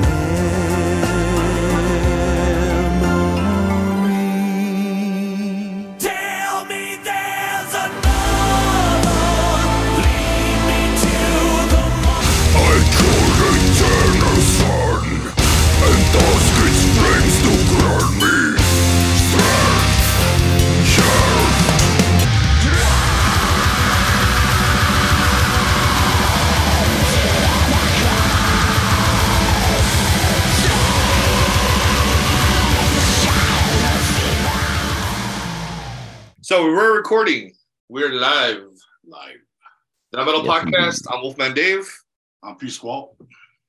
memory. Recording. We're live. Live. The Metal Yes, Podcast. I'm Wolfman Dave. I'm P Squall.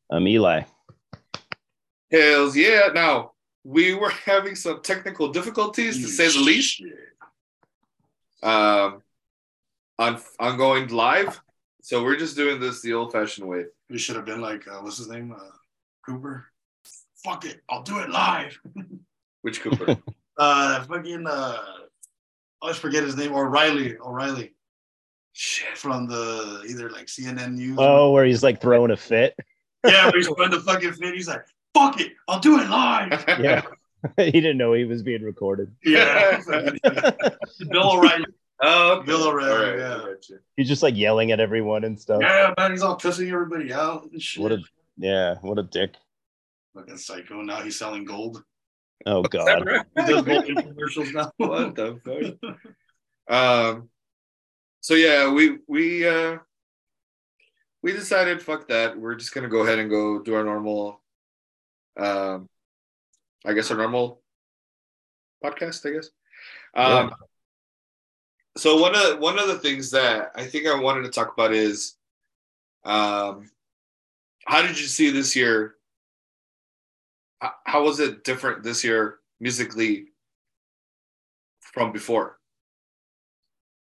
I'm Eli. Hells yeah. Now, we were having some technical difficulties to say the least. Um, on ongoing live. So we're just doing this the old fashioned way. We should have been like, uh, what's his name? Uh, Cooper. Fuck it. I'll do it live. Which Cooper? Uh, fucking, uh, I always forget his name. O'Reilly. O'Reilly. Shit. From the either like CNN News. Oh, where he's like throwing a fit. yeah, where he's putting the fucking fit. He's like, fuck it. I'll do it live. Yeah. he didn't know he was being recorded. Yeah. Bill O'Reilly. Oh, okay. Bill O'Reilly, All right, yeah. I. He's just like yelling at everyone and stuff. Yeah, man. He's all cussing everybody out and shit. What a yeah, what a dick. fucking psycho. Now he's selling gold. Oh Is god. right? He does gold commercials now. what the fuck? Um. So yeah, we we uh we decided fuck that. We're just gonna go ahead and go do our normal, um, I guess our normal podcast. I guess. Um. So one of one of the things that I think I wanted to talk about is, um, how did you see this year? How, was it different this year musically from before?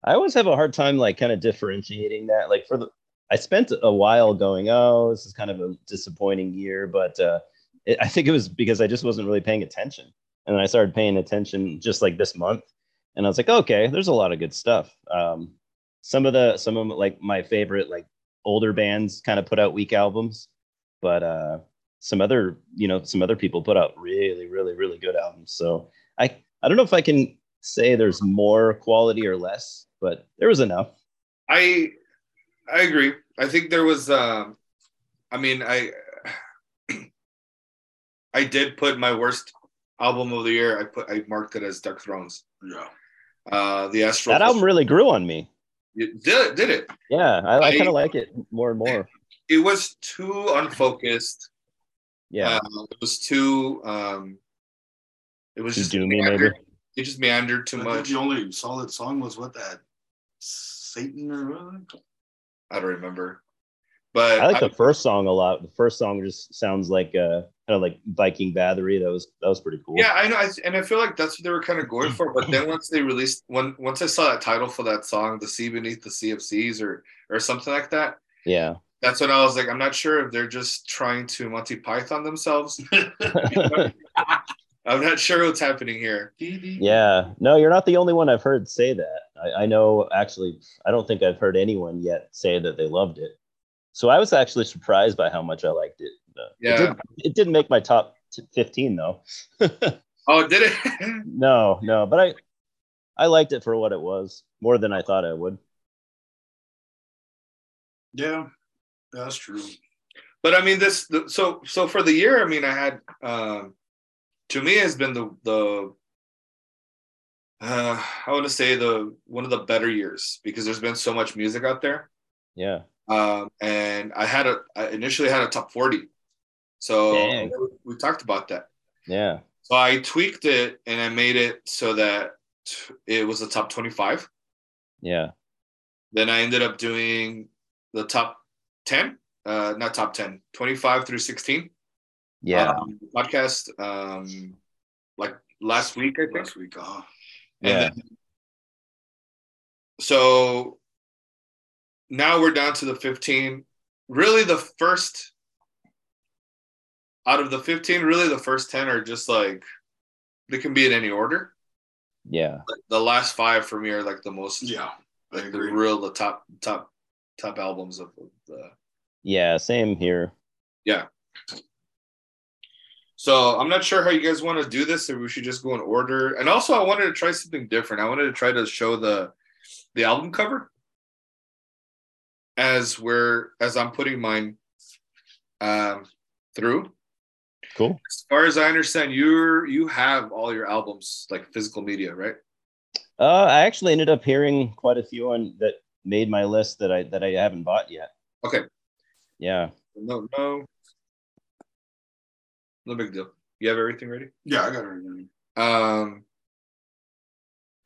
I always have a hard time like kind of differentiating that. Like for the I spent a while going, oh, this is kind of a disappointing year, but uh it, I think it was because I just wasn't really paying attention. And then I started paying attention just like this month. And I was like, okay, there's a lot of good stuff. Um some of the some of like my favorite like older bands kind of put out weak albums, but uh some other, you know, some other people put out really, really, really good albums. So I I don't know if I can say there's more quality or less, but there was enough. I I agree. I think there was um I mean I I did put my worst album of the year. I put I marked it as Dark Thrones. Yeah. Uh the Astral That album really grew on me. You- did did it. Yeah, I, I I- kind of like it more and more. It was too unfocused. Yeah, Uh, it was too um it was Too just doomy, meandered. maybe. It just meandered too I much. the only solid song was what that Satan or what? I don't remember. But I like I- the first song a lot. The first song just sounds like uh, kind of like Viking Bathory. That was that was pretty cool. Yeah, I know, I, and I feel like that's what they were kind of going for. But then once they released, when once I saw that title for that song, "The Sea Beneath the Sea of Seas" or or something like that, yeah. That's when I was like, I'm not sure if they're just trying to Monty Python themselves. I'm not sure what's happening here. Yeah, no, you're not the only one I've heard say that. I, I know actually, I don't think I've heard anyone yet say that they loved it. So I was actually surprised by how much I liked it. Yeah. it, did, it didn't make my top t- 15 though. Oh, did it? no, no, but I, I liked it for what it was more than I thought I would. Yeah, that's true. but I mean, this. The, so so for the year, I mean, I had um, to me has been the the. Uh, I want to say the one of the better years because there's been so much music out there. Yeah. um, and I had a I initially had a top 40. So Dang. we talked about that. Yeah. So I tweaked it and I made it so that it was a top 25. Yeah. Then I ended up doing the top 10, uh, not top 10, 25 through 16. Yeah. Um, podcast um, like last week, I think. Last week, And Yeah. then- so now we're down to the 15. Really, the first out of the 15, really the first 10 are just like they can be in any order. Yeah. But the last five for me are like the most, yeah, like the real, the top, top, top albums of the. Yeah. Same here. Yeah. So I'm not sure how you guys want to do this, or we should just go in order. And also, I wanted to try something different. I wanted to try to show the the album cover as we're as I'm putting mine um, through. Cool. As far as I understand, you're you have all your albums like physical media, right? Uh, I actually ended up hearing quite a few on that made my list that I that I haven't bought yet. Okay. Yeah. No, no, no big deal. You have everything ready? Yeah, I got it. Right Um.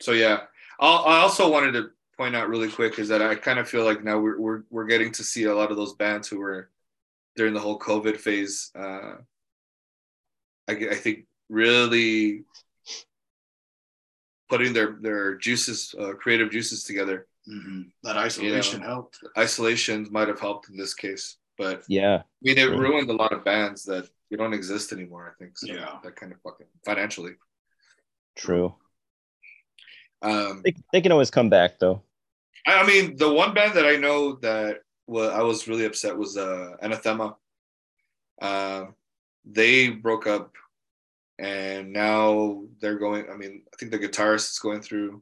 So yeah, I'll, I also wanted to point out really quick is that I kind of feel like now we're we're we're getting to see a lot of those bands who were during the whole COVID phase. Uh, I I think really putting their their juices, uh, creative juices together. hmm That isolation helped. Isolations might have helped in this case, but Yeah. I mean, it Right. ruined a lot of bands that you don't exist anymore. I think so. Yeah. that kind of fucking financially. True. Um, They, they can always come back though. I I mean, the one band that I know that wa I was really upset was uh, Anathema. Um, they broke up, and now they're going. I mean, I think the guitarist is going through.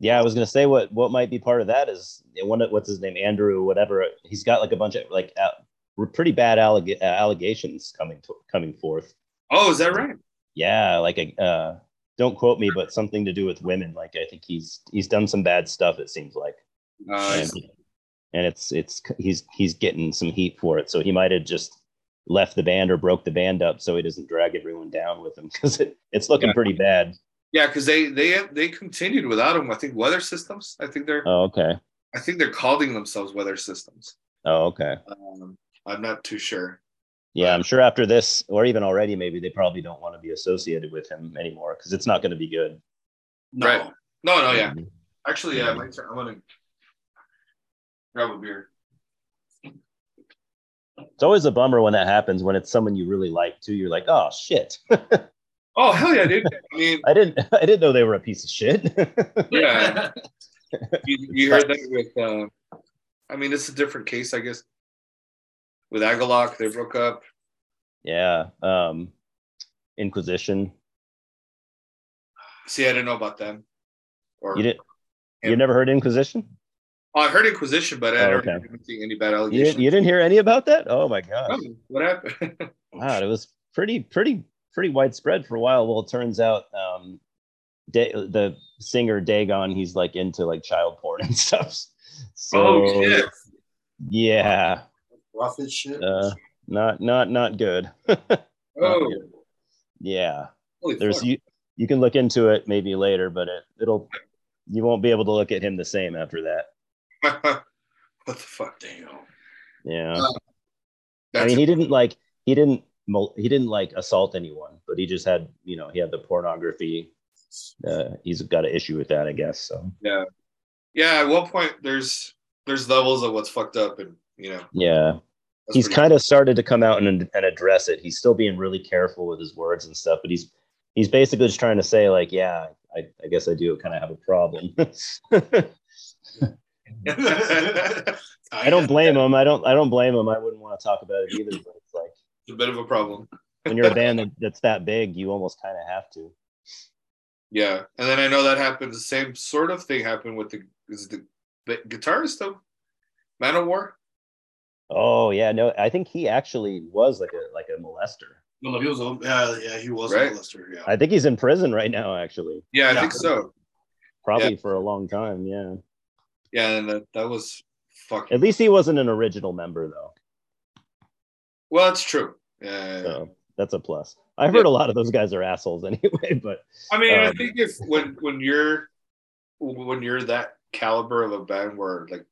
Yeah, I was gonna say what what might be part of that is one what's his name Andrew whatever he's got like a bunch of like uh, pretty bad alleg- uh, allegations coming to, coming forth. Oh, is that right? Yeah, like a uh, don't quote me, but something to do with women. Like I think he's he's done some bad stuff. It seems like, Uh, and, and it's it's he's he's getting some heat for it. So he might have just left the band or broke the band up so he doesn't drag everyone down with him because it, it's looking Yeah. pretty bad. Yeah, because they they they continued without him. I think Weather Systems. I think they're Oh, okay. I think they're calling themselves Weather Systems. Oh, okay. Um, I'm not too sure. Yeah, I'm sure after this, or even already, maybe they probably don't want to be associated with him anymore because it's not going to be good. No. Right. No, no, yeah. Mhm. Actually, yeah. My turn. I'm gonna grab a beer. It's always a bummer when that happens when it's someone you really like too. You're like, oh shit, Oh hell yeah, dude! I mean, I didn't, I didn't know they were a piece of shit. yeah. you, you heard that with. Uh, I mean, it's a different case, I guess. With Agalloch, they broke up. yeah. Um, Inquisition. See, I didn't know about them. Or You didn't. Yeah. You never heard Inquisition? Oh, I heard Inquisition, but I Oh, never okay. heard anything, any bad You allegations. didn't, you didn't hear any about that? Oh my god! Oh, what happened? Wow, it was pretty, pretty, pretty widespread for a while. Well, it turns out um, Da- the singer Dagon, he's like into like child porn and stuff. So oh shit! yeah, Rough shit. uh, not not not good. Oh, yeah, holy there's fuck. you. You can look into it maybe later, but it it'll you won't be able to look at him the same after that. what the fuck? Damn. Yeah, Uh, I That's mean he didn't like he didn't mol- he didn't like assault anyone, but he just had you know he had the pornography. Uh, he's got an issue with that, I guess. So yeah, yeah. At one point, there's there's levels of what's fucked up, and you know, yeah, he's kind of started to come out and, and address it. He's still being really careful with his words and stuff, but he's he's basically just trying to say like, yeah, I, I guess I do kind of have a problem. I don't blame him. I don't I don't blame him. I wouldn't want to talk about it either. But it's a bit of a problem. when you're a band that's that big, you almost kind of have to. Yeah, and then I know that happened. The same sort of thing happened with the is the, the guitarist of Manowar. Oh yeah, no, I think he actually was like a like a molester. No, he was a, yeah, yeah, he was Right. a molester. Yeah. I think he's in prison right now. Actually, Yeah, I Yeah. think so. probably Yeah. for a long time. Yeah. Yeah, and that, that was fucking. At least he wasn't an original member though. Well, it's true. Yeah. So that's a plus. I've heard a lot of those guys are assholes anyway, but I mean, I Um, think if when when you're when you're that caliber of a band where like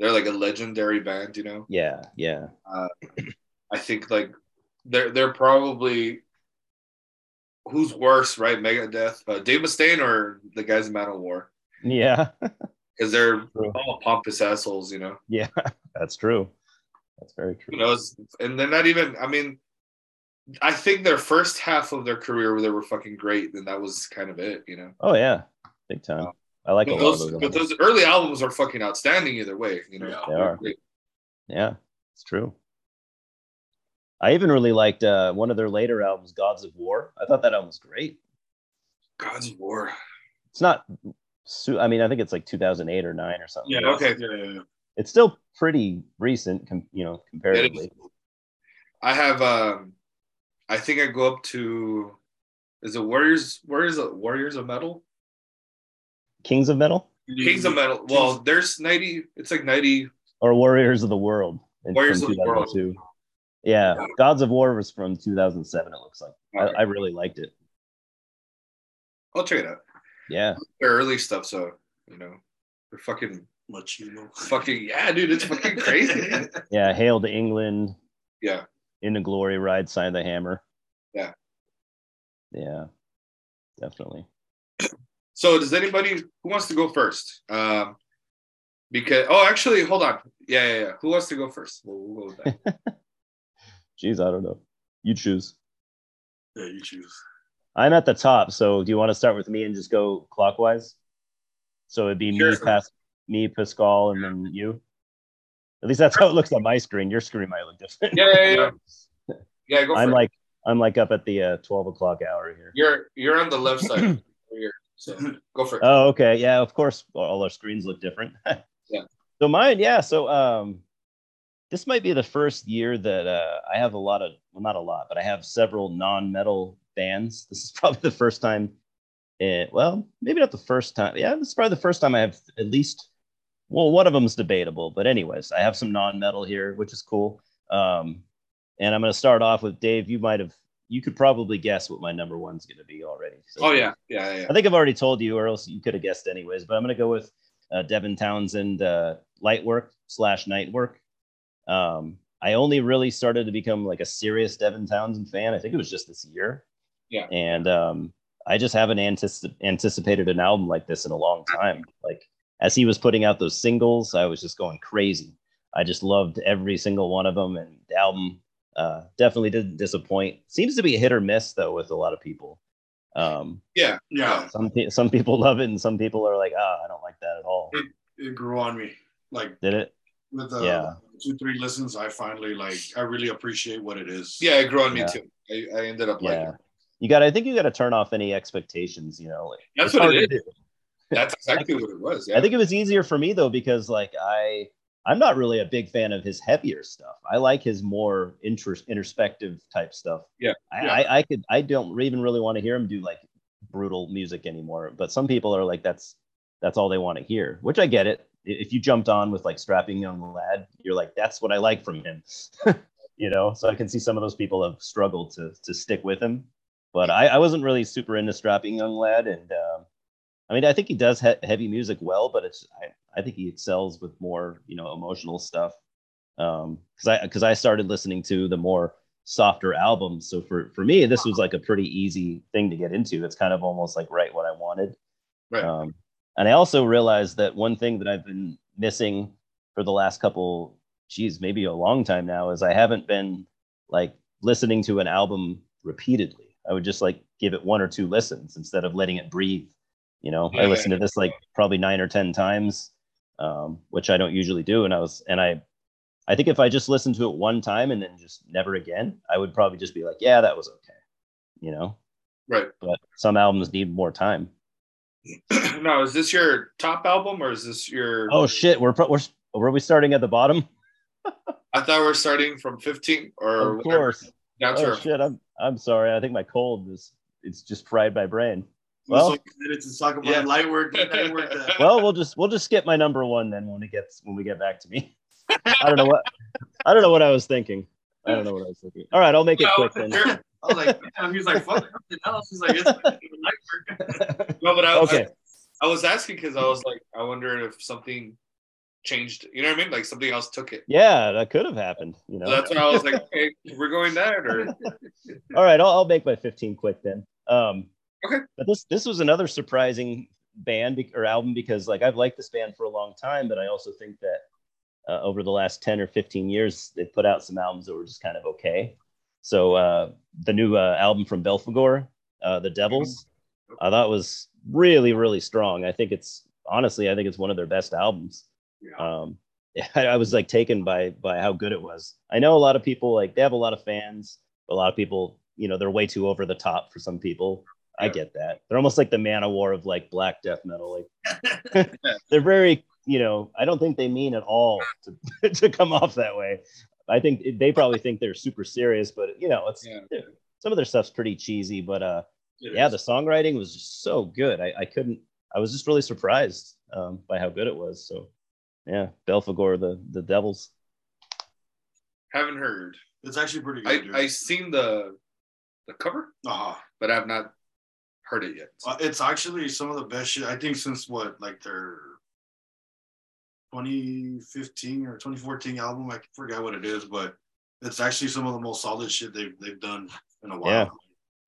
they're like a legendary band, you know, yeah, yeah. I think like they're they're probably who's worse, right? Megadeth, uh, Dave Mustaine, or the guys in Metal War, Yeah, because they're True. all pompous assholes, you know. yeah, that's true. That's very true. You know, and they're not even. I mean, I think their first half of their career where they were fucking great, and that was kind of it, you know. Oh yeah, big time. I like a But lot of those, those. but those early albums are fucking outstanding either way, you know. Yeah. They are. Great. Yeah, it's true. I even really liked uh, one of their later albums, Gods of War. I thought that album was great. Gods of War. It's not, su- I mean, I think it's like 2008 or nine or something. Yeah. Okay. Yeah, yeah, yeah. It's still pretty recent, com- you know, comparatively. I have um I think I go up to is it Warriors Warriors Warriors of Metal? Kings of Metal Kings of Metal. Well, there's 90 it's like 90 or Warriors of the World. Warriors of the World. 2002. Yeah, Gods of War was from 2007. It looks like. I, I really liked it. I'll check it out. Yeah, Their early stuff, so you know, they're fucking Much you know. fucking yeah, dude, it's fucking crazy. yeah. Hail to England. yeah. Into Glory, Ride, Sign the Hammer. Yeah. Yeah, definitely. So does anybody who wants to go first? Um because oh actually hold on. Yeah, yeah, yeah. Who wants to go first? We'll, we'll go with that. Jeez, I don't know. You choose. Yeah, you choose. I'm at the top, so do you want to start with me and just go clockwise? So it'd be me, Sure. Pas- me, Pascal, and then you. At least that's how it looks on my screen. Your screen might look different. Yeah, yeah, yeah. Yeah, go for I'm it. like I'm like up at the uh, 12 o'clock hour here. you're you're on the left side. here. So go for it. Oh, okay. Yeah, of course. All our screens look different. Yeah. So mine, yeah. So um, this might be the first year that uh, I have a lot of, well, not a lot, but I have several non-metal bands. This is probably the first time. It, well, maybe not the first time. Yeah, this is probably the first time I have at least. Well, one of them's debatable, but anyways, I have some non-metal here, which is cool. Um, and I'm going to start off with Dave. You might have, you could probably guess what my number one's going to be already. So Oh yeah, yeah, yeah. I think I've already told you, or else you could have guessed anyways. But I'm gonna go with uh, Devin Townsend, uh, light work slash night work. Um, I only really started to become like a serious Devin Townsend fan. I think it was just this year. Yeah. And um, I just haven't antici- anticipated an album like this in a long time. Like as he was putting out those singles, I was just going crazy. I just loved every single one of them, and the album uh, definitely didn't disappoint. Seems to be a hit or miss though with a lot of people. Um, yeah, Yeah, some pe- some people love it and some people are like ah i don't like that at all it grew on me. Like did it with the Yeah. two, three listens, I finally like. I really appreciate what it is. yeah. It grew on me Yeah. too. I, I ended up yeah liking. it. you got i think you got to turn off any expectations you know like That's what hard it to is. That's exactly what it was. Yeah. i think it was easier for me though because like i i'm not really a big fan of his heavier stuff i like his more intros introspective type stuff Yeah. I, Yeah. I i could i don't even really want to hear him do like brutal music anymore but some people are like that's that's all they want to hear which i get it if you jumped on with like strapping young lad you're like that's what i like from him you know so i can see some of those people have struggled to to stick with him but i, I wasn't really super into strapping young lad and um, i mean i think he does he- heavy music well but it's I, I think he excels with more you know emotional stuff um because i because i started listening to the more softer albums so for for me this was like a pretty easy thing to get into it's kind of almost like right what i wanted Right. um, and I also realized that one thing that I've been missing for the last couple, geez, maybe a long time now, is I haven't been like listening to an album repeatedly. I would just like give it one or two listens instead of letting it breathe. You know, I listened to this like probably nine or ten times, um, which I don't usually do. And I was, and I, I think if I just listened to it one time and then just never again, I would probably just be like, yeah, that was okay. You know, right. but some albums need more time. now, is this your top album or is this your? Oh shit, we're pro- we're were we starting at the bottom? I thought we are starting from 15 or of course. That's Oh shit, I'm I'm sorry. I think my cold is it's just fried my brain. We're Well- so excited to talk about Yeah. light work, night work. that- Well, we'll just we'll just skip my number one then when it gets when we get back to me. I don't know what I don't know what I was thinking. I don't know what I was thinking. All right, I'll make it No, quick then. you're- I was like, damn, he was like, fuck something else. He's like, it's light work. no, but I, Okay. I, I was asking because I was like, I wonder if something changed. You know what I mean? Like something else took it. Yeah, that could have happened. You know. So that's why I was like, okay, we're going that or All right, I'll, I'll make my 15 quick then. Um, Okay. But this this was another surprising band or album because like I've liked this band for a long time, but I also think that uh, over the last 10 or 15 years they've put out some albums that were just kind of okay. So uh, the new uh, album from Belphegor, uh, The Devils, I thought was really really strong. I think it's honestly I think it's one of their best albums. Yeah. Um, I, I was like taken by by how good it was. I know a lot of people like they have a lot of fans. A lot of people, you know, they're way too over the top for some people. I get that. They're almost like the Manowar of like black death metal. Like they're very, you know, I don't think they mean at all to, to come off that way. I think they probably think they're super serious, but you know, it's Yeah. some of their stuff's pretty cheesy, but uh It yeah, is. the songwriting was just so good. I, I couldn't I was just really surprised um, by how good it was. So yeah, Belphegor, the the Devils. haven't heard. It's actually pretty good. I. I seen the the cover, uh-huh. but I have not heard it yet. It's actually some of the best shit I think since what like their 2015 or 2014 album. I forgot what it is, but it's actually some of the most solid shit they've they've done in a while. Yeah.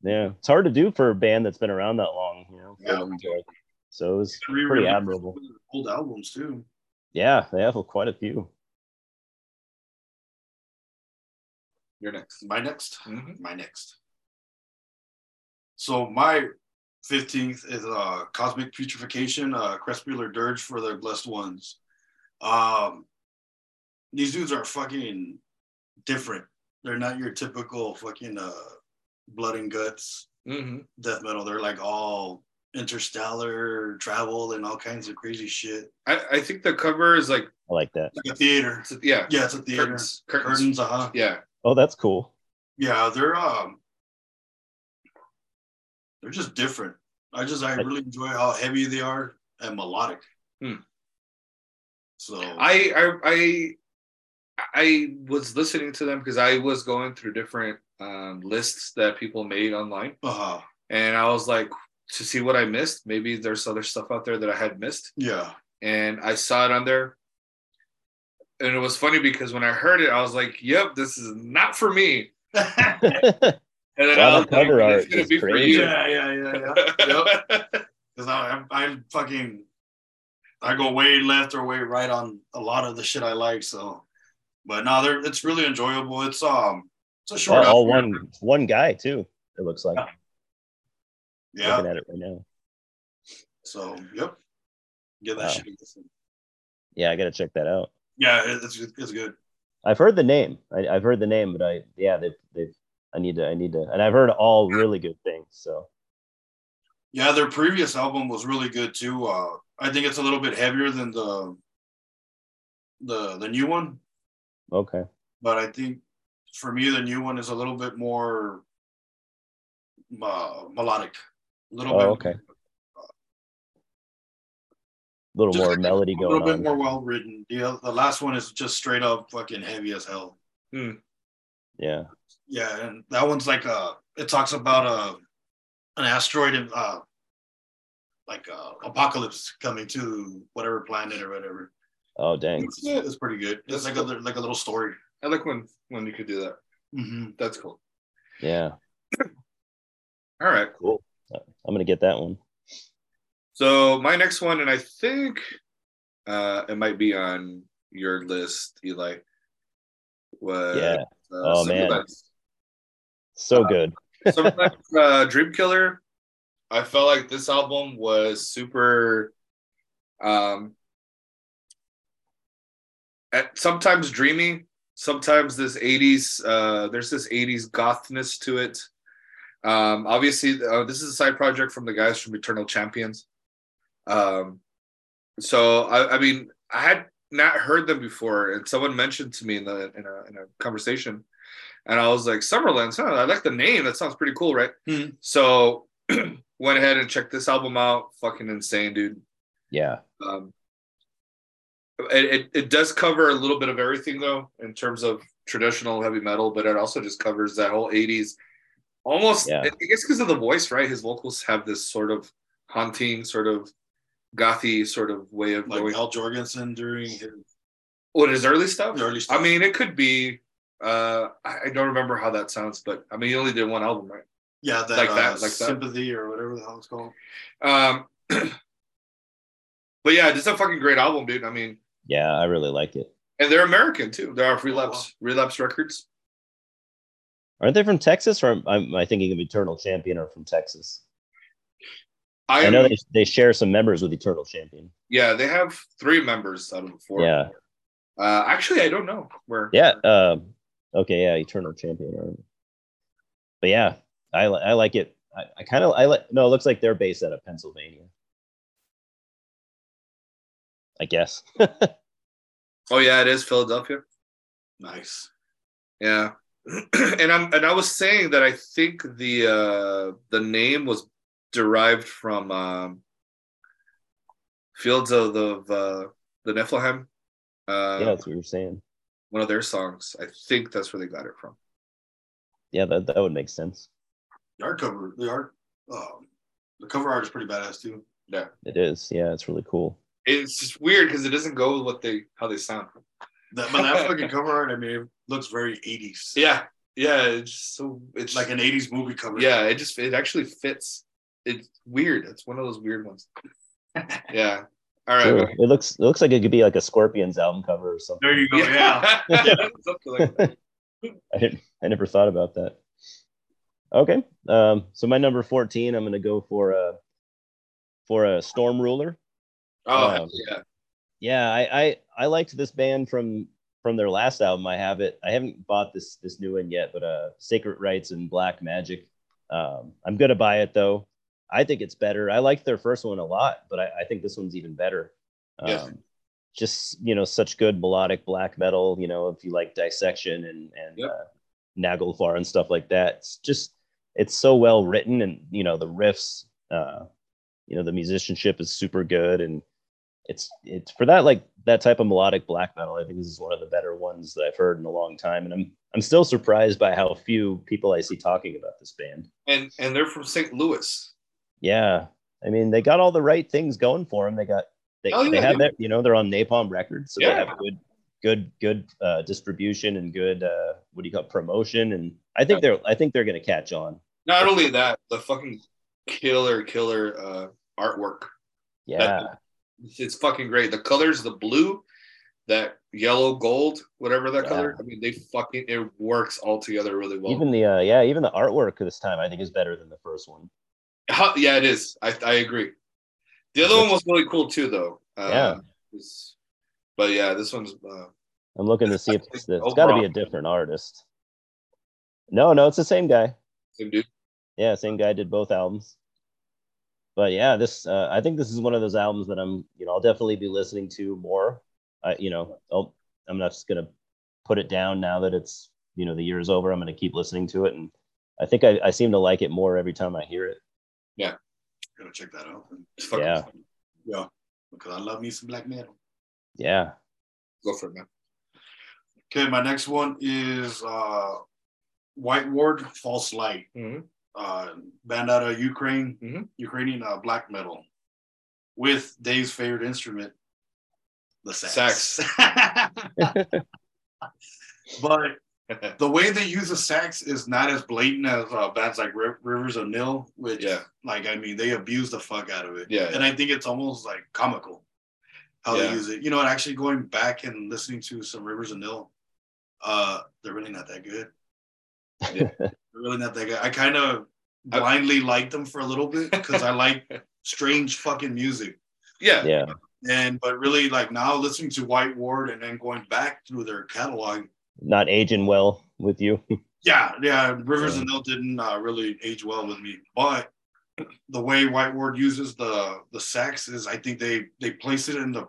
Yeah, it's hard to do for a band that's been around that long, you know. Yeah. So it was pretty re- admirable. Old albums too. Yeah, they have quite a few. You're next. My next. Mhm. My next. So my 15th is uh Cosmic Putrefaction, uh Crepuscular Dirge for the Blessed Ones. Um these dudes are fucking different. They're not your typical fucking uh blood and guts hmm death metal. They're like all interstellar travel and all kinds of crazy shit. I, I think the cover is like, I like that. Like a theater. it's a- yeah, Yeah, it's a theater. curtains, curtains. Curtains, uh-huh. Yeah, Oh, that's cool. Yeah, they're um they're just different. I just I I- really enjoy how heavy they are and melodic. Hmm. So I I I I was listening to them because I was going through different um, lists that people made online, uh and I was like to see what I missed. Maybe there's other stuff out there that I had missed, yeah. and I saw it on there. And it was funny because when I heard it, I was like, "Yep, this is not for me." And then Wow, I the was cover like, art "It's is be crazy. yeah, yeah, yeah, yeah. yep. Because I'm I'm fucking I go way left or way right on a lot of the shit I like. So, but no, they're it's really enjoyable. It's um it's a short all, all one one guy too. It looks like. yeah. Looking at it right now. So yep, give that Wow. shit. Yeah, I gotta check that out. Yeah, it- it's it's good. I've heard the name. I, I've heard the name, but I yeah, they've they've I need to I need to and I've heard all really good things. So Yeah, their previous album was really good too. Uh, I think it's a little bit heavier than the the the new one, okay. but I think for me the new one is a little bit more uh, melodic. A little Oh, bit, okay. A little Just more like melody a little going bit on. more well written. The the last one is just straight up fucking heavy as hell. Yeah. Yeah, and that one's like uh it talks about uh an asteroid and uh like uh apocalypse coming to whatever planet or whatever. Oh dang. It's, it's pretty good. It's like a like a little story. I like when when you could do that. Mm-hmm. That's cool. Yeah. All right. Cool. I'm gonna get that one. So my next one, and I think uh, it might be on your list, Eli. Was, Yeah. Uh, Oh, man. Sometimes- So Uh, good. sometimes uh, Dream Killer. I felt like this album was super. Um, at sometimes dreamy, sometimes this '80s. Uh, there's this '80s gothness to it. Um, obviously, uh, this is a side project from the guys from Eternal Champions. Um, so I, I mean, I had not heard them before, and someone mentioned to me in the in a in a conversation, and I was like, Summerlands, huh? I like the name. That sounds pretty cool, right? Hmm. So went ahead and checked this album out. Fucking insane, dude. Yeah. Um, it, it, it does cover a little bit of everything though, in terms of traditional heavy metal, but it also just covers that whole 80s. Almost, Yeah. I guess because of the voice, right? His vocals have this sort of haunting, sort of gothy sort of way of Like going. Al Jourgensen during his What his early stuff? The early stuff. I mean, it could be. Uh, I I don't remember how that sounds, but I mean, he only did one album, right? yeah that, Like uh, that, like that. sympathy or whatever the hell it's called. Um, but yeah, it's a fucking great album, dude. I mean, Yeah, I really like it. and they're American too. They're off Relapse Relapse Records. Aren't they from Texas or am, am I thinking of Eternal Champion or from Texas? I, I know they, they share some members with Eternal Champion. yeah, they have three members out of the four. Yeah. Uh, actually, I don't know where. Yeah. Um, okay. Yeah. Eternal Champion. Army. But yeah, I I like it. I, I kind of I like. No, it looks like they're based out of Pennsylvania. I guess. Oh yeah, it is Philadelphia. Nice. Yeah, and I'm and I was saying that I think the uh the name was derived from um, Fields of the uh, the Nephilim. Uh, yeah, that's what you're saying. One of their songs. I think that's where they got it from. Yeah, that, that would make sense. The art cover, the art, um, the cover art is pretty badass too. Yeah, It is. Yeah, it's really cool. it's just weird because it doesn't go with what they how they sound. That, but that fucking cover art, I mean, it looks very 80s. Yeah, yeah, it's just so it's Like an 80s movie cover. yeah, it just it actually fits. It's weird. It's one of those weird ones. Yeah. All right. Sure. It looks it looks like it could be like a Scorpions album cover or something. There you go. Yeah. yeah. Like. I didn't, I never thought about that. Okay. Um, so my number 14, I'm gonna go for a for a Stormruler. Oh Um, yeah. Yeah, I, I I liked this band from from their last album. I have it. I haven't bought this this new one yet, but uh Sacred Rites and Black Magic. Um, I'm gonna buy it though. I think it's better. I liked their first one a lot, but I, I think this one's even better. Um, Yeah. just you know, such good melodic black metal. You know, if you like dissection and and Yep. uh, Nagelfar and stuff like that, it's just it's so well written, and you know the riffs. Uh, you know the musicianship is super good, and it's it's for that like that type of melodic black metal. I think this is one of the better ones that I've heard in a long time, and I'm I'm still surprised by how few people I see talking about this band. And and they're from St. Louis. Yeah, I mean they got all the right things going for them. They got they, Oh, they have they- that you know they're on Napalm Records, so Yeah. they have good good good uh, distribution and good uh, what do you call it, promotion, and I think they're I think they're gonna catch on. Not only that, the fucking killer, killer uh, artwork. Yeah, It's, it's fucking great. The colors, the blue, that yellow, gold, whatever that Yeah. color. I mean, they fucking it works all together really well. even the uh, yeah even the artwork this time I think is better than the first one. Yeah, it is. I I agree. The other one was really cool too, though. Uh, Yeah. it's- but yeah, this one's. Uh, I'm looking to see if it's, it's Oh, got to be a different artist. No, no, it's the same guy. same dude. Yeah, same guy did both albums. But yeah, this uh, I think this is one of those albums that I'm, you know, I'll definitely be listening to more. I, you know, I'll, I'm not just gonna put it down now that it's, you know, the year's over. I'm gonna keep listening to it, and I think I, I seem to like it more every time I hear it. Gotta check that out. It's fucking Yeah. fun. Yeah. Because I love me some black metal. Yeah, Go for it, man. Okay, my next one is uh, White Ward False Light. Mhm. Uh, band out of Ukraine, Mhm. Ukrainian uh, black metal, with Dave's favorite instrument, the sax. but the way they use the sax is not as blatant as uh, bands like Ri- Rivers of Nihil, which, Yeah. like, I mean, they abuse the fuck out of it. Yeah. And I think it's almost like comical how Yeah. they use it. You know, and actually going back and listening to some Rivers of Nihil, uh, they're really not that good. They're really not that good. I kind of I- blindly liked them for a little bit because I like strange fucking music. yeah. yeah, And but really, like now listening to White Ward and then going back through their catalog, not aging well with you. yeah, yeah, Rivers Yeah. and Nihil didn't uh, really age well with me, but the way White Ward uses the the sax is, I think they they place it in the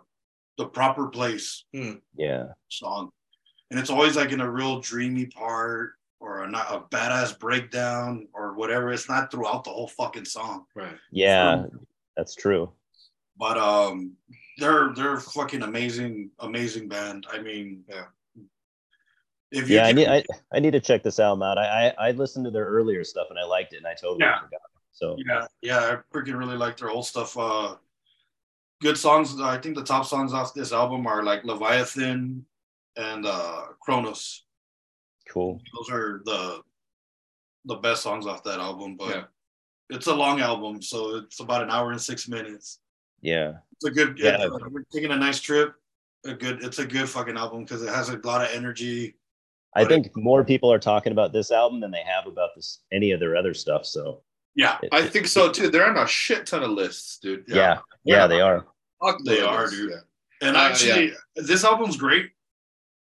the proper place yeah, song, and it's always like in a real dreamy part or a, not a badass breakdown or whatever. It's not throughout the whole fucking song, Right. yeah, that's true. but um, they're they're fucking amazing, amazing band. I mean, Yeah. If Yeah, I need I, I need to check this album out. I, I I listened to their earlier stuff and I liked it, and I totally Yeah. forgot. So Yeah, yeah, I freaking really like their old stuff. Uh, good songs. I think the top songs off this album are like Leviathan and uh, Kronos. cool. Those are the the best songs off that album. But Yeah. it's a long album, so it's about an hour and six minutes. Yeah, It's a good. Yeah. Yeah, we're taking a nice trip. A good. It's a good fucking album because it has a lot of energy. I But think more people are talking about this album than they have about this any of their other stuff. So Yeah, it- I think so too. They're on a shit ton of lists, dude. yeah, yeah, Yeah. they are. Fuck They are, dude. Yeah. and Uh, actually, this album's great.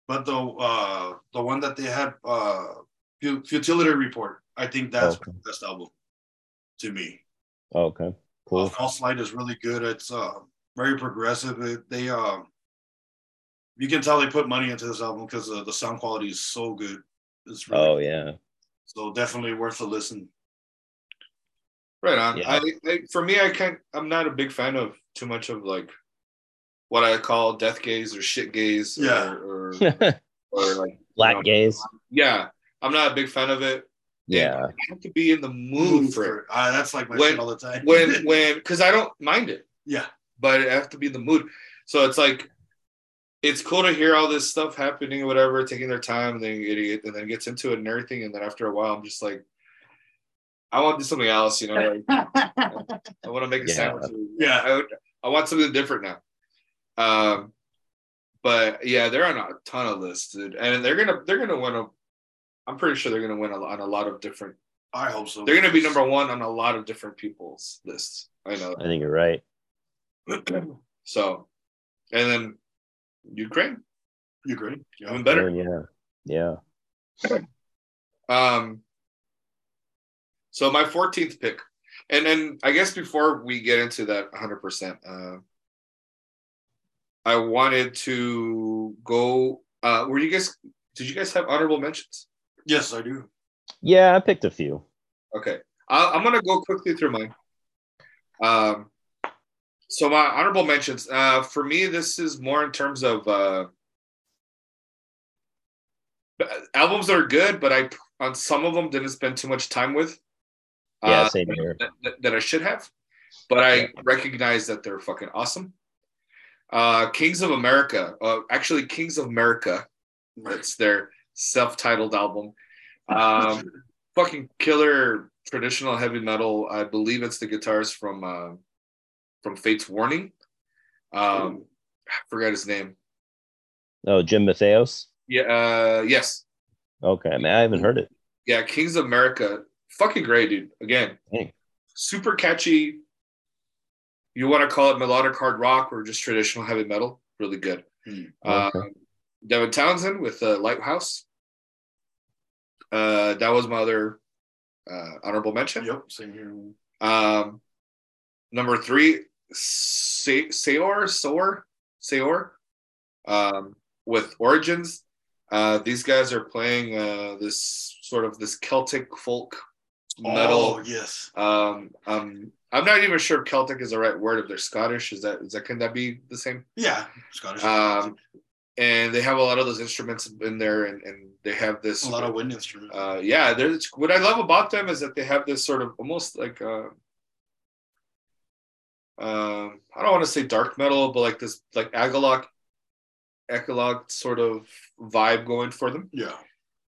but the uh the one that they had uh futility report i think that's Okay. the best album to me Okay. Cool. uh, false light is really good it's uh very progressive it, they um you can tell they put money into this album because uh, the sound quality is so good it's really Oh yeah. so definitely worth a listen Right on. Yeah. I, I for me, I can't. I'm not a big fan of too much of like what I call death gaze or shit gaze. Yeah. Or, or, like Black you know, gaze. Yeah, I'm not a big fan of it. Yeah. And I have to be in the mood for it uh, that's like my When- shit all the time when when because I don't mind it, yeah but I have to be in the mood. So it's like it's cool to hear all this stuff happening or whatever, taking their time, and then it, and then gets into it and everything, and then after a while, I'm just like. I want to do something else, you know. Like, I want to make a Yeah. sandwich. Yeah. I, would- I want something different now. Um, but yeah, they're on a ton of lists, dude, and they're gonna they're gonna win a. I'm pretty sure they're gonna win a, on a lot of different. i hope so They're gonna be number one on a lot of different people's lists. I know. I think you're right. so, and then Ukraine, Ukraine. you agree yeah even better. Oh, yeah. Yeah. Um, so my 14th pick, and then I guess before we get into that 100%, uh, I wanted to go. Uh, were you guys? Did you guys have honorable mentions? yes i do Yeah, I picked a few. Okay, I, I'm gonna go quickly through mine. Um, so my honorable mentions. Uh, for me, this is more in terms of uh, albums that are good, but I on some of them didn't spend too much time with. Yeah, Uh, same here. that, that- I should have, but I recognize that they're fucking awesome. Uh, Kings of Mercia, uh, actually Kings of Mercia, that's their self-titled album. Um, fucking killer traditional heavy metal. I believe it's the guitars from uh, from Fate's Warning. Um, I forgot his name. Oh, Jim Matheos. Yeah, uh, yes, Okay, man, I haven't heard it. yeah. Kings of Mercia, fucking great, dude. Again, Dang. super catchy. You want to call it melodic hard rock or just traditional heavy metal? Really good. Hmm. Okay. Um, Devin Townsend with uh, Lighthouse. Uh, that was my other uh, honorable mention. yep same here Um, number three, Se- Saor, Saor, Saor, um, with Origins. Uh, these guys are playing uh, this sort of this Celtic folk metal. oh yes Um, um, I'm not even sure if Celtic is the right word. If they're Scottish, is that is that can that be the same? yeah scottish Um, and they have a lot of those instruments in there, and, and they have this a lot of wind instruments uh, yeah, there's what I love about them is that they have this sort of almost like uh, um, I don't want to say dark metal, but like this like Agalloch, Agalloch sort of vibe going for them. yeah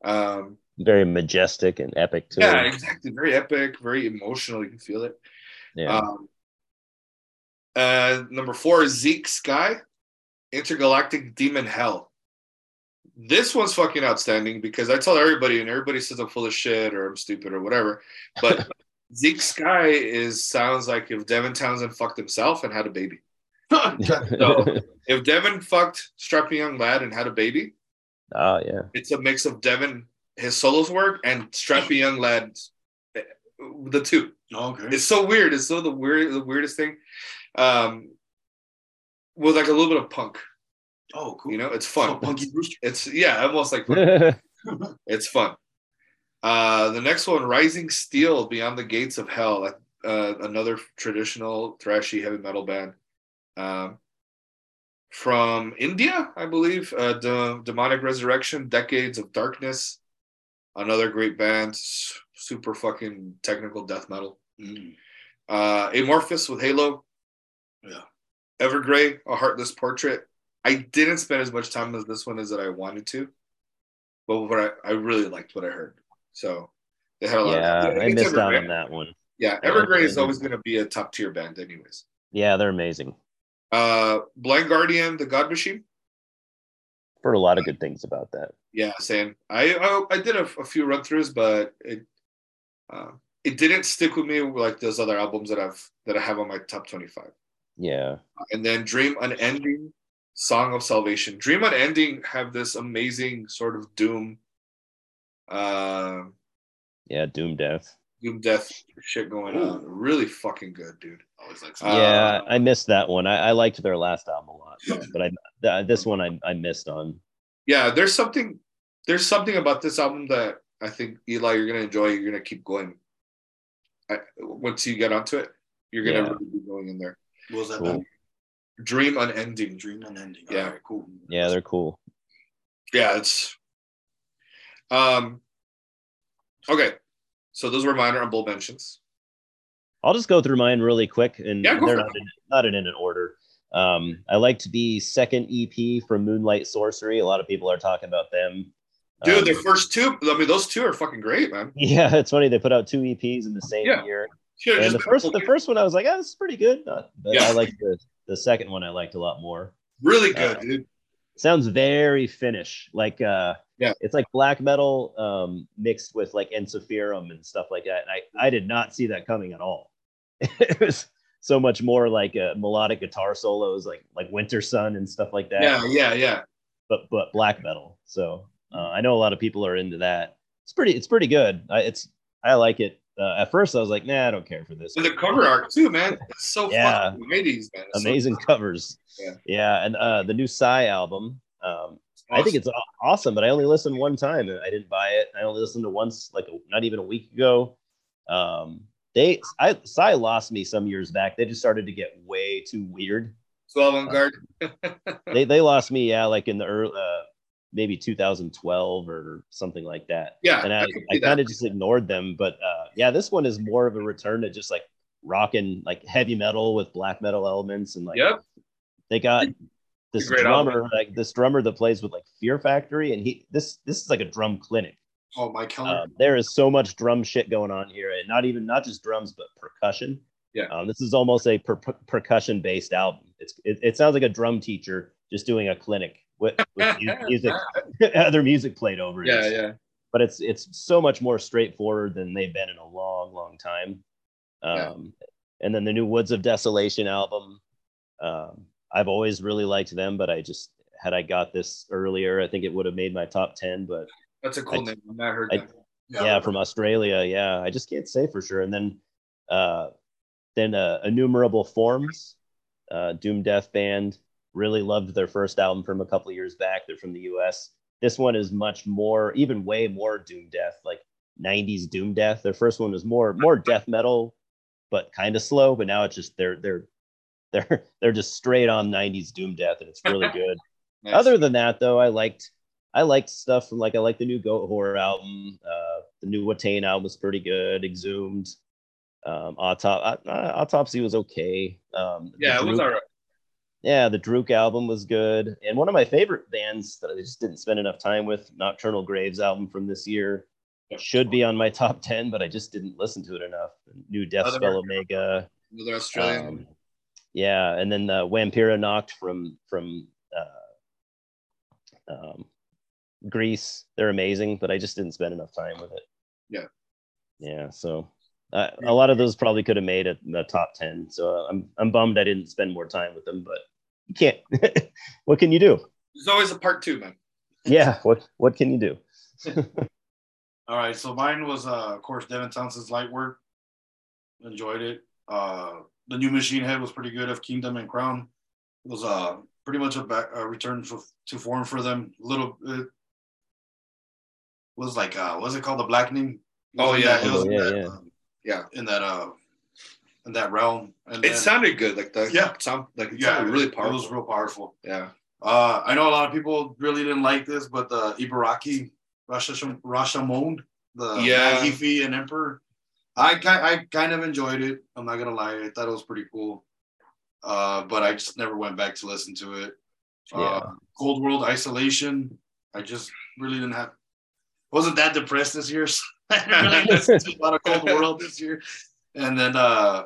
Um, Very majestic and epic too. yeah, exactly. Very epic, very emotional. You can feel it. Yeah. Um, uh, number four is Zeke Sky, Intergalactic Demon Hell. This one's fucking outstanding because I tell everybody, and everybody says I'm full of shit or I'm stupid or whatever. But Zeke Sky is sounds like if Devin Townsend fucked himself and had a baby. So if Devin fucked Strapping Young Lad and had a baby, oh yeah. it's a mix of Devin his solos work and Strapping Young Lad, the two. okay It's so weird. It's so the weird, the weirdest thing. Um, with like a little bit of punk, oh cool you know, it's So fun. punky rooster It's yeah, almost like it's fun. Uh, the next one, Rising Steel, Beyond the Gates of Hell, uh, another traditional thrashy heavy metal band. Um, from India, I believe, uh, De- Demonic Resurrection, Decades of Darkness, another great band, super fucking technical death metal. Mm. Uh, Amorphis with Halo, yeah Evergrey, A Heartless Portrait. I didn't spend as much time with this one as that I wanted to, but what I, I really liked what I heard. So they had a lot. Yeah, of, I it's missed out on that one. Yeah, Yeah, Evergrey is always going to be a top tier band, anyways. Yeah, they're amazing. Uh, Blind Guardian, The God Machine. Heard a lot of good things about that. Yeah, same. I I, I did a, a few run throughs, but it uh, it didn't stick with me like those other albums that I've that I have on my top twenty five. Yeah. And then Dream Unending, Song of Salvation. Dream Unending have this amazing sort of doom, uh, Yeah, Doom Death. doom death shit going on. Really fucking good, dude. Always like Uh, yeah, I missed that one. I, I liked their last album a lot, but I th- this one I, I missed on. Yeah, there's something. There's something about this album that I think Eli, you're gonna enjoy. You're gonna keep going. I, once you get onto it, you're gonna Yeah. really be going in there. what was that Cool. Dream Unending. Dream Unending. Yeah. Alright, cool. Yeah, they're cool. Yeah, it's um okay. So those were minor honorable mentions. I'll just go through mine really quick, and Yeah, they're not in, not in an order. Um, I liked the second EP from Moonlight Sorcery. A lot of people are talking about them. Dude, Um, their first two, I mean, those two are fucking great, man. yeah, it's funny they put out two EPs in the same Yeah. year. Should've And the first, the first one, I was like, "Oh, this is pretty good." Uh, but Yeah. I liked the the second one. I liked a lot more. really good, uh, dude. sounds very Finnish, like uh, Yeah. it's like black metal um, mixed with like Ensiferum and stuff like that. And I I did not see that coming at all. it was so much more like uh, melodic guitar solos, like like Wintersun and stuff like that. Yeah, yeah, yeah. But but black metal. So uh, I know a lot of people are into that. It's pretty it's pretty good. I, it's I like it. Uh, at first, I was like, nah, I don't care for this. And the cover art too, man. It's so Yeah. fucking 80s, man. It's so Amazing covers. Yeah. yeah, and uh, the new Sigh album. Um, I think it's awesome, but I only listened one time. And I didn't buy it. I only listened to once, like not even a week ago. Um, they, I, Sigh lost me some years back. They just started to get way too weird. 12 on guard. They, they lost me, yeah, like in the early, uh, maybe 2012 or something like that. Yeah, and I, I I kind of just ignored them. But uh, yeah, this one is more of a return to just like rocking like heavy metal with black metal elements and like Yep. they got this great album. drummer, like this drummer that plays with like Fear Factory, and he this this is like a drum clinic. Oh, Mike Heller. Um, there is so much drum shit going on here, and not even not just drums, but percussion. Yeah. um, this is almost a per- percussion based album. It's it, it sounds like a drum teacher just doing a clinic with, with music, other music played over it. Yeah, yeah. But it's it's so much more straightforward than they've been in a long, long time. Yeah. Um, and then the new Woods of Desolation album. Um, I've always really liked them, but I just had I got this earlier, I think it would have made my top ten. But That's a cool I- name. I've not heard I- that. yeah, from Australia. Yeah, I just can't say for sure. And then, uh, then uh, innumerable forms, uh, Doom Death band. Really loved their first album from a couple of years back. They're from the U.S. This one is much more, even way more Doom Death, like '90s Doom Death. Their first one was more more death metal, but kind of slow. But now it's just they're they're they're they're just straight on '90s Doom Death, and it's really good. Nice. Other than that, though, I liked I liked stuff from like I like the new Goatwhore album. Uh, the new Watain album was pretty good. Exhumed, um, Autop- uh, Autopsy was okay. Um, yeah, it was all right. Yeah, the Drook album was good, and one of my favorite bands that I just didn't spend enough time with, Nocturnal Graves album from this year, should be on my top ten, but I just didn't listen to it enough. New Deathspell Omega, Another Australian. um, yeah, and then the Vampira knocked from from uh, um, Greece. They're amazing, but I just didn't spend enough time with it. Yeah. yeah. So uh, a lot of those probably could have made it in the top ten. So uh, I'm I'm bummed I didn't spend more time with them, but you can't. what can you do? There's always a part two, man. Yeah. What what can you do? All right, so mine was, uh, of course, Devin Townsend's Light Work. Enjoyed it. Uh, the new Machine Head was pretty good. Of Kingdom and Crown it was uh pretty much a back a return for, to form for them. A little it was like uh, what's it called? The Blackening. It Oh, yeah. that- it Oh, yeah, that, yeah. um, Yeah. in that uh in that realm. And It then- sounded good. Like the Yeah. sound, like it yeah, sounded really powerful. It was real powerful. yeah. Uh, I know a lot of people really didn't like this, but the Ibaraki Rasha Rashomon, the Yeah. Matt Heafy and Emperor, I I kind of enjoyed it. I'm not gonna lie, I thought it was pretty cool. Uh, but I just never went back to listen to it. Yeah. Uh, Cold World Isolation, I just really didn't have. Wasn't that depressed this year? I didn't really listen to a lot of Cold World this year. And then uh,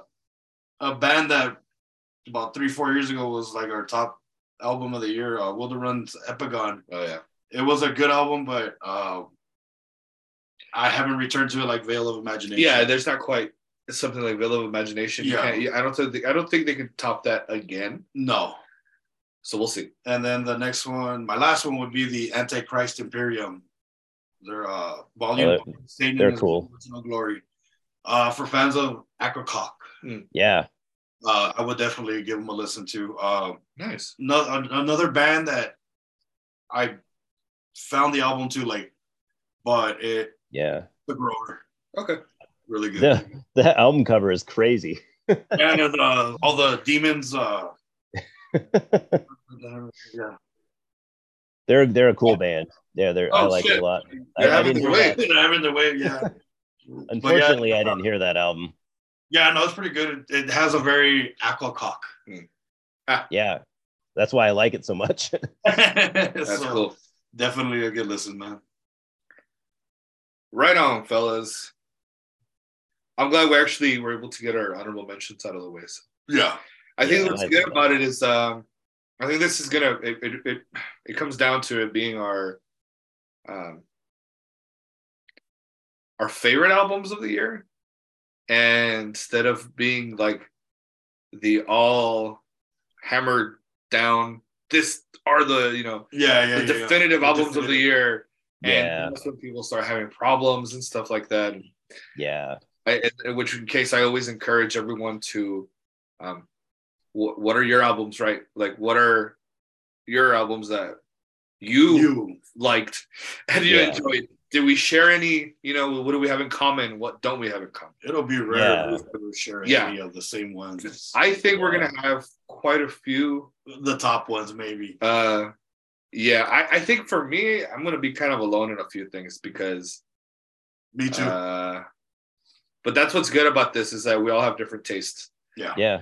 a band that about three four years ago was like our top album of the year, uh, Wilderun's Epigon. Oh yeah. It was a good album, but uh, I haven't returned to it like Veil of Imagination. Yeah, there's not quite something like Veil of Imagination. You Yeah. can't- I don't think I don't think they could top that again. no, So we'll see. And then the next one, my last one would be the Antichrist Imperium. They're uh volume Oh, Satan they're in his cool. original glory. Uh for fans of Akercocke. Yeah. Uh I would definitely give them a listen to. Uh Nice. no, another band that I found the album to like, but it Yeah. the grower. Okay. Really good. The that album cover is crazy. yeah, and uh, all the demons uh yeah. They're they're a cool band. Yeah, they're I Oh, like shit. it a lot. I, They're I having didn't their way. that. They're having their way, yeah. Unfortunately, I uh, didn't hear that album. Yeah, no, it's pretty good. It, it has a very Akercocke. Yeah, that's why I like it so much. That's That's cool. Definitely a good listen, man. Right on, fellas. I'm glad we actually were able to get our honorable mentions out of the way. So Yeah. I think Yeah, what's I good think about it is um, I think this is gonna it, it, it, it comes down to it being our um, our favorite albums of the year, and instead of being like the all hammered down, this are the you know Yeah, yeah. the yeah, yeah. definitive The albums of the year, Yeah. and that's when people start having problems and stuff like that. yeah, I, in which in case I always encourage everyone to, um, wh- what are your albums, right? Like, what are your albums that you, You. liked and you Yeah. enjoyed? Did we share any? You know, what do we have in common? What don't we have in common? It'll be rare Yeah. if we share Yeah. any of the same ones. I think we're gonna have quite a few. the top ones, maybe. Uh, yeah, I, I think for me, I'm gonna be kind of alone in a few things because Me too. Uh, but that's what's good about this is that we all have different tastes. yeah. yeah,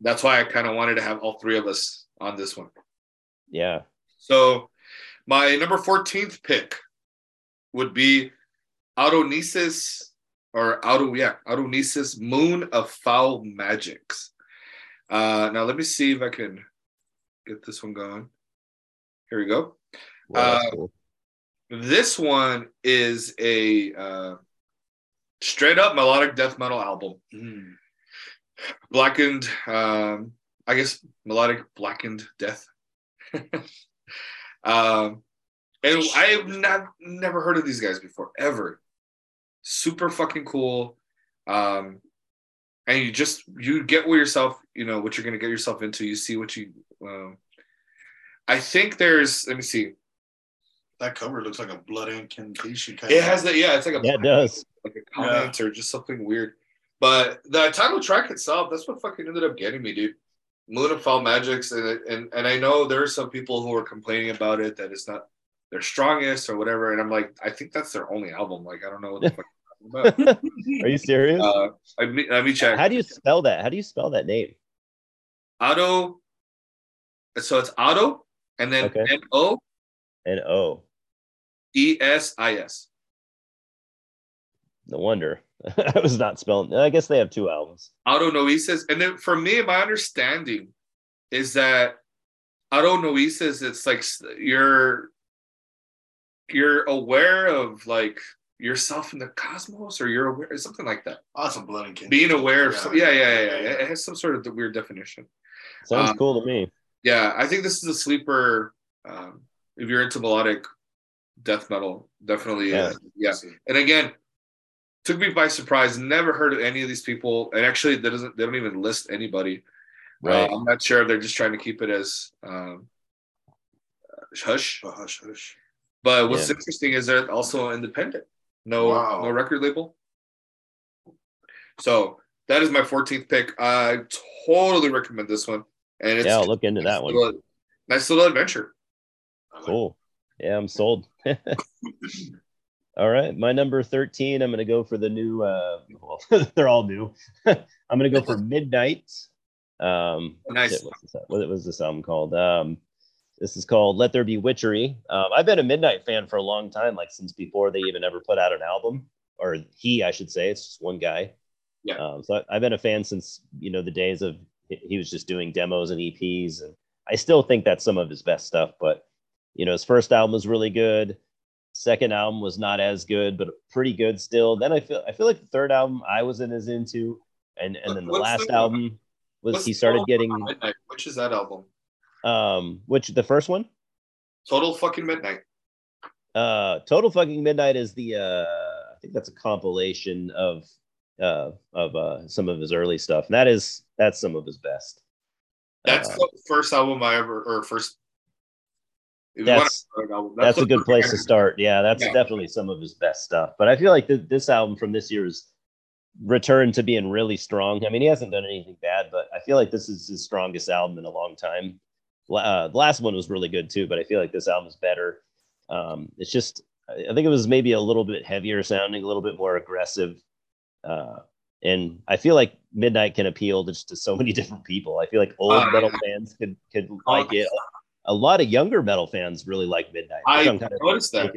That's why I kind of wanted to have all three of us on this one. yeah. So my number 14th pick would be Autonesis or Auto, yeah, Autonesis Moon of Foul Magics. Uh, now let me see if I can get this one going. Here we go. That's Uh, cool. This one is a uh, straight up melodic death metal album. Mm. Blackened, um, I guess melodic blackened death. um, and I've not never heard of these guys before ever. Super fucking cool. Um, and you just you get what yourself you know what you're gonna get yourself into. You see what you. Um, I think there's. Let me see. That cover looks like a blood incantation kind It of. has that. Yeah, it's like a Yeah, it does. like a comment or just something weird. But the title track itself, that's what fucking ended up getting me, dude. Moon of Foul Magics, and and and I know there are some people who are complaining about it that it's not their strongest or whatever, and I'm like, I think that's their only album. Like, I don't know what the fuck. you're about. Are you serious? Uh, I me- let me check. How do you spell that? How do you spell that name? Auto. So it's Auto, and then Okay. N O And O. E S I S. No wonder. I was not spelling. I guess they have two albums. Auto Noesis. And then for me, my understanding is that Auto Noesis, it's like you're you're aware of like yourself in the cosmos, or you're aware something like that. awesome that's a blood incantation. Being aware of Yeah. some, yeah, yeah, yeah, yeah. It has some sort of the weird definition. Sounds Um, cool to me. Yeah, I think this is a sleeper. Um, if you're into melodic death metal, definitely, uh, yeah. And again, took me by surprise. Never heard of any of these people, and actually, that doesn't. They don't even list anybody. Right. Uh, I'm not sure if they're just trying to keep it as um, hush. Oh, hush, hush. But what's Yeah. interesting is they're also independent. No, Wow. no record label. So that is my 14th pick. I totally recommend this one, and it's yeah, I'll look into that one. little- nice little adventure. Cool. Yeah, I'm sold. all right. My number 13, I'm going to go for the new, uh, well, they're all new. I'm going to go for Midnight. Um, Nice. shit, what's this, what was this album called? Um, this is called Let There Be Witchery. Um, I've been a Midnight fan for a long time, like since before they even ever put out an album, or he, I should say. It's just one guy. Yeah. Um, so I, I've been a fan since you know the days of he- was just doing demos and EPs, and I still think that's some of his best stuff. But you know, his first album was really good. Second album was not as good, but pretty good still. Then I feel I feel like the third album I wasn't as into, and and then the What's last the- album was he started getting Midnight? Which is that album? Um, which the first one? Total fucking midnight. Uh, Total fucking Midnight is the uh, I think that's a compilation of uh of uh some of his early stuff. And that is that's some of his best. That's Uh, the first album I ever or first. you That's- that's a good place to start. Yeah, that's Yeah. definitely some of his best stuff. But I feel like th- this album from this year is returned to being really strong. I mean, he hasn't done anything bad, but I feel like this is his strongest album in a long time. Uh, the last one was really good too, but I feel like this album is better. Um, it's just, I think it was maybe a little bit heavier sounding, a little bit more aggressive. Uh, and I feel like Midnight can appeal to just to so many different people. I feel like old Uh, metal fans could could like it. A lot of younger metal fans really like Midnight. I kind of noticed that.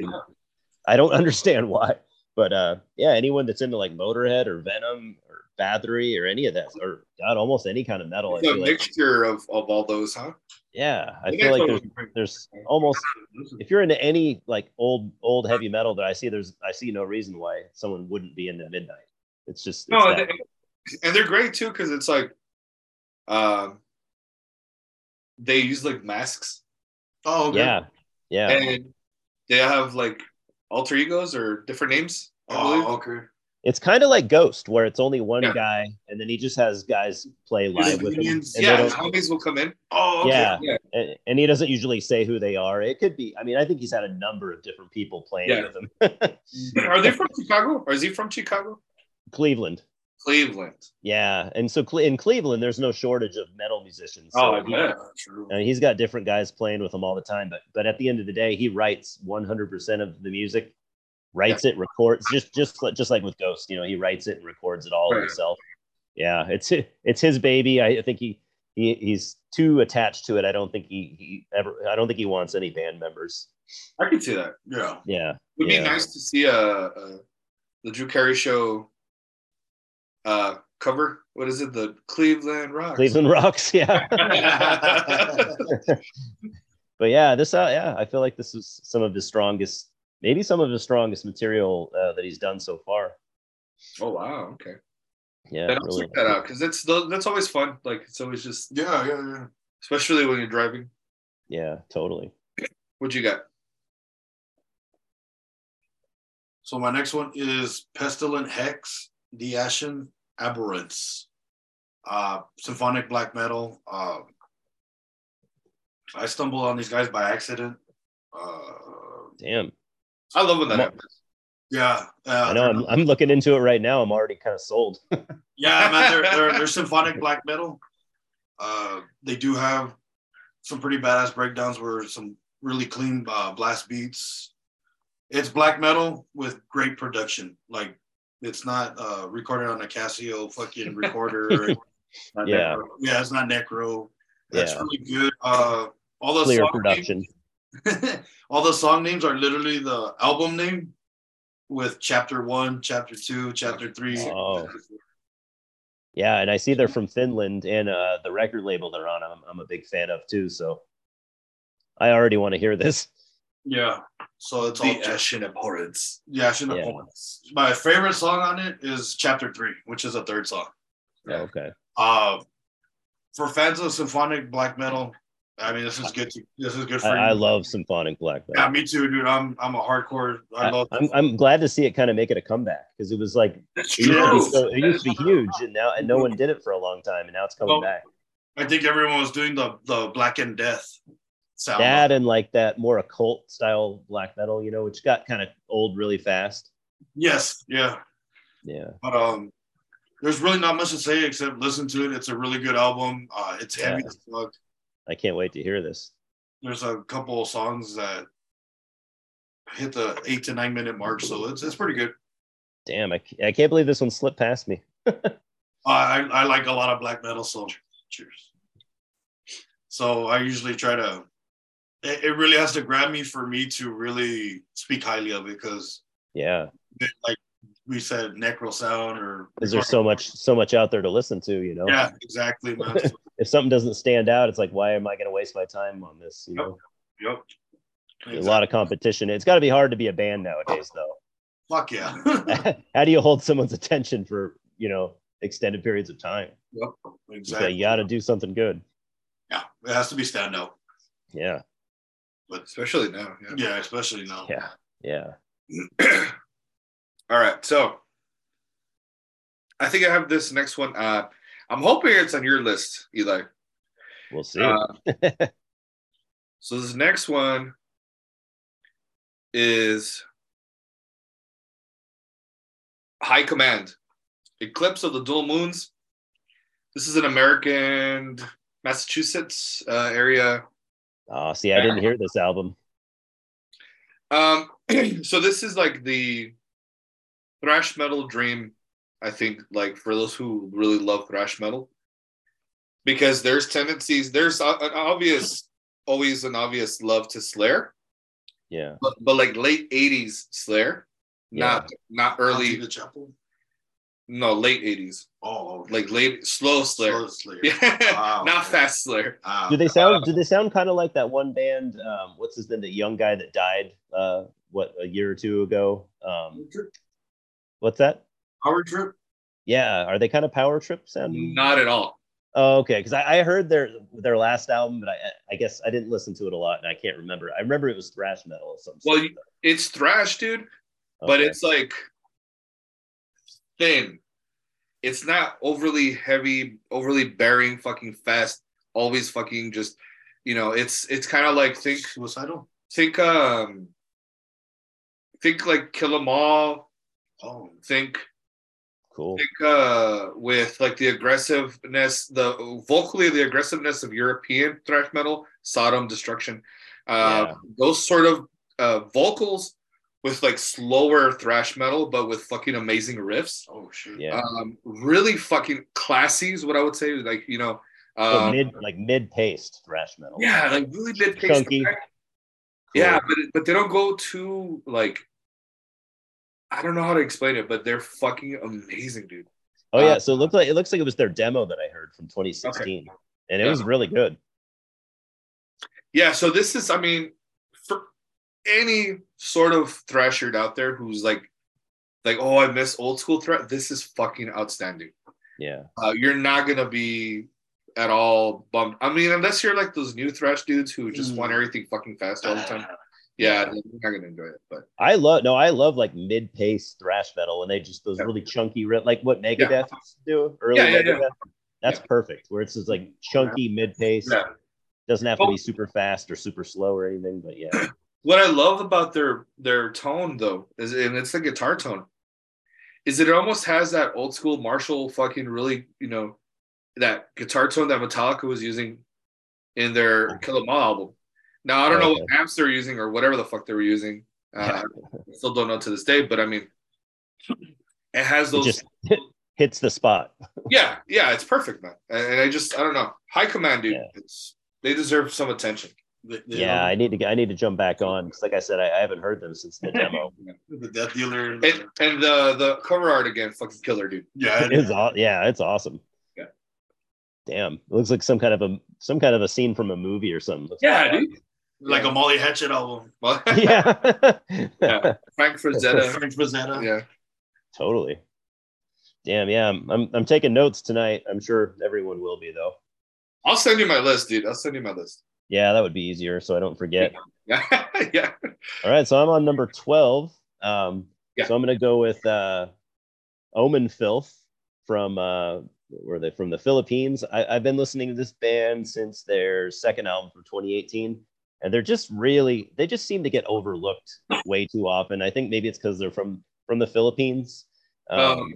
I don't understand why, but uh, yeah, anyone that's into like Motorhead or Venom or Bathory or any of that, or God, almost any kind of metal, It's a feel like, mixture of, of all those, huh? yeah, I think feel I like there's there's almost if you're into any like old old heavy metal that I see, there's I see no reason why someone wouldn't be into Midnight. It's just it's No, that- and, and they're great too because it's like, um, they use like masks Oh, okay. yeah, yeah, and they have like alter egos or different names. I believe. Oh, okay. it's kind of like Ghost, where it's only one Yeah. guy, and then he just has guys play live with him, and yeah, don't- zombies will come in. Oh, okay. Yeah. Yeah. and, and he doesn't usually say who they are. It could be. I mean, I think he's had a number of different people playing Yeah. with him. Are they from Chicago? Or is he from Chicago? Cleveland, Cleveland. yeah, and so in Cleveland, there's no shortage of metal musicians. So Oh, he, true. I mean, he's got different guys playing with him all the time. But but at the end of the day, he writes 100% of the music, writes it, records just just like- just like with Ghost. You know, he writes it and records it all Right. himself. Yeah, it's it's his baby. I think he. He, he's too attached to it. I don't think he, he ever. I don't think he wants any band members. I can see that. Yeah. Yeah, It would Yeah. be nice to see a, a the Drew Carey show uh cover. What is it? The Cleveland Rocks. Cleveland Rocks. Yeah. but yeah, this uh, yeah, I feel like this is some of his strongest, maybe some of his strongest material uh, that he's done so far. oh wow. Okay. Yeah, Then I'll really check that out because that's that's always fun. Like it's always just, Yeah, yeah, yeah. especially when you're driving. Yeah, totally. What you got? So my next one is Pestilent Hex, The Ashen Abhorrence. Uh, symphonic black metal. Uh, I stumbled on these guys by accident. Uh, Damn. I love when that Mo- happens. yeah, uh, I know. I'm, I'm looking into it right now. I'm already kind of sold. Yeah, man, they're, they're, they're symphonic black metal. Uh, they do have some pretty badass breakdowns where some really clean uh, blast beats. It's black metal with great production. Like it's not uh, recorded on a Casio fucking recorder. Yeah. Necro. yeah, it's not Necro. That's Yeah. really good. Uh, all the Clear song production. names- all the song names are literally the album name with chapter one, chapter two, chapter three. Oh. Yeah, and I see they're from Finland, and uh, the record label they're on, I'm, I'm a big fan of too. So I already want to hear this. Yeah. So it's all The Ashen Abhorrence. Yeah, I should Yeah. My favorite song on it is Chapter Three, which is a third song. Yeah. Okay. Uh, for fans of symphonic black metal, I mean, this is good. To, this is good for I, I love symphonic black metal. Yeah, me too, dude. I'm I'm a hardcore. I, I, love. I'm, I'm glad to see it kind of make it a comeback because it was like That's it used, to be so, it used to be huge, and now and no one did it for a long time, and now it's coming Well, back. I think everyone was doing the the Black and Death sound. That and like that more occult style black metal, you know, which got kind of old really fast. yes, yeah. Yeah, But um, there's really not much to say except listen to it. It's a really good album. Uh, it's heavy Yeah. as fuck. I can't wait to hear this. There's a couple of songs that hit the eight to nine minute mark, so it's it's pretty good. Damn, I, I can't believe this one slipped past me. I I like a lot of black metal, so cheers. So I usually try to. It, it really has to grab me for me to really speak highly of it because, Yeah, like we said, necro sound or because there's so much so much out there to listen to, you know. yeah, exactly, If something doesn't stand out, it's like, why am I going to waste my time on this? You know, yep. There's a lot of competition. It's got to be hard to be a band nowadays, though. Fuck yeah. How do you hold someone's attention for you know extended periods of time? yep. Exactly. you got to do something good. Yeah, it has to be standout. Yeah. Especially now. Yeah. Yeah, especially now. Yeah. Yeah. All right, so I think I have this next one. Uh, I'm hoping it's on your list, Eli. We'll see. Uh, so this next one is High Command, Eclipse of the Dual Moons. This is an American Massachusetts uh, area. Oh, see, I didn't hear this album. Um, so this is like the thrash metal dream, I think, like for those who really love thrash metal, because there's tendencies, there's an obvious, always an obvious love to Slayer, Yeah. but, but like late '80s Slayer, not not Early early, the chapel. No late '80s, Oh, okay. like late slow Slayer, Slow Slayer. yeah, Wow, not okay. fast Slayer. Ah, Do they sound? Do they sound kind of like that one band? Um, what's his name? The young guy that died. Uh, what a year or two ago. Um, what's that? Power trip. Yeah, are they kind of power trip sounding? Not at all. Oh, okay. Because I, I heard their their last album, but I I guess I didn't listen to it a lot, and I can't remember. I remember it was thrash metal of some Well, sort. you- It's thrash, dude. but it's like thin. It's not overly heavy, overly bearing, fucking fast, always fucking just, you know, it's it's kind of like think Suicidal. think um think like Kill 'Em All, Oh, think cool. think uh with like the aggressiveness, the vocally the aggressiveness of European thrash metal, Sodom Destruction, uh Yeah. those sort of uh vocals with like slower thrash metal, but with fucking amazing riffs. oh shit. Yeah. um really fucking classy is what i would say like you know So um, mid like mid paced thrash metal. yeah like really mid paced Chunky. yeah but but they don't go too like i don't know how to explain it but they're fucking amazing dude Oh yeah. uh, So it looked like it looks like it was their demo that I heard from 2016, and it Yeah. was really good. yeah so this is i mean for any sort of thrasher out there who's like like oh i miss old school thrash this is fucking outstanding Yeah. uh, you're not gonna be at all bummed. I mean, unless you're like those new thrash dudes who just Mm. want everything fucking fast all the time. Yeah, then you're not gonna enjoy it. But I love no, I love like mid paced thrash metal when they just those Yeah. really chunky like what Megadeth used to do early Yeah, yeah, Megadeth. yeah. That's perfect. Where it's just like chunky mid paced. yeah, Doesn't have to Well- be super fast or super slow or anything, but yeah. what I love about their their tone though is, and it's the guitar tone, is it almost has that old school Marshall fucking really you know that guitar tone that Metallica was using in their Kill 'Em All album. Now I don't know what amps they're using or whatever the fuck they were using. Uh, I still don't know to this day, but I mean, it has It those. just hits the spot. Yeah, yeah, it's perfect, man. And I just, I don't know, high command, dude. Yeah. They deserve some attention. The, the, Yeah, um, I need to get I need to jump back on because like I said, I, I haven't heard them since the demo. the death dealer. And, and the the cover art again, fucking killer, dude. yeah, It is aw- yeah, it's awesome. Yeah. Damn. It looks like some kind of a some kind of a scene from a movie or something. Looks Yeah, like dude. like a Molly Hatchet album. Well, that. yeah. Yeah. Frank Frazetta. Frank Frazetta. yeah, Totally. Damn, yeah. I'm, I'm I'm taking notes tonight. I'm sure everyone will be though. I'll send you my list, dude. I'll send you my list. Yeah, that would be easier so I don't forget. Yeah, yeah. All right, so I'm on number 12. Um Yeah. so I'm gonna go with uh Omen Filth from uh where are they from the Philippines. I, I've been listening to this band since their second album from 2018, and they're just really they just seem to get overlooked way too often. I think maybe it's because they're from from the Philippines. Um, Um,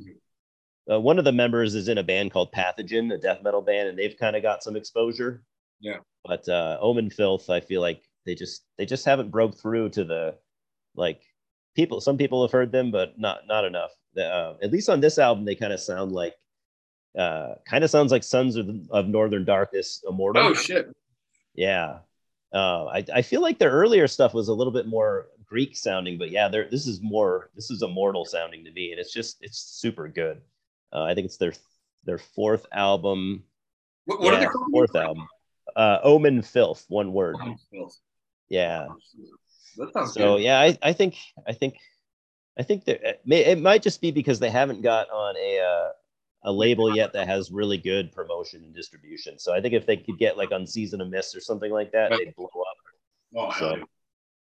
uh, one of the members is in a band called Pathogen, a death metal band, and they've kind of got some exposure. Yeah. But uh, Omen Filth, I feel like they just they just haven't broke through to the like people. Some people have heard them, but not not enough. Uh, at least on this album, they kind of sound like uh, kind of sounds like Sons of, of Northern Darkness, Immortal. oh shit. Yeah. Uh, I, I feel like their earlier stuff was a little bit more Greek sounding, but yeah, this is more this is immortal sounding to me, and it's just it's super good. Uh, I think it's their their fourth album. What, what are yeah, they called? Fourth album. Uh, Omen Filth, one word. Yeah. That sounds So good. yeah, I, I think I think I think that it, may, it might just be because they haven't got on a uh, a label yet that has really good promotion and distribution. So I think if they could get like on Season of Mist or something like that, Right. they'd blow up. Oh, So yeah.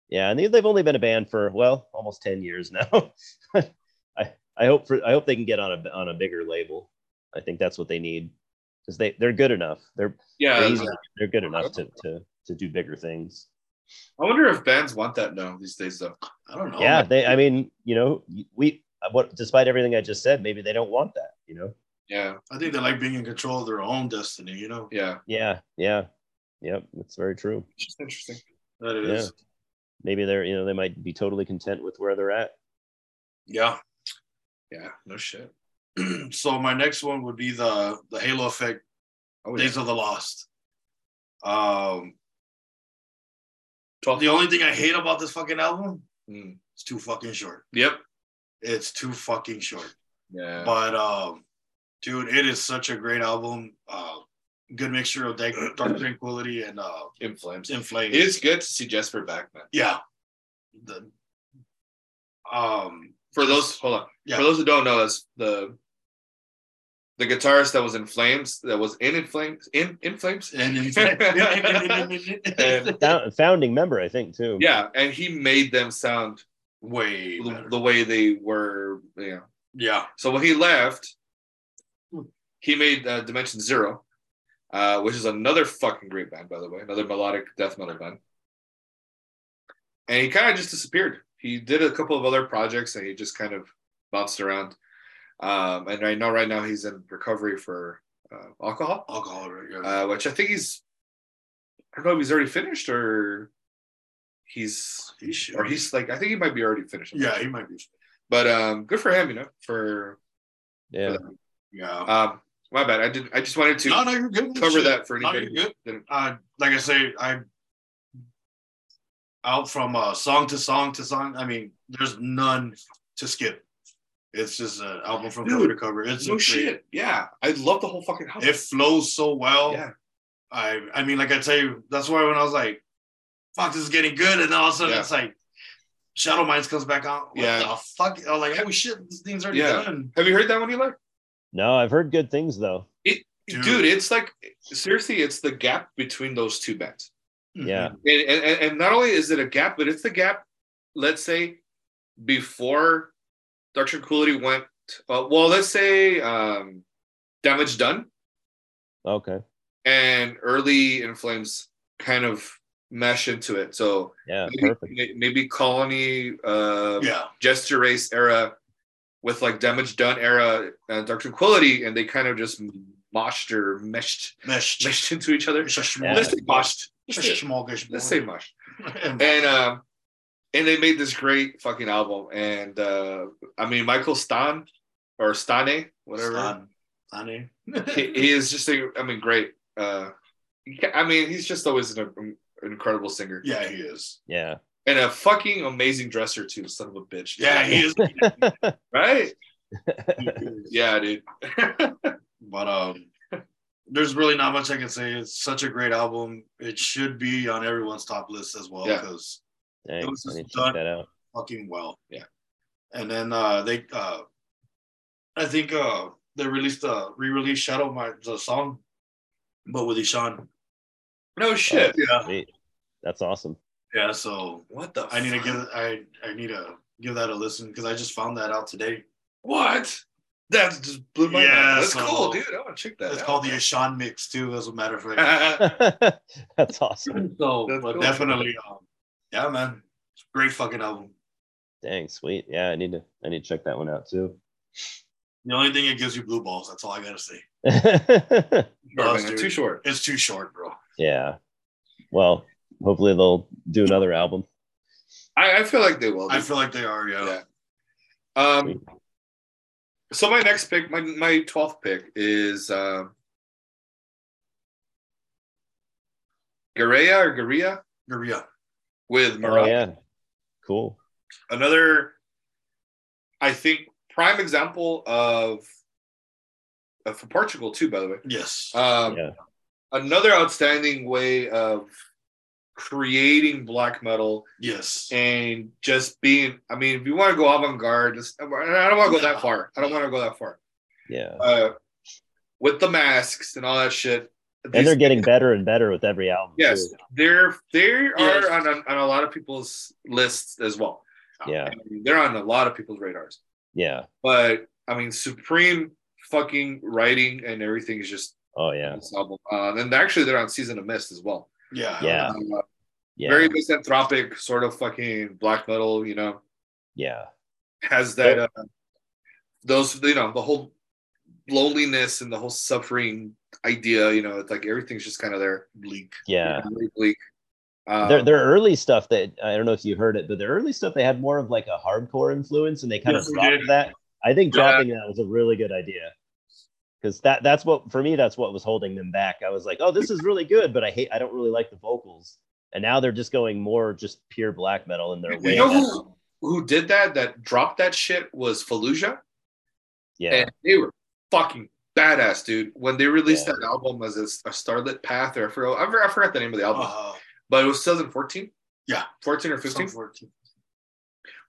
yeah, and they, they've only been a band for well almost ten years now. I I hope for I hope they can get on a on a bigger label. I think that's what they need because they they're good enough. They're Yeah, they're, easy- they're good enough to, to to do bigger things. I wonder if bands want that now these days, though. I don't know. yeah, they. I mean, you know, we what despite everything I just said, maybe they don't want that. You know. Yeah, I think they like being in control of their own destiny. You know, yeah, Yeah, yeah, yep. That's very true. it's interesting. that it Yeah. is. Maybe they're you know they might be totally content with where they're at. Yeah. Yeah, no shit. so my next one would be the the Halo Effect Oh, Days yeah. of the Lost. Um, 12. the only thing I hate about this fucking album Mm. is too fucking short. Yep. It's too fucking short. Yeah. But um, dude, it is such a great album. Uh, good mixture of Dark, Dark Tranquillity and uh, In Flames. In Flames. It's good to see Jesper back, man. yeah. The um For those, hold on. Yeah. For those who don't know, that's the the guitarist that was in Flames, that was in In Flames, in In Flames. and in And- Found, founding member, I think too. yeah, and he made them sound way the, better. the way they were. You know. yeah. So when he left, he made uh, Dimension Zero, uh, which is another fucking great band, by the way, another melodic death metal band. And he kind of just disappeared. He did a couple of other projects, and he just kind of bounced around. Um, and I know right now he's in recovery for uh, alcohol, Alcohol, right? Yeah. uh, which I think he's. I don't know if he's already finished or he's he should. or he's like I think he might be already finished. yeah, he might be. But um, good for him, you know, for yeah. Yeah. Um, my bad. I did. I just wanted to no, no, you're good. cover that for No, anybody. you're good. uh, like I say, I out from uh, song to song to song. I mean, there's none to skip. It's just an album from cover to cover. It's No a great- shit. Yeah, I love the whole fucking album. It flows so well. yeah, I I mean, like I tell you, that's why when I was like, "Fuck, this is getting good," and then all of a sudden Yeah. it's like, Shadow Minds comes back on. What Yeah. the fuck? I was like, "Holy shit, this thing's already Yeah. done." have you heard that one, Eli? No, I've heard good things though. Dude. Dude. it's like seriously, it's the gap between those two bands. Mm-hmm. Yeah. And, and and- and not only is it a gap, but it's the gap. Let's say before Dark Tranquillity went. Uh, well, let's say um, Damage Done Okay. and early In Flames kind of mesh into it. So Yeah. maybe, Perfect. maybe Colony. Uh, Yeah, Jester Race era with like damage done era uh, dark tranquility and they kind of just moshed or meshed meshed. meshed into each other It's a Yeah. let's say moshed It's a small-ish let's say moshed and um and they made this great fucking album and uh i mean michael stan or stane whatever Stan. Stane. he, he is just a, i mean great uh i mean he's just always an, an incredible singer yeah, he is. Yeah. and a fucking amazing dresser too son of a bitch Yeah, he is. right yeah dude But um, there's really not much I can say. It's such a great album. It should be on everyone's top list as well Yeah. Because Thanks. was I just need to done. check that out. fucking well. Yeah. And then uh they uh I think uh they released a re-release Shadow My the song, but with Ihsahn. no shit Yeah. Sweet. That's awesome. Yeah. So What the? I need to give I I need to give that a listen because I just found that out today. What? That just blew my Yeah, mind. That's so- cool, dude. I want to check that. It's out. called the Ihsahn mix too, as a matter of fact. That's awesome. so That's but cool. definitely um, yeah, man. Great fucking album. Dang, sweet. Yeah, I need to I need to check that one out too. The only thing it gives you blue balls. That's all I gotta say. Short, Us, man. Too short. It's too short, bro. yeah. Well, hopefully they'll do another album. I, I feel like they will. I feel like they are, yeah. yeah. Um. So my next pick, my my twelfth pick is um. Gaerea or Garia Yeah. With Oh yeah. Cool. Another, I think, prime example of, uh, for Portugal too. By the way, Yes. Um, Yeah. Another outstanding way of creating black metal yes. and just being, I mean, if you want to go avant garde, just, I don't want to go that far. I don't want to go that far. Yeah. uh, with the masks and all that shit. And they're getting better and better with every album. Yes, too. they're they are on, on on a lot of people's lists as well. Yeah. I mean, they're on a lot of people's radars. Yeah. But I mean, supreme fucking writing and everything is just Oh yeah. this album. Uh, and actually, they're on Season of Mist as well. Yeah. Yeah. Uh, Yeah. Very misanthropic, sort of fucking black metal. You know, yeah. has that uh, those you know the whole loneliness and the whole suffering idea. You know, it's like everything's just kind of there. Bleak. Yeah. Really bleak. Um, their their early stuff that I don't know if you heard it, but their early stuff they had more of like a hardcore influence, and they kind Yes, of dropped that. I think Yeah. dropping that was a really good idea because that that's what for me that's what was holding them back. I was like, oh, this is really good, but I hate I don't really like the vocals, and now they're just going more just pure black metal, and they're You way know who, who did that? That dropped that shit was Fallujah, yeah and they were fucking badass, dude. When they released Yeah. that album as a, a Starlit Path, or I forgot, I forgot, I forgot the name of the album, Uh, but it was 2014, yeah. 14 or 15. 14.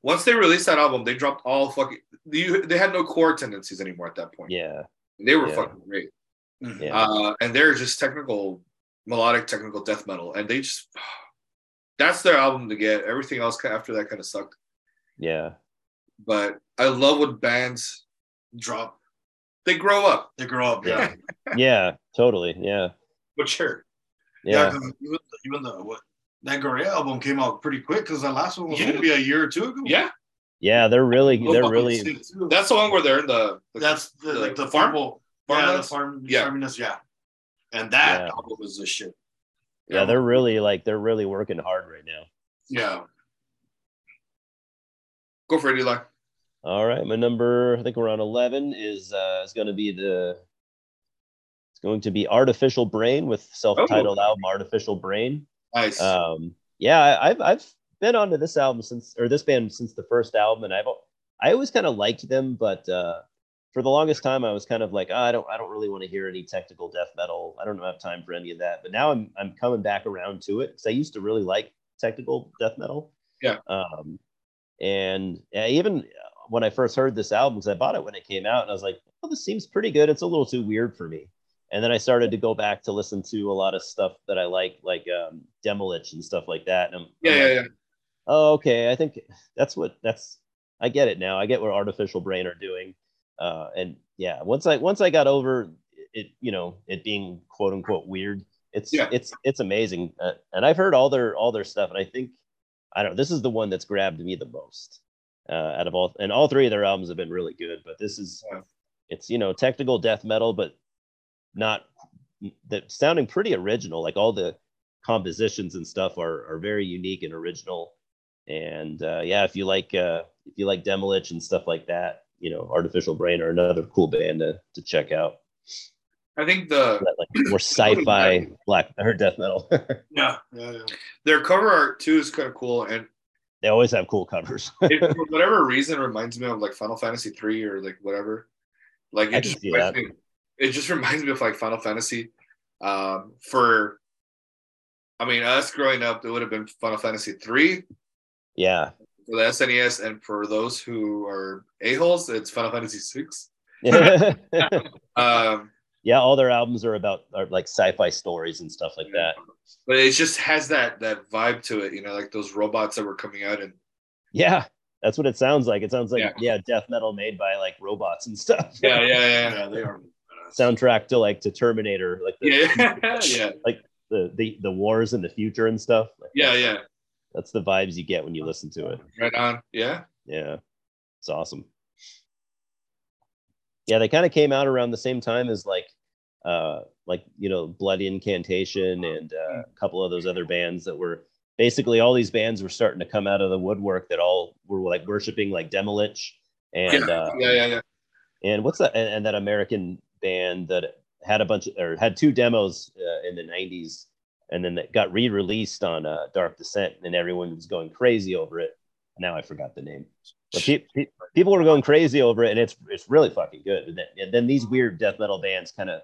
Once they released that album, they dropped all fucking. You, they had no core tendencies anymore at that point. yeah They were Yeah. fucking great. Yeah Uh, and they're just technical, melodic, technical death metal, and they just. That's their album to get. Everything else after that kind of sucked. yeah But I love when bands Drop. They grow up. They grow up. Yeah. yeah totally yeah Mature. Yeah. yeah 'cause even, the, even the what that Gorilla album came out pretty quick because the last one was Yeah. maybe a year or two ago. Yeah, yeah they're really they're fucking really that's the one where they're in the. the that's the, the like the farm- farm. Yeah, the farm. Yeah. farminess, yeah. And that Yeah. album was the shit. yeah they're really like they're really working hard right now. Yeah. go for it, Eli. All right, my number I think we're on eleven is uh is going to be the it's going to be Artificial Brain with self-titled Oh. album Artificial Brain. Nice. Um, yeah, I- I've I've been onto this album since or this band since the first album, and I've I always kind of liked them, but uh, for the longest time I was kind of like "Ah, I don't I don't really want to hear any technical death metal. I don't have time for any of that. But now I'm I'm coming back around to it because I used to really like technical death metal. Yeah. Um, and even when I first heard this album, because I bought it when it came out, and I was like, oh, this seems pretty good. It's a little too weird for me. And then I started to go back to listen to a lot of stuff that I like, like um, Demilich and stuff like that. And I'm, yeah, I'm yeah, like, yeah. oh, okay. I think that's what that's. I get it now. I get what Artificial Brain are doing. Uh, and yeah, once I once I got over it, you know, it being quote unquote weird, it's Yeah. it's it's amazing. Uh, and I've heard all their all their stuff, and I think I don't. know, This is the one that's grabbed me the most uh, out of all, and all three of their albums have been really good. But this is Yeah. it's you know technical death metal, but not that sounding pretty original. Like all the compositions and stuff are are very unique and original. And uh, yeah, if you like uh, if you like Demilich and stuff like that, you know, Artificial Brain are another cool band to to check out. I think the That, like more sci-fi black or death metal. Yeah. Yeah. yeah. their cover art too is kind of cool, and they always have cool covers. it, for whatever reason, reminds me of like Final Fantasy three or like whatever. Like it just reminds me, it just reminds me of like Final Fantasy. Um, for, I mean, us growing up, it would have been Final Fantasy three yeah. for the SNES, and for those who are a holes, it's Final Fantasy six. yeah, all their albums are about are like sci-fi stories and stuff like that. but it just has that that vibe to it, you know, like those robots that were coming out and Yeah, that's what it sounds like. It sounds like Yeah. yeah, death metal made by like robots and stuff. yeah, yeah, yeah, Yeah. They are. Soundtrack to like to Terminator, like the, yeah, yeah, the, the the wars in the future and stuff. Like, yeah, yeah. That's the vibes you get when you listen to it. Right on. Yeah. Yeah, it's awesome. Yeah, they kind of came out around the same time as like, uh, like you know, Blood Incantation and uh, a couple of those other bands that were basically all these bands were starting to come out of the woodwork that all were like worshiping like Demilich and yeah, uh, yeah, yeah, yeah. and what's that and, and that American band that had a bunch of or had two demos uh, in the 90s and then that got re-released on uh, Dark Descent and everyone was going crazy over it. Now I forgot the name. But pe- pe- people were going crazy over it and it's it's really fucking good. And then, and then these weird death metal bands kind of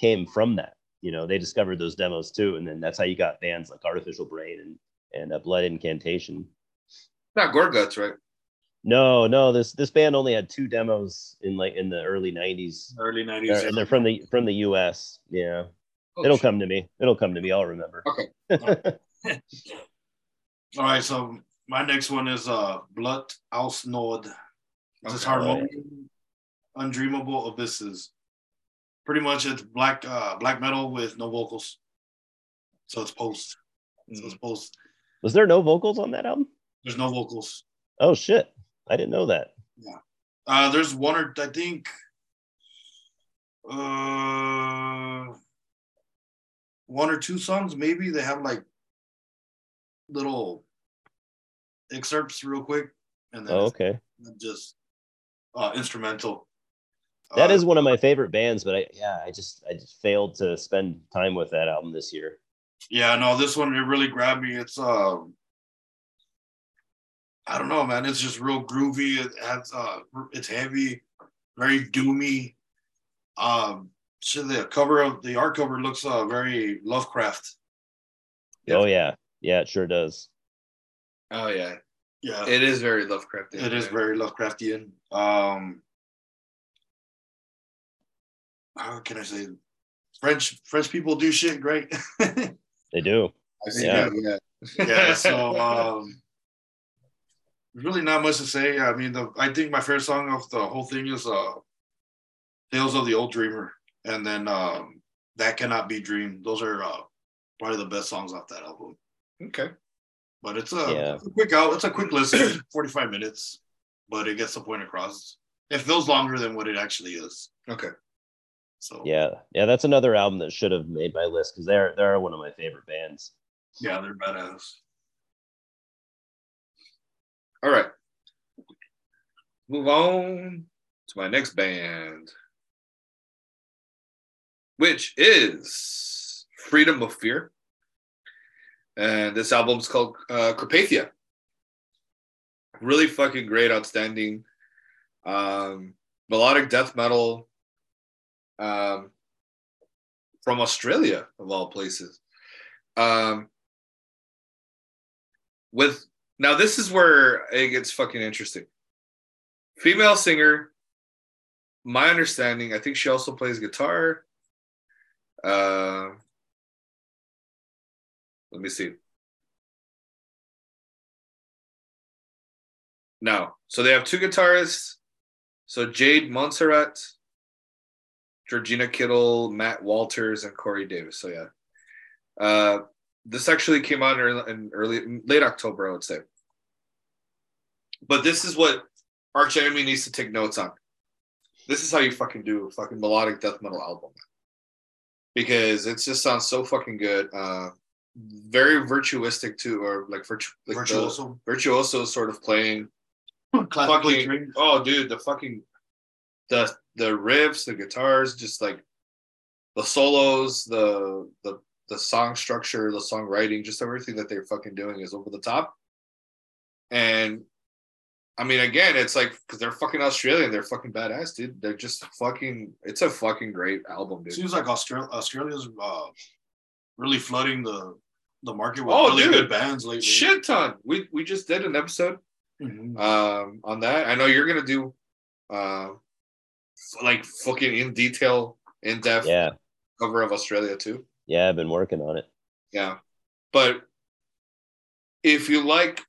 came from that. You know, they discovered those demos too and then that's how you got bands like Artificial Brain and and uh, Blood Incantation. Not Gorguts, right? No, no, this this band only had two demos in like in the early '90s, Early They're- nineties. and they're from the from the U.S. Yeah, Oh, it'll shit. come to me. It'll come to me. I'll remember. Okay. All right, so my next one is uh Blood aus Is Okay. harmonium, undreamable abysses. Pretty much it's black uh black metal with no vocals. So it's post. So it's post. Was there no vocals on that album? There's no vocals. Oh shit, I didn't know that. Yeah. Uh there's one or I think uh one or two songs maybe they have like little excerpts real quick and then Oh, okay. just uh instrumental. That Uh, is one of my favorite bands, but I yeah, I just I just failed to spend time with that album this year. Yeah, no, this one it really grabbed me. It's um I don't know, man. It's just real groovy. It has uh it's heavy, very doomy. Um so the cover of the art cover looks uh very Lovecraft. Yeah. Oh yeah, yeah, it sure does. Oh yeah, Yeah. it is very Lovecraftian. it is yeah. very Lovecraftian. Um how can I say French French people do shit great. They do. I see Yeah. that, yeah. yeah, so um, there's really not much to say. I mean, the I think my favorite song of the whole thing is uh, "Tales of the Old Dreamer," and then um, "That Cannot Be Dreamed." Those are uh, probably the best songs off that album. Okay. But it's a, Yeah. it's a quick out. It's a quick listen, 45 minutes, but it gets the point across. It feels longer than what it actually is. Okay. So Yeah, yeah, that's another album that should have made my list because they're they're one of my favorite bands. yeah, they're badass. All right. Move on to my next band, which is Freedom of Fear. And this album's called uh, Carpathia. Really fucking great, outstanding. Um, melodic death metal um, from Australia, of all places. Um, with now, this is where it gets fucking interesting. Female singer, my understanding, I think she also plays guitar. Uh, let me see. Now, so they have two guitarists. So Jade Montserrat, Georgina Kittle, Matt Walters, and Corey Davis. So yeah, uh, this actually came out in early, late October, I would say. But this is what Arch Enemy needs to take notes on. This is how you fucking do a fucking melodic death metal album. Because it just sounds so fucking good. Uh, very virtuistic too, or like, virtu- like Virtuoso. virtuoso sort of playing. Classically Fucking, oh, dude, the fucking the the riffs, the guitars, just like the solos, the the the song structure, the songwriting, just everything that they're fucking doing is over the top. And I mean, again, it's like because they're fucking Australian, they're fucking badass, dude. They're just fucking. It's a fucking great album, dude. Seems like Australia Australia's uh, really flooding the the market with Oh, really dude. good bands lately. Shit ton. We we just did an episode Mhm. um on that. I know you're gonna do uh like fucking in detail, in depth Yeah, cover of Australia too. yeah, I've been working on it. Yeah. But if you like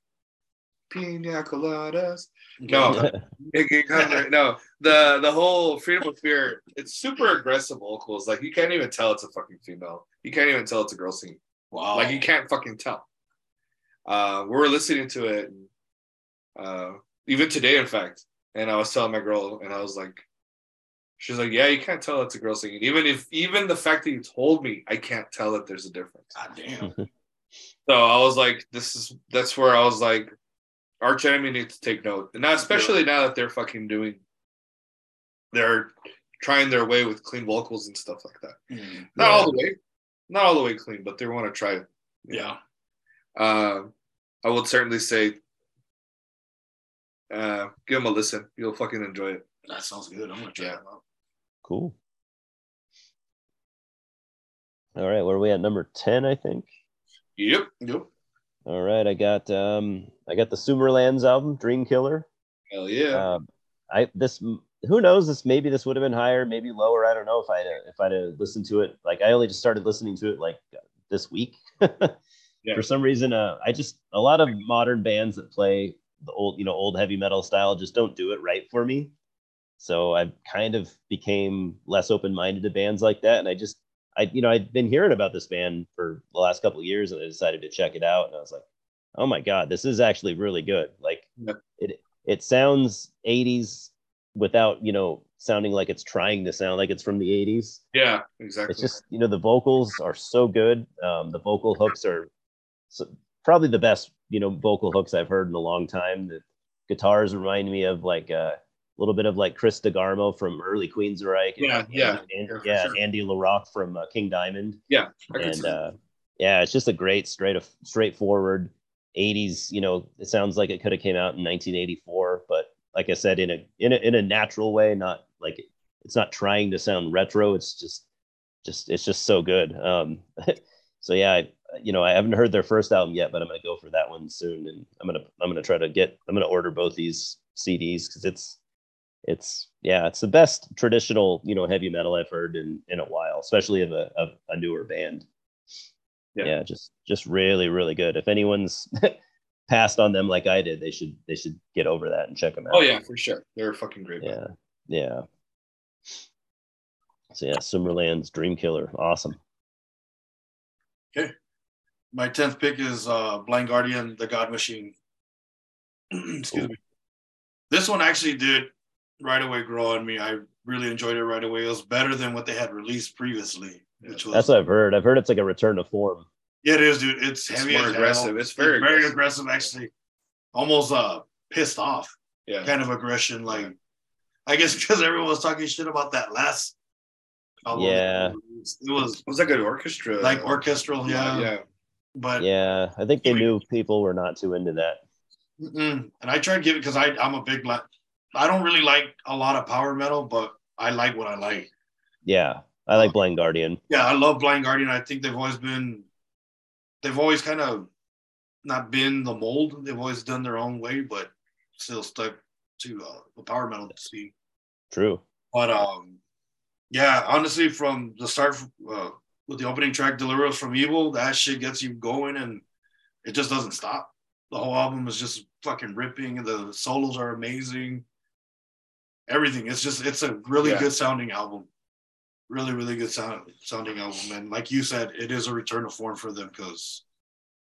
pina coladas, no, making no, the the whole freedom of fear, it's super aggressive vocals. Like you can't even tell it's a fucking female. You can't even tell it's a girl singing. Wow. Like you can't fucking tell. Uh, we were listening to it, and, uh, even today, in fact. And I was telling my girl, and I was like, she's like, yeah, you can't tell it's a girl singing. Even if, even the fact that you told me, I can't tell that there's a difference. God damn. So I was like, this is that's where I was like, Arch Enemy needs to take note. And now, especially now that they're fucking doing, they're trying their way with clean vocals and stuff like that. Mhm. Not Yeah. all the way, not all the way clean, but they want to try it. Yeah. Um, I would certainly say, uh, give them a listen. You'll fucking enjoy it. That sounds good. I'm gonna try Yeah. that out. Cool. All right, where are we at? Number ten, I think. Yep. Yep. All right, I got um, I got the Sumerlands album, Dream Killer. Hell yeah. Um, I this who knows this maybe this would have been higher, maybe lower. I don't know if I'd if I'd have listened to it. Like I only just started listening to it like this week. Yeah. For some reason, uh, I just a lot of modern bands that play the old you know old heavy metal style just don't do it right for me. So I kind of became less open minded to bands like that, and I just I you know I'd been hearing about this band for the last couple of years, and I decided to check it out, and I was like, oh my god, this is actually really good. Like Yep. it it sounds 80s without you know sounding like it's trying to sound like it's from the 80s yeah, exactly. it's just you know the vocals are so good um, the vocal hooks are so, probably the best you know vocal hooks i've heard in a long time the guitars remind me of like uh, a little bit of like Chris DeGarmo from early Queensrÿche and Yeah, yeah, and, yeah, yeah sure. Andy LaRocque from uh, king diamond yeah, and uh, yeah, it's just a great straight straightforward 80s. You know, it sounds like it could have came out in 1984, but like I said, in a in a in a natural way, not like it's not trying to sound retro. It's just just it's just so good. Um, so yeah, I, you know, I haven't heard their first album yet, but I'm gonna go for that one soon, and I'm gonna I'm gonna try to get I'm gonna order both these CDs because it's it's yeah it's the best traditional you know heavy metal I've heard in in a while, especially of a of a newer band Yeah. yeah. just just really really good if anyone's passed on them like i did they should they should get over that and check them out Oh yeah, for sure. They're fucking great. band. yeah yeah so yeah Sumerlands dream killer awesome Okay, My tenth pick is uh, Blind Guardian, The God Machine. Excuse me. This one actually did right away grow on me. I really enjoyed it right away. It was better than what they had released previously, which was that's what i've heard i've heard it's like a return to form yeah, it is, dude. It's It's heavy, more aggressive. It's very very aggressive. aggressive. Actually, almost uh pissed off Yeah. kind of aggression. Like, I guess because everyone was talking shit about that last. album. Yeah. it was It was like an orchestra. like orchestral, yeah. yeah. But yeah i think they knew people were not too into that Mm-mm. And I tried giving because I I'm a big black. I don't really like a lot of power metal, but I like what I like. yeah i like blind guardian Yeah, I love Blind Guardian. I think they've always been, they've always kind of not been the mold. They've always done their own way, but still stuck to uh, the power metal scene. true But um, yeah, honestly, from the start uh, with the opening track, "Deliver Us from Evil," that shit gets you going, and it just doesn't stop. The whole album is just fucking ripping. The solos are amazing. Everything. It's just it's a really Yeah. good sounding album. Really, really good sound sounding album. And like you said, it is a return to form for them because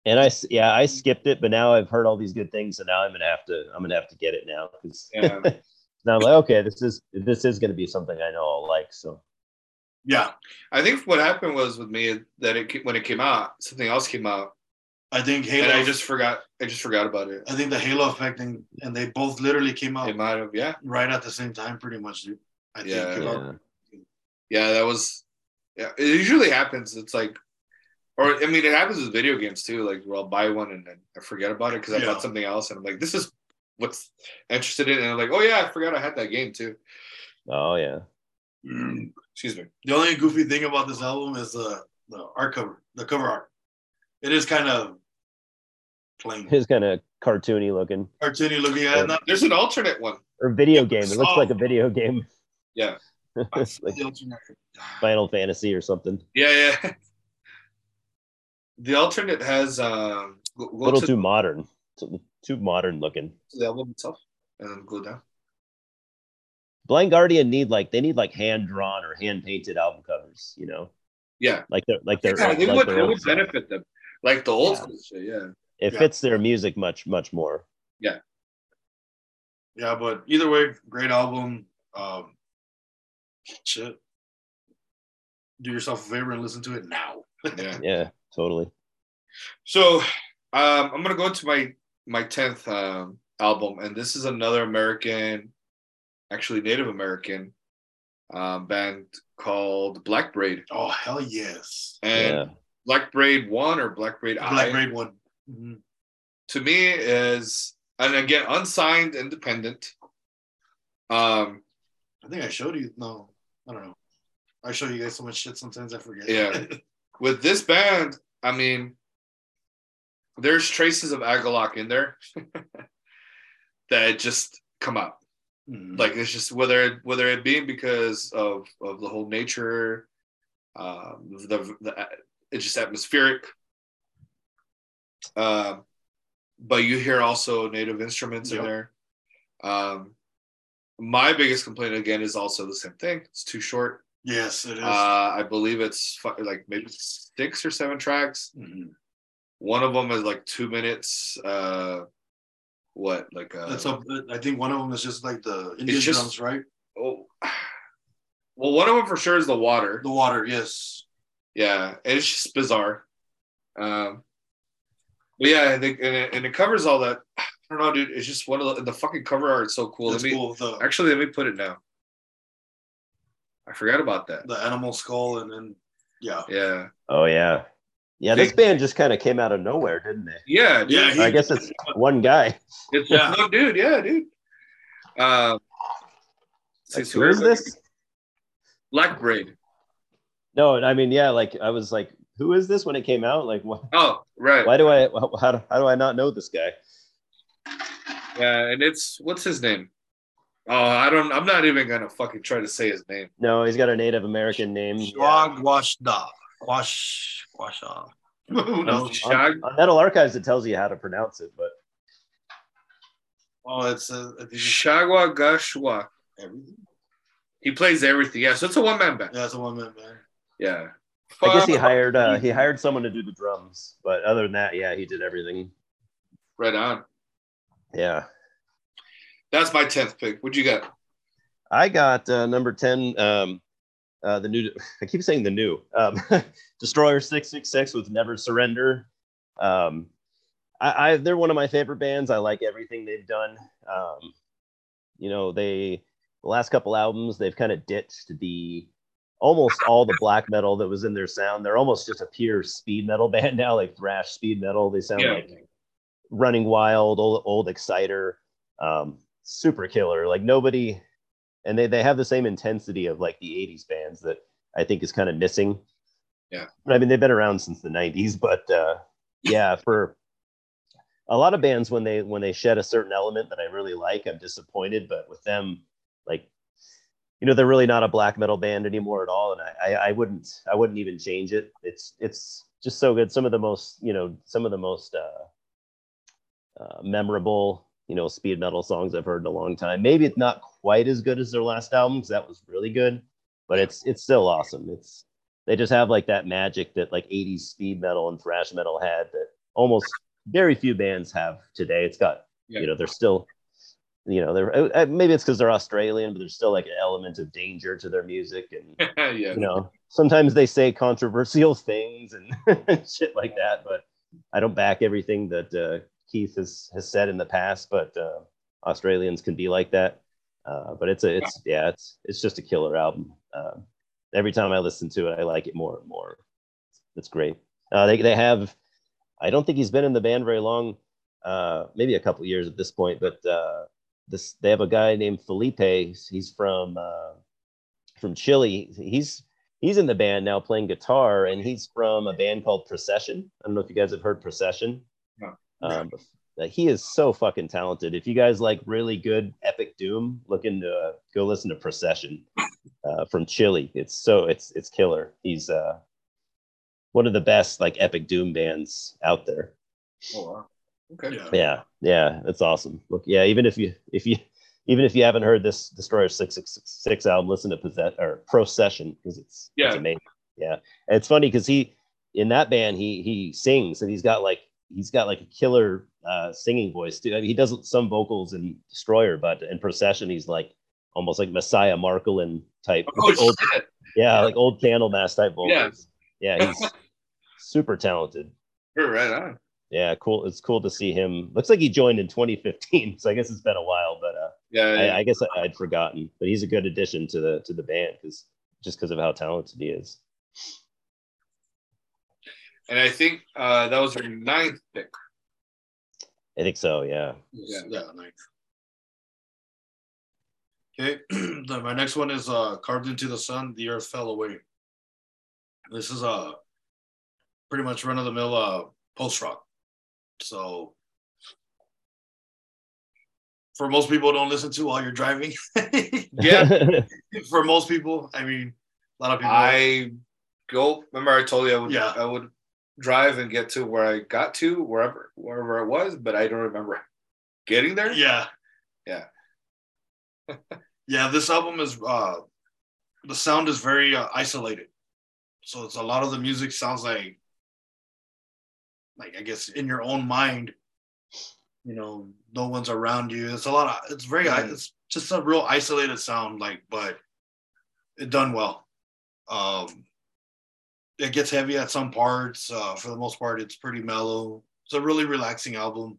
and i yeah i skipped it but now i've heard all these good things and now i'm gonna have to i'm gonna have to get it now because Yeah. now i'm like okay this is this is gonna be something i know i'll like so yeah, I think what happened was with me that it when it came out, something else came out, I think Halo. and I just forgot. I just forgot about it. I think the Halo effect and, and they both literally came out It might have, yeah, right at the same time, pretty much, dude. I think. Yeah. if I'm- yeah yeah. That was, yeah. It usually happens. It's like, or I mean, it happens with video games too. Like, where I'll buy one and then I forget about it because I Yeah. bought something else, and I'm like, this is what's interested in, and I'm like, oh yeah, I forgot I had that game too. oh yeah mm. Excuse me. The only goofy thing about this album is the the art cover, the cover art. It is kind of plain, It's kind of cartoony looking cartoony looking at it. Not, There's an alternate one. or video game. It looks like a video game, Yeah, like. Final Fantasy or something. yeah, yeah. The alternate has um. Go, A little to too modern, too, too modern looking. the album itself and then go down. Blind Guardian need like they need like hand drawn or hand painted album covers. You know, Yeah, like they're like they're yeah, like it would, their it would stuff. benefit them, like the old Yeah. school shit. Yeah, It Yeah. fits their music much much more. Yeah. Yeah, but either way, great album. Um, shit. Do yourself a favor and listen to it now. yeah. Yeah, totally. So um, I'm gonna go to my my tenth um, album, and this is another American, actually Native American um, band called Black Braid, Oh hell yes, and yeah, Black Braid One or Black Braid Black I Braid one. Mhm. to me is and again unsigned independent. Um, I think I showed you. No, I don't know. I show you guys so much shit sometimes I forget. Yeah. with this band, I mean, there's traces of Agalloch in there that just come out. Mhm. Like it's just whether whether it being because of of the whole nature, um, the the it's just atmospheric. Um, but you hear also native instruments in there. Um, my biggest complaint again is also the same thing. It's too short. yes, it is. Uh, I believe it's like maybe six or seven tracks. Mhm. One of them is like two minutes. Uh, what like uh, That's a, I think one of them is just like the Indian just- drums, right? oh, well, one of them for sure is the water. The water, yes. Yeah, it's just bizarre. Um, but yeah, I think and it, and it covers all that. I don't know, dude. It's just one of the the fucking cover art is so cool. That's let me cool. The actually let me put it now. I forgot about that. the animal skull and then yeah. Yeah, Oh yeah, yeah. This band just kind of came out of nowhere, didn't they? yeah, dude. Yeah, he- I guess it's one guy. It's Yeah. no, dude. Yeah, dude. Um, Like, so who is this? Black Braid. No, I mean, yeah. Like I was like, who is this when it came out? Like, wh- Oh, right. why do I? How how do I not know this guy? Yeah, and it's what's his name? Oh, I don't. I'm not even gonna fucking try to say his name. No, he's got a Native American name. Yeah. Swagwashda. Wash Washa. Who knows? Shag. On Metal Archives, it tells you how to pronounce it, but Oh, it's uh, I think Shagwa Gashwa. everything. He plays everything. Yeah, so it's a one man band. Yeah, it's a one man man. Yeah. I guess he hired uh, he hired someone to do the drums. But other than that, yeah, he did everything. Right on. Yeah, That's my tenth pick. What'd you got? I got uh, number ten. Um, uh, the new. I keep saying the new. Um, Destroyer six six six with Never Surrender. Um, I, I they're one of my favorite bands. I like everything they've done. Um, you know, they the last couple albums they've kind of ditched the almost all the black metal that was in their sound. They're almost just a pure speed metal band now, like thrash speed metal. They sound Yeah. like running wild, old, old exciter, um, super killer. Like nobody, and they they have the same intensity of like the '80s bands that I think is kind of missing. Yeah. But I mean they've been around since the '90s, but uh, yeah, for a lot of bands when they when they shed a certain element that I really like, I'm disappointed. But with them, like you know, they're really not a black metal band anymore at all, and I, I, I wouldn't I wouldn't even change it. It's it's just so good. Some of the most you know some of the most uh, uh, memorable you know speed metal songs I've heard in a long time. Maybe it's not quite as good as their last album because that was really good, but it's it's still awesome. It's they just have like that magic that like 80s speed metal and thrash metal had that almost very few bands have today. It's got Yeah. you know they're still you know they're uh, uh, maybe it's because they're Australian, but there's still like an element of danger to their music and yeah. you know sometimes they say controversial things and shit like that but i don't back everything that uh, keith has, has said in the past but uh, australians can be like that. Uh, but it's a it's yeah. it's it's just a killer album. Uh, every time i listen to it i like it more and more. It's great. Uh, they, they have i don't think he's been in the band very long uh, maybe a couple years at this point but uh, this they have a guy named felipe. He's, from uh, from chile. He's he's in the band now playing guitar and he's from a band called procession. I don't know if you guys have heard procession. Um, uh, he is so fucking talented if you guys like really good epic doom look into uh, go listen to procession uh, from chile it's so it's it's killer he's uh one of the best like epic doom bands out there Oh, wow. Okay. Yeah. yeah yeah that's awesome look yeah even if you if you even if you haven't heard this destroyer 666 album listen to possess or procession because it's Yeah. it's amazing yeah and it's funny because he in that band he he sings and he's got like he's got like a killer uh singing voice too I mean, he does some vocals in destroyer but in procession he's like almost like Messiah Marcolin type Oh old, shit. yeah like old candlemass type Yeah. vocals yeah he's super talented You're right on. yeah, cool. It's cool to see him. Looks like he joined in 2015, so I guess it's been a while. But uh, Yeah. yeah. I, I guess I, I'd forgotten. But he's a good addition to the to the band because just because of how talented he is. And I think uh, that was your ninth pick. I think so. Yeah. Yeah. Yeah, ninth. Okay, then my next one is uh, carved into the sun. The earth fell away. This is a uh, pretty much run of the mill uh, post rock. So for most people don't listen to while you're driving. Yeah. for most people, I mean, a lot of people. I go. Remember, I told you I would. Yeah. I would drive and get to where I got to wherever wherever it was, but I don't remember getting there. yeah, Yeah. yeah. This album is uh, the sound is very uh, isolated, so it's a lot of the music sounds like, like I guess in your own mind. You know, no one's around you. It's a lot of. It's very. Mhm. It's just a real isolated sound, like, but it done well. Um, it gets heavy at some parts. Uh, for the most part, it's pretty mellow. It's a really relaxing album.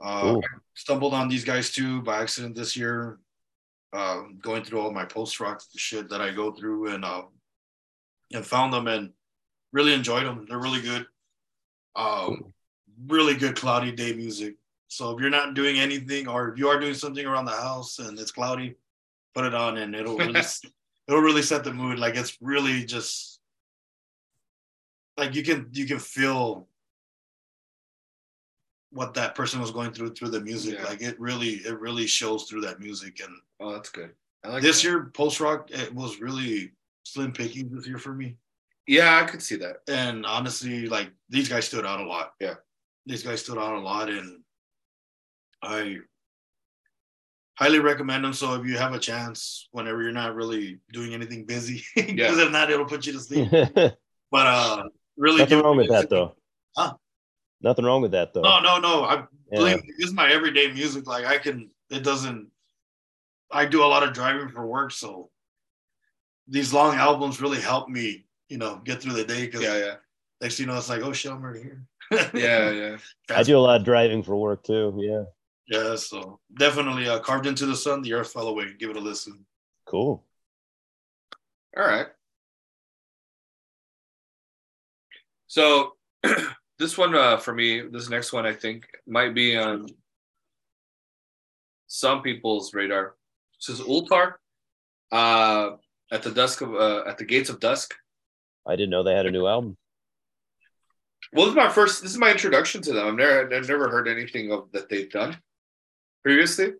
Uh, Cool. Stumbled on these guys too by accident this year. Um, going through all my post rock shit that I go through and uh, and found them and really enjoyed them. They're really good. Um, really good cloudy day music. So if you're not doing anything or if you are doing something around the house and it's cloudy, put it on and it'll really it'll really set the mood. Like it's really just like you can you can feel what that person was going through through the music. Yeah. Like it really it really shows through that music. And Oh, that's good. I like this that. year post rock it was really slim picking this year for me. Yeah, I could see that. And honestly, like these guys stood out a lot. Yeah. These guys stood out a lot and I highly recommend them. So if you have a chance, whenever you're not really doing anything busy, because Yeah. if not, it'll put you to sleep. But uh really Nothing wrong with that though. Huh? Nothing wrong with that though. No, no, no. I Yeah. believe me, this is my everyday music. Like I can it doesn't I do a lot of driving for work, so these long albums really help me, you know, get through the day because Yeah, yeah, next you know, it's like, oh shit, I'm already here. yeah, yeah. I do a lot of driving for work too. Yeah. Yeah, so definitely uh, carved into the sun, the earth fell away. Give it a listen. Cool. All right. So this one uh, for me, this next one I think might be on some people's radar. This is Ultar. Uh, at the dusk of uh, at the gates of dusk. I didn't know they had a new album. Well, this is my first. This is my introduction to them. I've never, I've never heard anything of that they've done previously.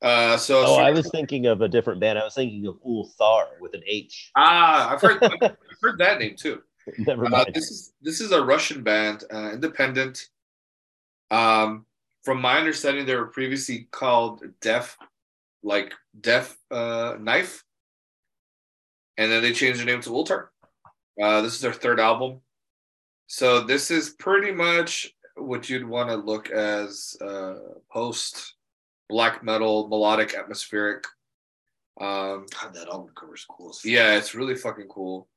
Uh, so Oh, I was thinking of a different band. I was thinking of Ulthar with an H. ah, I've heard, I've heard that name too. Never Uh, this is this is a Russian band, uh, independent. Um, from my understanding, they were previously called Deaf, like Deaf uh, Knife, and then they changed their name to Ultar. Uh, this is their third album, so this is pretty much what you'd want to look as uh, post black metal, melodic, atmospheric. Um, God, that album cover is cool. as yeah, it's really fucking cool.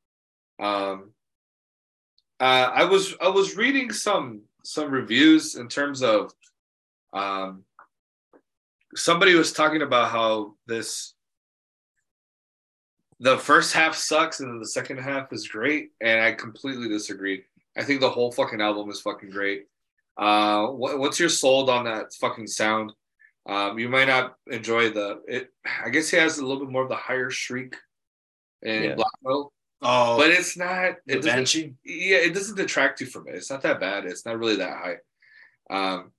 Um, uh, I was I was reading some some reviews in terms of um, somebody was talking about how this the first half sucks and then the second half is great, and I completely disagreed. I think the whole fucking album is fucking great. Uh, what, once you're sold on that fucking sound, um, you might not enjoy the it. I guess he has a little bit more of the higher shriek in Yeah. black metal, Oh, but it's not. It doesn't, Banshee. yeah, it doesn't detract you from it. It's not that bad. It's not really that high. Um,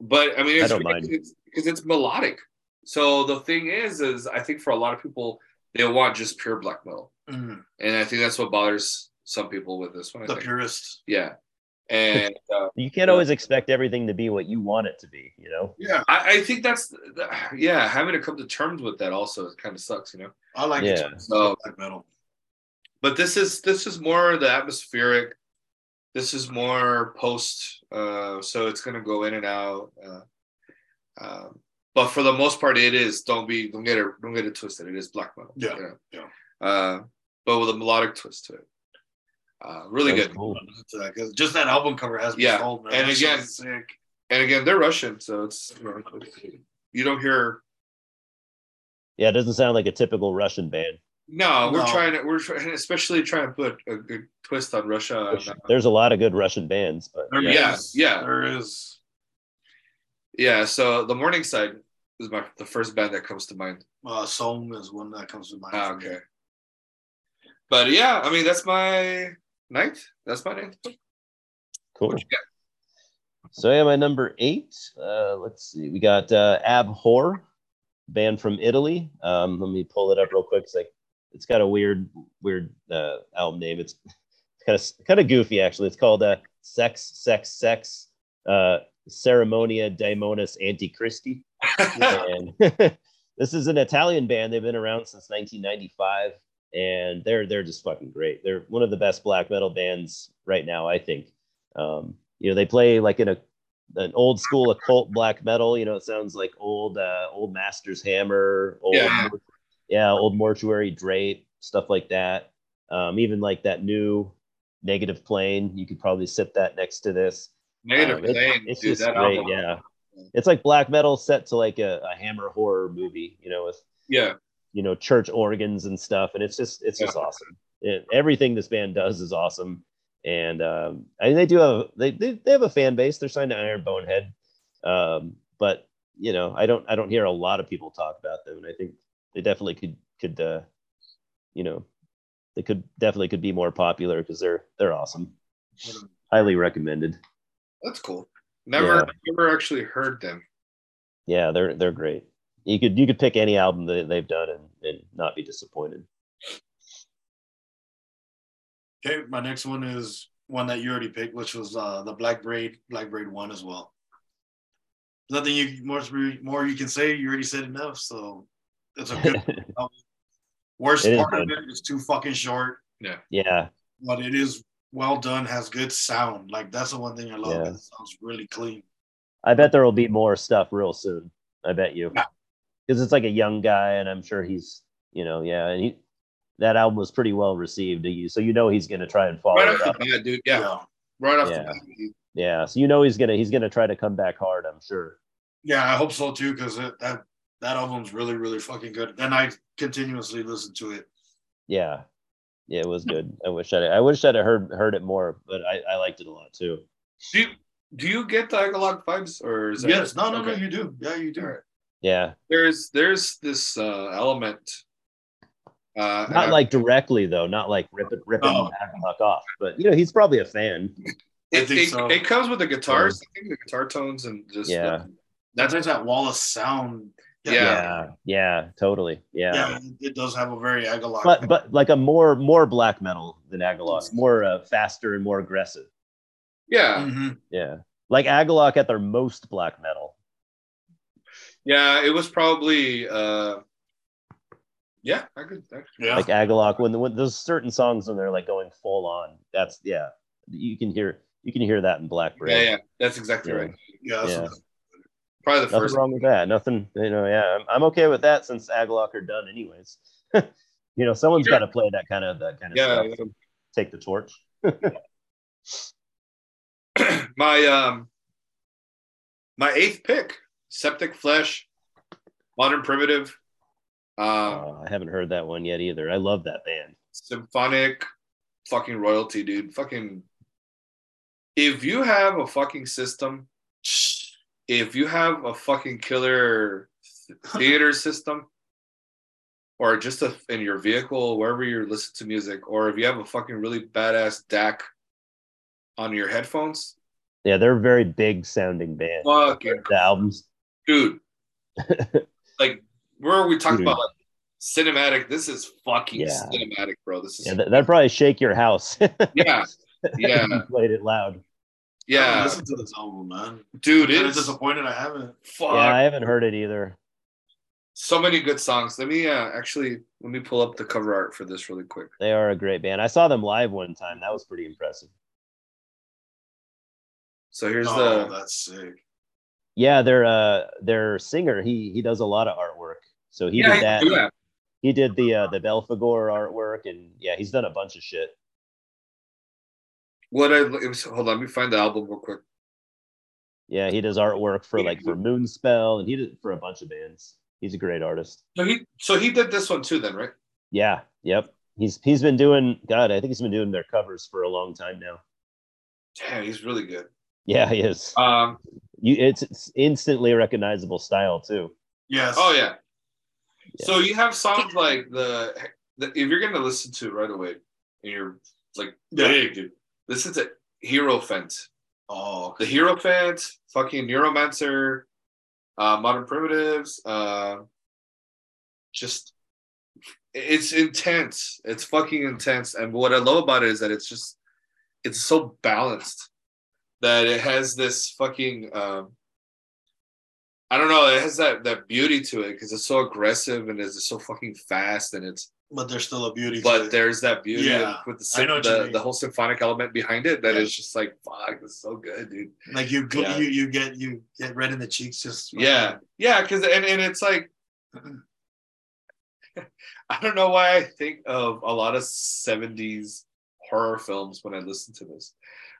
but I mean, it's I don't mind. because it's, because it's melodic. So the thing is, is I think for a lot of people, they want just pure black metal, Mm, and I think that's what bothers some people with this one. I the think. purist. Yeah, and uh, You can't always expect everything to be what you want it to be, you know? Yeah, I, I think that's the, yeah, having to come to terms with that also kind of sucks, you know. I like Yeah. it. So- black metal. But this is this is more the atmospheric this is more post uh so it's gonna go in and out uh, um, but for the most part it is don't be don't get it don't get it twisted it is black metal Yeah, you know? yeah. uh but with a melodic twist to it uh really That's good cool. Listen to that, 'cause just that album cover has me Yeah, sold, and That again- shit's sick. and again they're russian so it's you, know, you don't hear Yeah, it doesn't sound like a typical Russian band. No we're No. trying to we're trying especially trying to put a good twist on russia Which- and, uh, There's a lot of good Russian bands, but There yeah. is, Yeah, yeah. there is. yeah so the morning side is my the first band that comes to mind Uh, Sohm is one that comes to mind. Ah, for me. okay. But yeah, I mean that's my ninth. That's my ninth. cool. What you? So yeah, my number eight. Uh, let's see. We got uh, Abhor, band from Italy. Um, let me pull it up real quick. It's like it's got a weird, weird uh, album name. It's kind of kind of goofy actually. It's called uh, Sex, Sex, Sex, uh, Ceremonia Daemonis Antichristi. this is an Italian band. They've been around since 1995, and they're they're just fucking great. They're one of the best black metal bands right now, I think. Um, you know, they play like in a an old school occult black metal. You know, it sounds like old uh, old Masters Hammer, old Yeah. Yeah, old Mortuary Drape, stuff like that. Um, even like that new Negative Plane, you could probably sit that next to this. Negative Um, Plane, it's dude, just great, yeah. It's like black metal set to like a, a Hammer horror movie, you know, with Yeah. you know church organs and stuff, and it's just it's just awesome. It, everything this band does is awesome, and um, I mean, they do have they, they they have a fan base. They're signed to Iron Bonehead, um, but you know, I don't I don't hear a lot of people talk about them, and I think they definitely could could uh, you know they could definitely could be more popular because they're they're awesome. Highly recommended. That's cool. Never, never actually heard them. Yeah, they're they're great. You could you could pick any album that they've done and, and not be disappointed. Okay, my next one is one that you already picked, which was uh, the Black Braid, Black Braid One as well. Nothing you more more you can say. You already said enough, so it's a good. album. Worst It is part of it is too fucking short, yeah, Yeah. but it is well done. Has good sound. Like that's the one thing I love. Yeah. It sounds really clean. I bet there will be more stuff real soon. I bet you, Yeah. because it's like a young guy, and I'm sure he's you know yeah, and he that album was pretty well received. You so you know he's gonna try and follow Right it up. the bat, dude. Yeah. Right off Yeah. the bat. he- Yeah, so you know he's gonna he's gonna try to come back hard. I'm sure. Yeah, I hope so too, because that that album's really really fucking good, and I continuously listen to it. Yeah, yeah, it was good. I wish I I wish I'd have heard heard it more, but I I liked it a lot too. Do you, do you get the Agalloch vibes or is Yes, no, no, no, Okay. you do. Yeah, you do. All right. Yeah, There's there's this uh, element. Uh, and not I- like directly though, not like ripping ripping Oh. Agalloch off, but you know he's probably a fan. I it, think it, so. it comes with the guitars. I think the guitar tones and just Yeah. the- That's like that wall of sound. Yeah. yeah, yeah, totally. yeah, yeah, it does have a very Agalloch. but but like a more more black metal than Agalloch, more uh, faster and more aggressive. yeah, Mhm. Yeah, like Agalloch at their most black metal. yeah. It was probably uh, yeah. I could. I could Yeah. Like Agalloch, when when there's certain songs when they're like going full on. That's yeah, you can hear you can hear that in Black yeah, yeah. That's exactly Yeah. right. yeah, that's Yeah. what- Probably the Nothing first. wrong with that. Nothing, you know. Yeah, I'm, I'm okay with that since Agalloch are done anyways. you know, someone's Sure. got to play that kind of that kind of Yeah, stuff. So take the torch. my um, my eighth pick: Septic Flesh, Modern Primitive, um, Uh, I haven't heard that one yet either. I love that band. symphonic, fucking royalty, dude. Fucking. If you have a fucking system, if you have a fucking killer theater system, or just a, in your vehicle, wherever you listen to music, or if you have a fucking really badass DAC on your headphones, Yeah, they're a very big sounding band. fucking The albums. dude, like where are we talking Dude. about? Like, cinematic. This is fucking Yeah. cinematic, bro. This is Yeah, that, that'd probably shake your house. yeah, yeah, you played it loud. I haven't yeah, listen to this album, man. dude. I'm It's disappointed. I haven't. fuck. Yeah, I haven't heard it either. so many good songs. Let me uh, actually let me pull up the cover art for this really quick. They are a great band. I saw them live one time. That was pretty impressive. So here's oh, the that's sick. Yeah, their uh their singer, he he does a lot of artwork. So he yeah, did that. yeah. He did the uh the Belphegor artwork and yeah, he's done a bunch of shit. What I it was, hold on, let me find the album real quick. Yeah, he does artwork for like for Moonspell and he did for a bunch of bands. He's a great artist. So he so he did this one too, then, right? Yeah, yep. He's he's been doing God, I think he's been doing their covers for a long time now. Damn, he's really good. Yeah, he is. Um, You it's, it's instantly recognizable style too. Yes. oh yeah. Yeah. So you have songs like the, the if you're gonna listen to it right away, and you're like Yeah. big, dude, listen a Hierophant. Oh, the Hierophant, fucking Neuromancer, uh, Modern Primitives, uh, just it's intense. It's fucking intense. And what I love about it is that it's just it's so balanced that it has this fucking um I don't know, it has that that beauty to it because it's so aggressive and it's so fucking fast and it's but there's still a beauty. to but it. there's that beauty Yeah, with the, I know sym- what you the the whole symphonic element behind it that Yeah. is just like fuck, it's so good, dude. like you Yeah. you you get you get red in the cheeks just Yeah, yeah, because and, and it's like I don't know why I think of a lot of 70s horror films when I listen to this.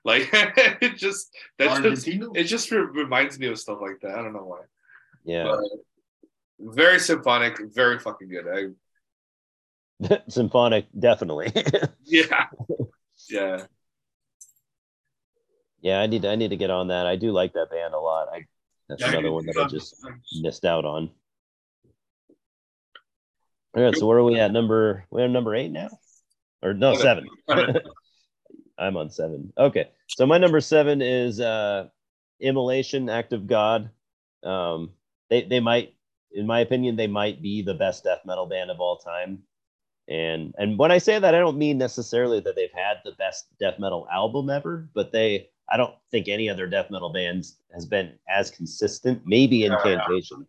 Like it just that just it just re- reminds me of stuff like that. I don't know why. Yeah. But very symphonic, very fucking good. I Symphonic, definitely. yeah. Yeah. yeah, I need to, I need to get on that. I do like that band a lot. I that's Yeah, another you- one that I just missed out on. All right, so where are we at? Number we're on number eight now, or no seven. I'm on seven. Okay, so my number seven is uh, Immolation, Act of God. Um, they they might, in my opinion, they might be the best death metal band of all time. And and when I say that, I don't mean necessarily that they've had the best death metal album ever, but they I don't think any other death metal bands has been as consistent. Maybe Incantation,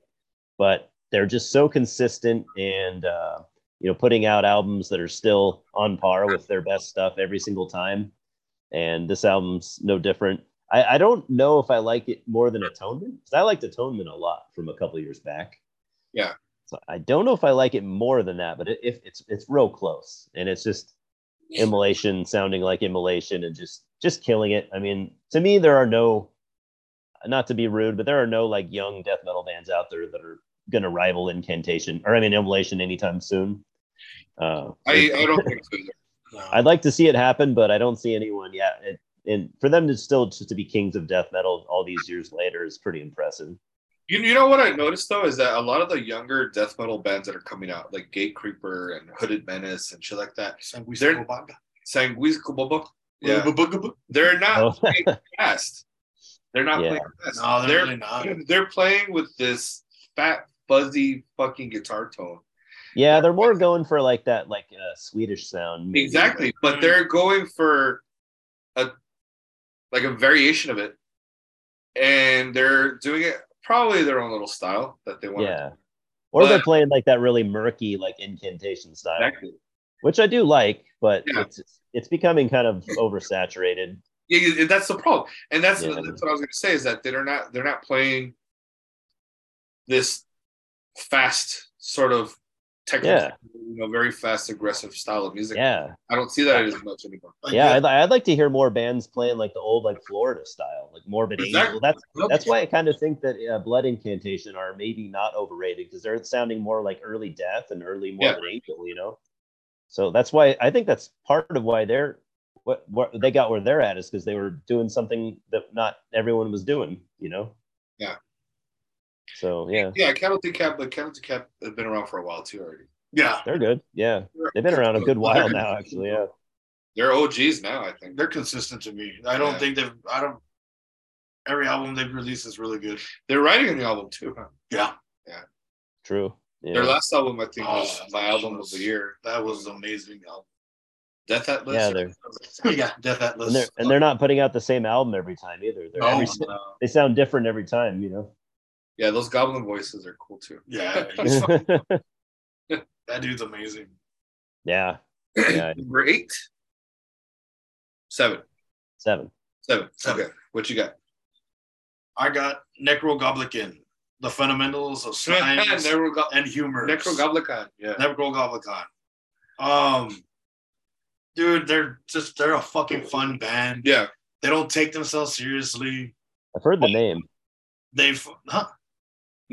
but they're just so consistent and uh, you know putting out albums that are still on par with their best stuff every single time. And this album's no different. I, I don't know if I like it more than Atonement because I liked Atonement a lot from a couple years back. Yeah. So I don't know if I like it more than that, but it, if it's it's real close, and it's just immolation sounding like immolation and just just killing it. I mean, to me, there are no, not to be rude, but there are no like young death metal bands out there that are going to rival Incantation or I mean Immolation anytime soon. Uh, I, I don't think so. No. I'd like to see it happen, but I don't see anyone yet. It, and for them to still just to be kings of death metal all these years later is pretty impressive. You, you know what I noticed though is that a lot of the younger death metal bands that are coming out, like Gatecreeper and Hooded Menace and shit like that, Sanguis They're- Sanguis Kubobo, yeah, they're not Oh. playing fast. They're not Yeah. playing fast. they're, they're really not. they're playing with this fat fuzzy fucking guitar tone. Yeah, they're more going for like that like uh, Swedish sound. maybe. Exactly, but Mm. they're going for a like a variation of it, and they're doing it probably their own little style that they want. Yeah. Or they're playing like that really murky like incantation style, exactly. which I do like, but Yeah. it's it's becoming kind of oversaturated. Yeah, yeah, that's the problem, and that's Yeah. that's what I was going to say is that they're not they're not playing this fast sort of technical, Yeah. you know, very fast aggressive style of music. Yeah. I don't see that as much anymore. Like, Yeah, I'd, I'd like to hear more bands playing like the old like Florida style, like Morbid Exactly. Angel. That's that's why I kind of think that uh, Blood Incantation are maybe not overrated because they're sounding more like early Death and early Yeah. Morbid Angel, you know. So that's why I think that's part of why they're what what they got where they're at is because they were doing something that not everyone was doing, you know. Yeah. So yeah, Yeah, Cattle Decap, but Cattle Decap have been around for a while too already. yeah, they're good. Yeah, they've been around a good while now, actually. Yeah. They're OGs now, I think. they're consistent to me. I don't Yeah. think they've. I don't. Every album they've released is really good. They're writing a new album too. Huh? Yeah, True. Yeah. Their last album, I think, was Oh, my album of the year. that was an amazing album. Death Atlas. Yeah, they're yeah, Death Atlas. and they're and they're not putting out the same album every time either. They're No, every, no. they sound different every time, you know. Yeah, those goblin voices are cool too. yeah, that dude's amazing. yeah, yeah, Number eight, seven, seven. seven. Seven. Okay, what you got? I got Nekrogoblikon, the fundamentals of science Necro and humor. Nekrogoblikon. Yeah. Nekrogoblikon. Um, dude, they're just they're a fucking fun band. Yeah. They don't take themselves seriously. I've heard the name. They've huh?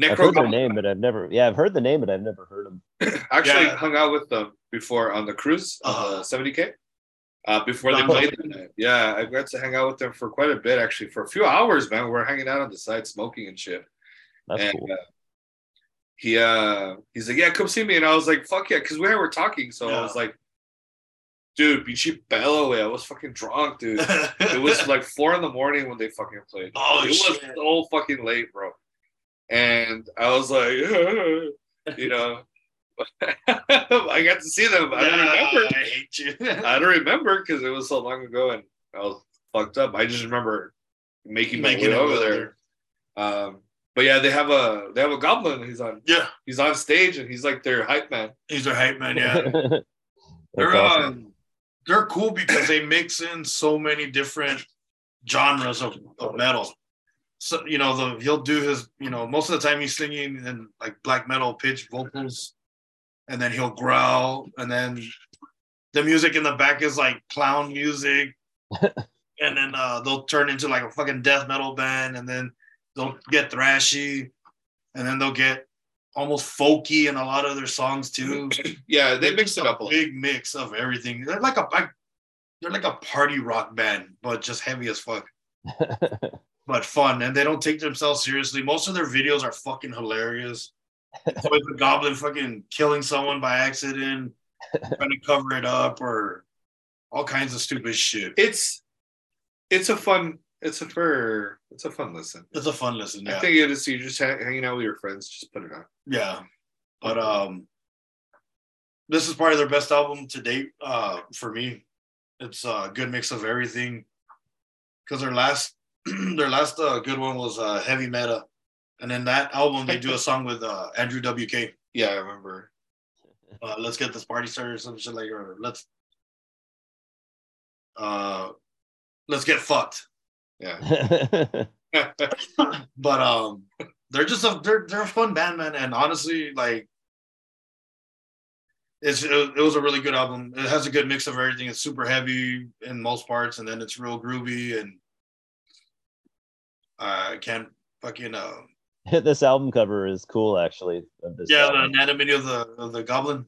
I've heard their name, but I've never. Yeah, I've heard the name, but I've never heard them. Actually Yeah. hung out with them before on the cruise on Uh-huh. 70K. Uh, before they played that night. Yeah, I got to hang out with them for quite a bit, actually, for a few hours, man. We are hanging out on the side smoking and shit. That's and cool. uh, he uh he's like, Yeah, come see me. And I was like, fuck yeah, because we were talking. So I was like, dude, Bichi Bello, I was fucking drunk, dude. It was like four in the morning when they fucking played. Oh, it was so fucking late, bro. And I was like, you know, I got to see them. I don't remember. I hate you. I don't remember because it was so long ago and I was fucked up. I just remember making my Making way it over over there. Um, but yeah, they have a they have a goblin. He's on Yeah, he's on stage and he's like their hype man. he's their hype man. Yeah, they're awesome. um, they're cool because they mix in so many different genres of, of metal. So you know, the he'll do his you know most of the time he's singing in like black metal pitch vocals, and then he'll growl, and then the music in the back is like clown music, and then uh, they'll turn into like a fucking death metal band, and then they'll get thrashy, and then they'll get almost folky in a lot of their songs too. Yeah, they just it up a lot. Big mix of everything. They're like a like, they're like a party rock band, but just heavy as fuck, but fun. And they don't take themselves seriously. Most of their videos are fucking hilarious. It's always the goblin fucking killing someone by accident, trying to cover it up, or all kinds of stupid shit. It's it's a fun it's a for it's a fun listen. It's a fun listen. Yeah. I Yeah, think it is you're just ha- hanging out with your friends, just put it on. yeah. But um, this is probably their best album to date. Uh, for me, it's a good mix of everything. Because their last, their last uh, good one was uh, Heavy Meta, and then that album they do a song with uh, Andrew WK. Yeah, I remember. Uh, let's get this party started, or some shit like, or let's, uh, let's get fucked. Yeah. but um, they're just a they're they're a fun band, man. And honestly, like, it's it, it was a really good album. It has a good mix of everything. It's super heavy in most parts, and then it's real groovy. And I can't fucking uh, this album cover is cool, actually. Of this yeah, the anatomy of the of the goblin.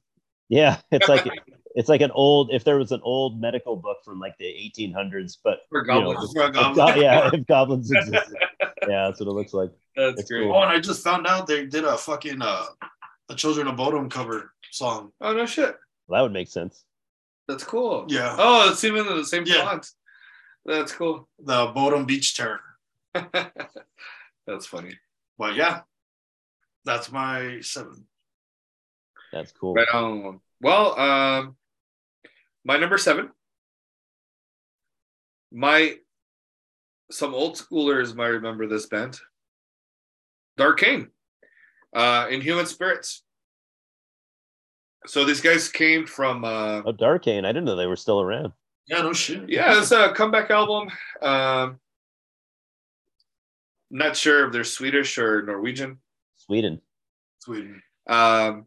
yeah, it's like it's like an old. If there was an old medical book from like the 1800s, but For you know, goblins. For a if goblin. go- yeah, if goblins existed, yeah, that's what it looks like. That's It's great. cool. Oh, and I just found out they did a fucking uh, a Children of Bodom cover song. Oh no shit. Well, that would make sense. That's cool. Yeah. Oh, it's even the same Yeah. font. That's cool. The Bodom Beach Terror. That's funny. But yeah, that's my seven. That's cool. Right on. Well, um, my number seven. My some old schoolers might remember this band. Darkane, uh, Inhuman Spirits. So these guys came from uh, Oh, Darkane. I didn't know they were still around. Yeah, no shit. yeah, it's a comeback album. Um, not sure if they're Swedish or Norwegian. Sweden. Sweden. Um,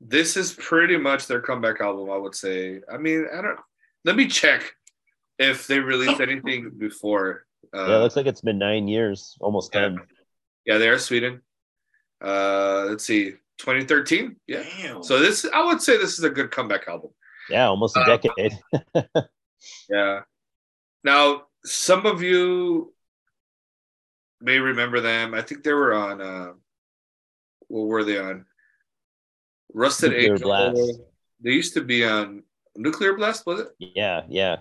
this is pretty much their comeback album, I would say. I mean, I don't. Let me check if they released anything before. Uh, yeah, it looks like it's been nine years, almost yeah. ten. yeah, they are Sweden. Uh, let's see, 2013. Yeah. Damn. So this, I would say, this is a good comeback album. Yeah, almost a Uh, decade. Yeah. Now, some of you may remember them. I think they were on. Uh, what were they on? Rusted Nuclear Angel. Blast. They used to be on Nuclear Blast, was it? yeah, yeah.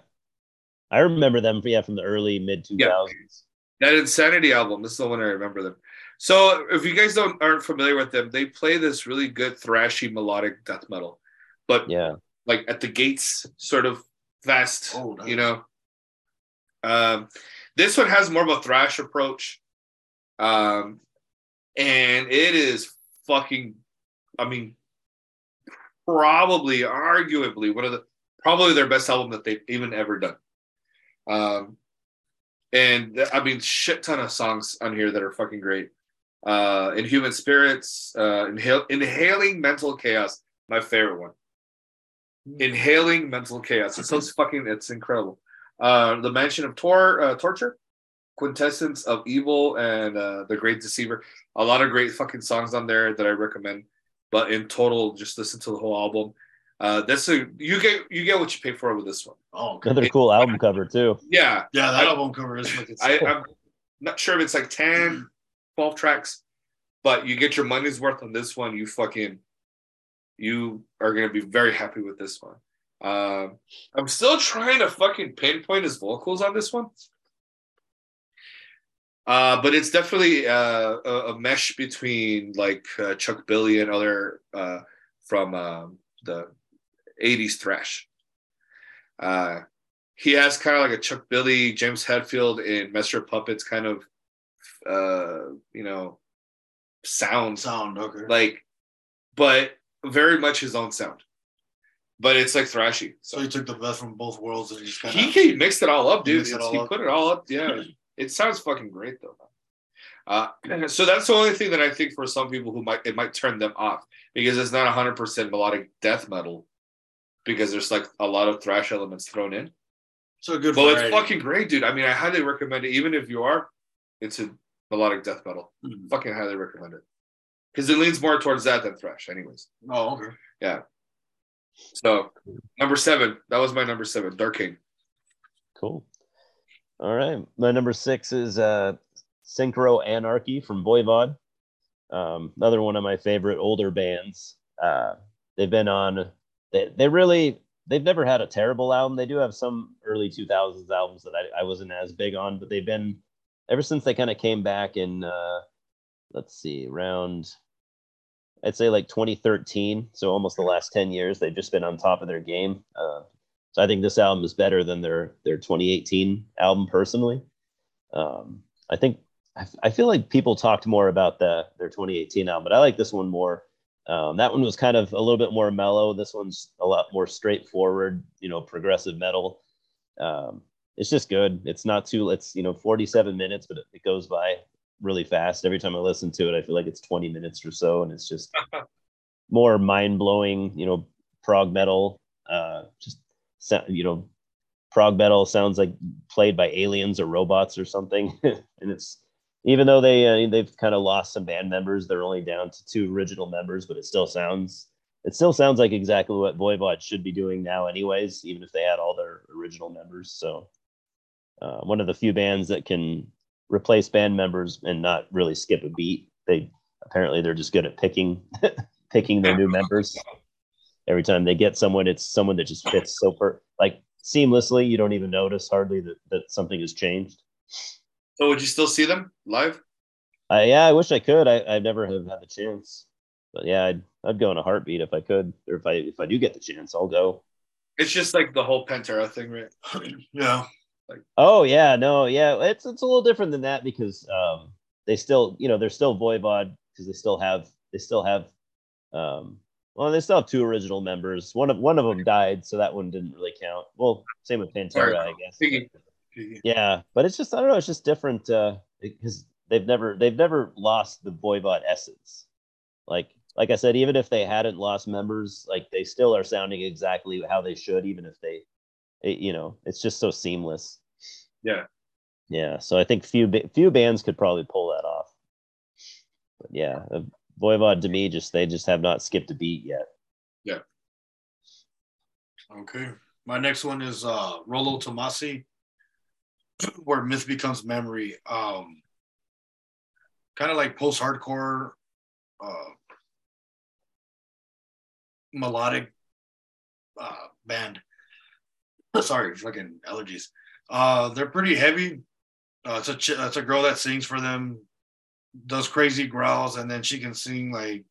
I remember them. Yeah, from the early mid two Yeah. thousands. That Insanity album. This is the one I remember them. So, if you guys don't aren't familiar with them, they play this really good thrashy melodic death metal, but Yeah, like at the gates, sort of fast. Oh, nice. you know. Um, this one has more of a thrash approach, um, and it is fucking. I mean, probably, arguably, one of the probably their best album that they've even ever done. Um, and th- I mean, shit ton of songs on here that are fucking great. Uh, Inhuman Spirits, uh, Inhaling Mental Chaos, my favorite one. Inhaling Mental Chaos. It sounds fucking, it's incredible. Uh, the Mansion of Tor, uh, Torture, Quintessence of Evil, and uh, The Great Deceiver. A lot of great fucking songs on there that I recommend. But in total, just listen to the whole album. Uh, this a you get you get what you pay for with this one. Oh, okay. another cool album cover too. Yeah, yeah, that I- album cover is fucking I, sick. I'm not sure if it's like 10, 12 tracks, but you get your money's worth on this one. You fucking, you are going to be very happy with this one. Um, I'm still trying to fucking pinpoint his vocals on this one. Uh, but it's definitely uh, a, a mesh between like uh, Chuck Billy and other uh, from um, the 80s thrash. Uh, he has kind of like a Chuck Billy, James Hetfield in Master Puppets kind of, uh, you know, sound Sound okay. like, but very much his own sound. But it's like thrashy. so So he took the best from both worlds and just kind he, of. he mixed it all up, dude. Mixed it he up. put it all up. Yeah, it sounds fucking great though. Uh, so that's the only thing that I think for some people who might it might turn them off because it's not 100% melodic death metal because there's like a lot of thrash elements thrown in. So good. Well, it's fucking great, dude. I mean, I highly recommend it, even if you are into melodic death metal. Mhm. Fucking highly recommend it because it leans more towards that than thrash, anyways. Oh, okay. Yeah. So number seven, that was my number seven, Darkane. Cool. All right. My number six is uh, Synchro Anarchy from Voivod. Um, another one of my favorite older bands. Uh, they've been on, they, they really, they've never had a terrible album. They do have some early 2000s albums that I, I wasn't as big on, but they've been, ever since they kind of came back in, uh, let's see, around, I'd say like 2013. So almost the last 10 years, they've just been on top of their game. Uh, so I think this album is better than their their 2018 album personally. Um, I think I, I feel like people talked more about the their 2018 album, but I like this one more. Um, that one was kind of a little bit more mellow. This one's a lot more straightforward, you know, progressive metal. Um, it's just good. It's not too. It's you know 47 minutes, but it, it goes by really fast. Every time I listen to it, I feel like it's 20 minutes or so, and it's just more mind blowing. You know, prog metal. Uh, just you know, prog metal sounds like played by aliens or robots or something, and it's even though they uh, they've kind of lost some band members, they're only down to two original members, but it still sounds it still sounds like exactly what Voivod should be doing now, anyways, even if they had all their original members. So, uh, one of the few bands that can replace band members and not really skip a beat. They apparently they're just good at picking picking their new members. Every time they get someone, it's someone that just fits so per like seamlessly. You don't even notice hardly that, that something has changed. So would you still see them live? I, yeah, I wish I could. I, I never have had the chance, but yeah, I'd, I'd go in a heartbeat if I could, or if I if I do get the chance, I'll go. It's just like the whole Pantera thing, right? yeah. Like, Oh yeah, no, yeah, it's it's a little different than that because um they still you know they're still Voivod because they still have they still have um well they still have two original members. One of one of them died, so that one didn't really count. Well, same with Pantera, I guess. Piggy. Yeah, but it's just I don't know, it's just different uh because they've never they've never lost the Voivod essence. Like like I said, even if they hadn't lost members, like they still are sounding exactly how they should, even if they, it, you know, it's just so seamless. Yeah. Yeah. So I think few few bands could probably pull that off. But yeah, uh, Voivod to me just they just have not skipped a beat yet. Yeah. Okay. My next one is uh Rolo Tomassi, where myth becomes memory. Um kind of like post-hardcore uh melodic uh band. Sorry, fucking allergies. Uh they're pretty heavy. Uh, it's a ch- it's a girl that sings for them, does crazy growls, and then she can sing like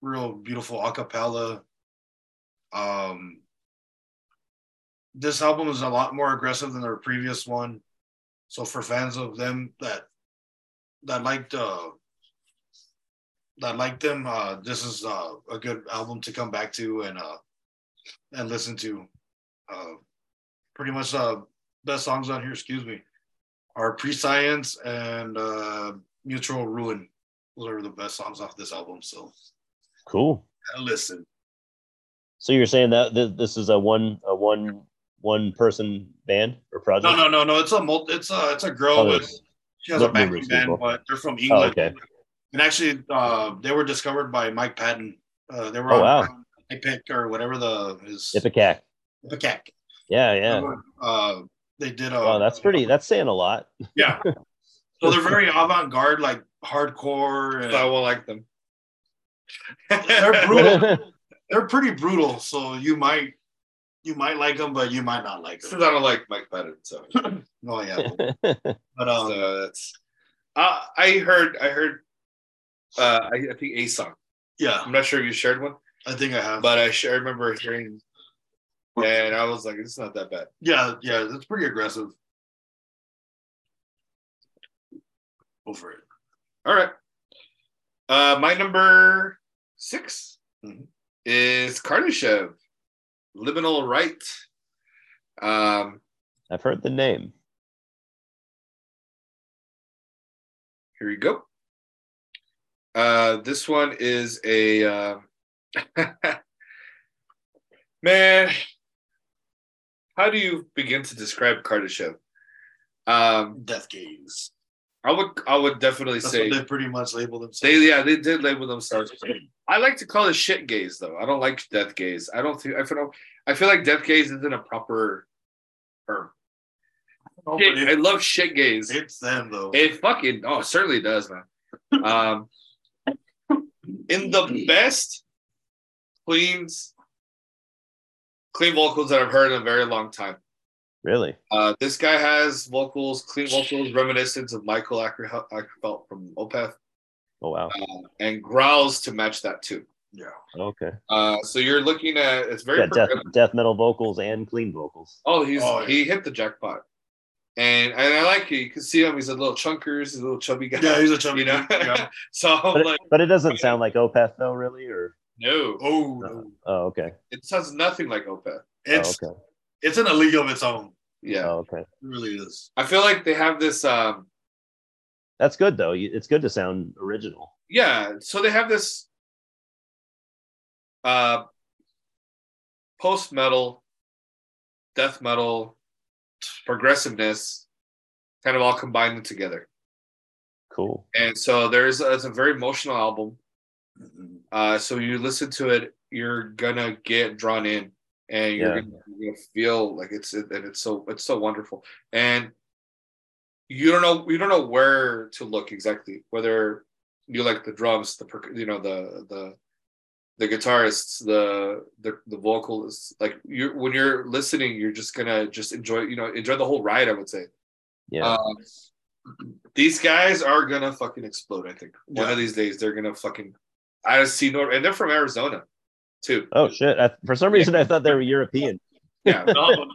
real beautiful a cappella. Um, this album is a lot more aggressive than their previous one. So for fans of them that that liked uh that liked them, uh this is uh, a good album to come back to and uh and listen to. Uh pretty much uh best songs on here, excuse me, are Pre-Science and uh Mutual Ruin. Those are the best songs off this album. So Cool. listen. So you're saying that th- this is a one a one one person band or project? No, no, no, no. It's a multi, it's a it's a girl Oh, with she has a backing band, people. but they're from Oh, England. okay. And actually, uh, they were discovered by Mike Patton. Uh, they were Oh, on wow. Epic or whatever the is Ipecac. Ipecac. Yeah, yeah. Uh, they did a Wow, that's pretty. That's saying a lot. yeah. So they're very avant-garde, like hardcore. And So I won't like them. they're brutal. they're pretty brutal. So you might You might like them, but you might not like them. Since them. I don't like Mike Patton, so Oh yeah, but um, so that's. Uh, I heard. I heard. Uh, I, I think a song. yeah, I'm not sure if you shared one, I think I have. but I, sh- I remember hearing, and I was like, it's not that bad. yeah, yeah, it's pretty aggressive. Go for it. All right. Uh, my number 6 Mhm. is Kardashev, Liminal Rite. Um, I've heard the name. here we go. Uh, this one is a uh, man. How do you begin to describe Kardashev? Um, Death gaze. I would I would definitely That's say they pretty much labeled themselves. They yeah, they did label themselves. I like to call it shit gaze though. I don't like death gaze. I don't think I feel I feel like death gaze isn't a proper term. Oh, Shit, but I love shit gaze. it's them though. It fucking oh it certainly does, man. Um in the best cleans clean vocals that I've heard in a very long time. Really? Uh, this guy has vocals, clean vocals, reminiscent of Mikael Åkerfeldt from Opeth, Oh wow. uh, and growls to match that too. yeah. Okay. Uh, so you're looking at it's very Yeah, death, death metal vocals and clean vocals. oh he's Oh, he hit the jackpot, and and I like it. You can see him. He's a little chunkers. He's a little chubby guy. Yeah, he's a chubby you know. yeah. so But it, like, but it doesn't sound like Opeth though, really, or no, Oh, no. oh okay. it sounds nothing like Opeth. it's oh, okay. it's in a league of its own. Yeah, Oh, okay. It really is. I feel like they have this. um That's good though. It's good to sound original. Yeah, so they have this uh post metal, death metal, progressiveness, kind of all combined together. Cool. And so there's it's a very emotional album. Mhm. Uh, so you listen to it, you're gonna get drawn in, and you're, Yeah. gonna, you're gonna feel like it's and it's so it's so wonderful. And you don't know you don't know where to look exactly. Whether you like the drums, the you know the the the guitarists, the the the vocalists. Like you when you're listening, you're just gonna just enjoy you know enjoy the whole ride. I would say. Yeah. Um, these guys are gonna fucking explode. I think one Yeah. of these days they're gonna fucking. I see no, and they're from Arizona, too. oh shit. I, for some reason I thought they were European. Yeah, no,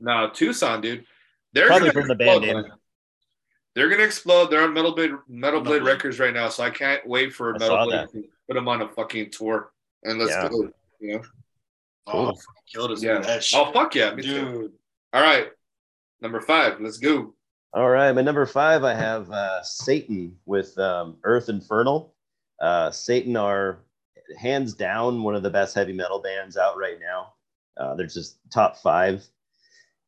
no, Tucson, dude. They're Probably gonna from the explode, band name. They're gonna explode. They're on Metal Blade, Metal Metal Blade Blade. Records right now, so I can't wait for I Metal Blade that. to put them on a fucking tour and let's Yeah. go. You know? Oh, killed us. Yeah. with That shit. Oh fuck yeah, me too. dude. All right, number five. Let's go. All right, my number five, I have uh, Satan with um, Earth Infernal. Uh, Satan are hands down one of the best heavy metal bands out right now. Uh, they're just top five,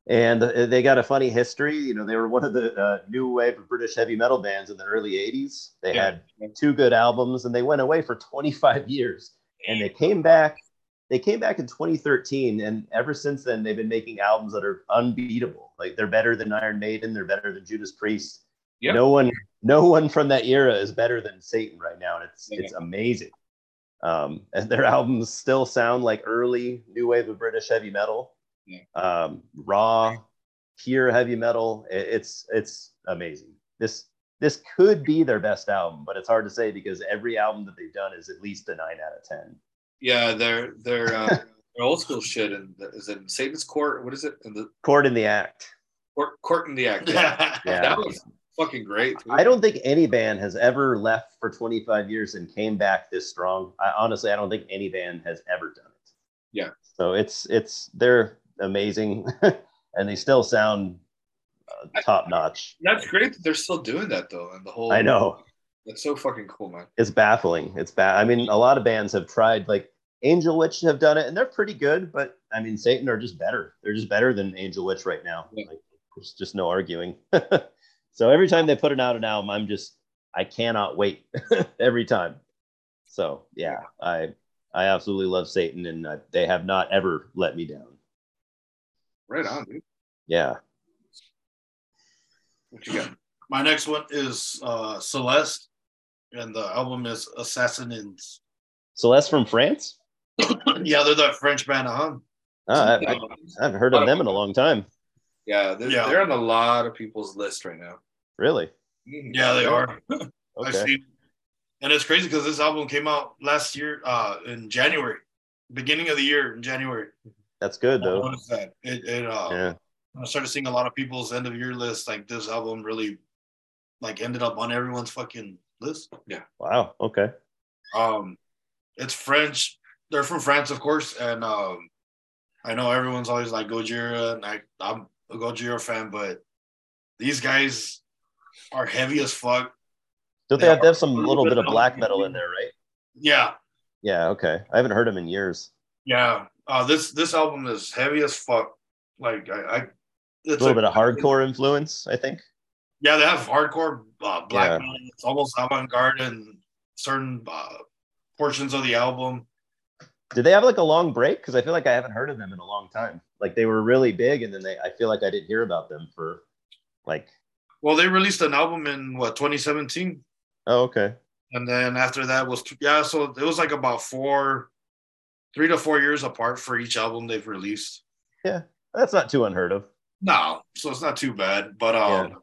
and uh, they got a funny history. You know, they were one of the uh, new wave of British heavy metal bands in the early '80s. They Yeah. had two good albums, and they went away for 25 years, and they came back. They came back in 2013, and ever since then, they've been making albums that are unbeatable. Like they're better than Iron Maiden, they're better than Judas Priest. Yeah. No one, no one from that era is better than Satan right now, and it's Yeah. it's amazing. Um, and their albums still sound like early new wave of British heavy metal, Yeah. um, raw, pure heavy metal. It- it's it's amazing. This this could be their best album, but it's hard to say because every album that they've done is at least a nine out of ten. Yeah, they're they're uh, old school shit. And is it Satan's Court? What is it? In the Chord in the Act. court, court in the act. Yeah. Yeah. that was fucking great. dude. I don't think any band has ever left for 25 years and came back this strong. I honestly, I don't think any band has ever done it. Yeah. So it's it's they're amazing, and they still sound uh, top notch. That's great that they're still doing that though, and the whole. I know That's so fucking cool, man. it's baffling. It's bad. I mean, a lot of bands have tried. Like Angel Witch have done it, and they're pretty good. But I mean, Satan are just better. They're just better than Angel Witch right now. Yeah. Like, there's just no arguing. so every time they put it out an album, I'm just I cannot wait every time. So yeah, I I absolutely love Satan, and uh, they have not ever let me down. Right on, dude. Yeah. What you got? My next one is uh, Celeste, and the album is Assassins. Celeste from France. yeah, they're that French band, huh? Ah, I, I, I haven't heard of them in a long time. Yeah, they're, Yeah. they're on a lot of people's list right now. Really? Yeah, they are. I Okay. see. And it's crazy because this album came out last year, uh, in January, beginning of the year in January. That's good I though. noticed that. It, it uh, Yeah. I started seeing a lot of people's end of year list. Like this album really, like, ended up on everyone's fucking list. Yeah. Wow. Okay. Um, it's French. They're from France, of course, and um, I know everyone's always like Gojira, and I I'm a Gojira fan, but these guys are heavy as fuck. Don't they They have to have some little bit of black metal in there, right? Yeah, Yeah. Okay. I haven't heard them in years. yeah. Uh, this this album is heavy as fuck. Like I, I A little bit of hardcore influence, I think. Yeah, they have hardcore uh, black Yeah. metal. It's almost avant garde in certain uh, portions of the album. Did they have like a long break? Because I feel like I haven't heard of them in a long time. Like they were really big, and then they I feel like I didn't hear about them for like Well, they released an album in what 2017, oh okay. and then after that was yeah. So it was like about four, three to four years apart for each album they've released. Yeah, that's not too unheard of. No, so it's not too bad. But um, Yeah.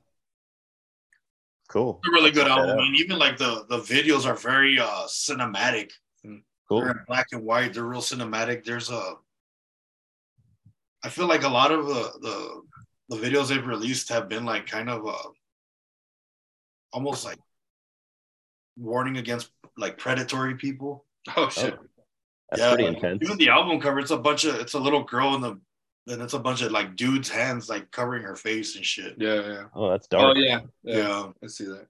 Cool. a really I'll good album, and even like the the videos are very uh cinematic. Cool. They're in black and white. They're real cinematic. There's a. I feel like a lot of the the, the videos they've released have been like kind of uh almost like warning against like predatory people. Oh shit. That's Yeah, pretty intense. Even the album cover, it's a bunch of it's a little girl in the and it's a bunch of like dudes' hands like covering her face and shit. Yeah, yeah. Oh, that's Oh dark. yeah, yeah. Yeah, I see that.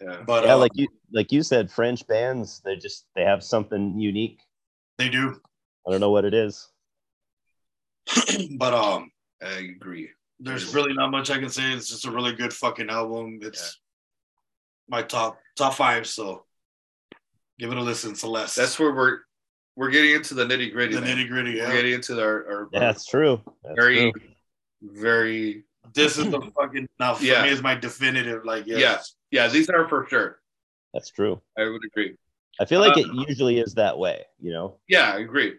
Yeah. but yeah, uh, like you like you said, French bands they just they have something unique. they do. I don't know what it is. but um, I agree. there's really not much I can say. It's just a really good fucking album. It's my top top five. So give it a listen, Celeste. That's where we're we're getting into the nitty gritty. the nitty gritty. We're Yeah. getting into our, our, Yeah, that's true. That's very true. very This is the fucking now for Yeah. me is my definitive. Like yes. Yeah. Yeah. These are for sure. That's true. I would agree. I feel like Uh, it usually is that way, you know. Yeah, I agree.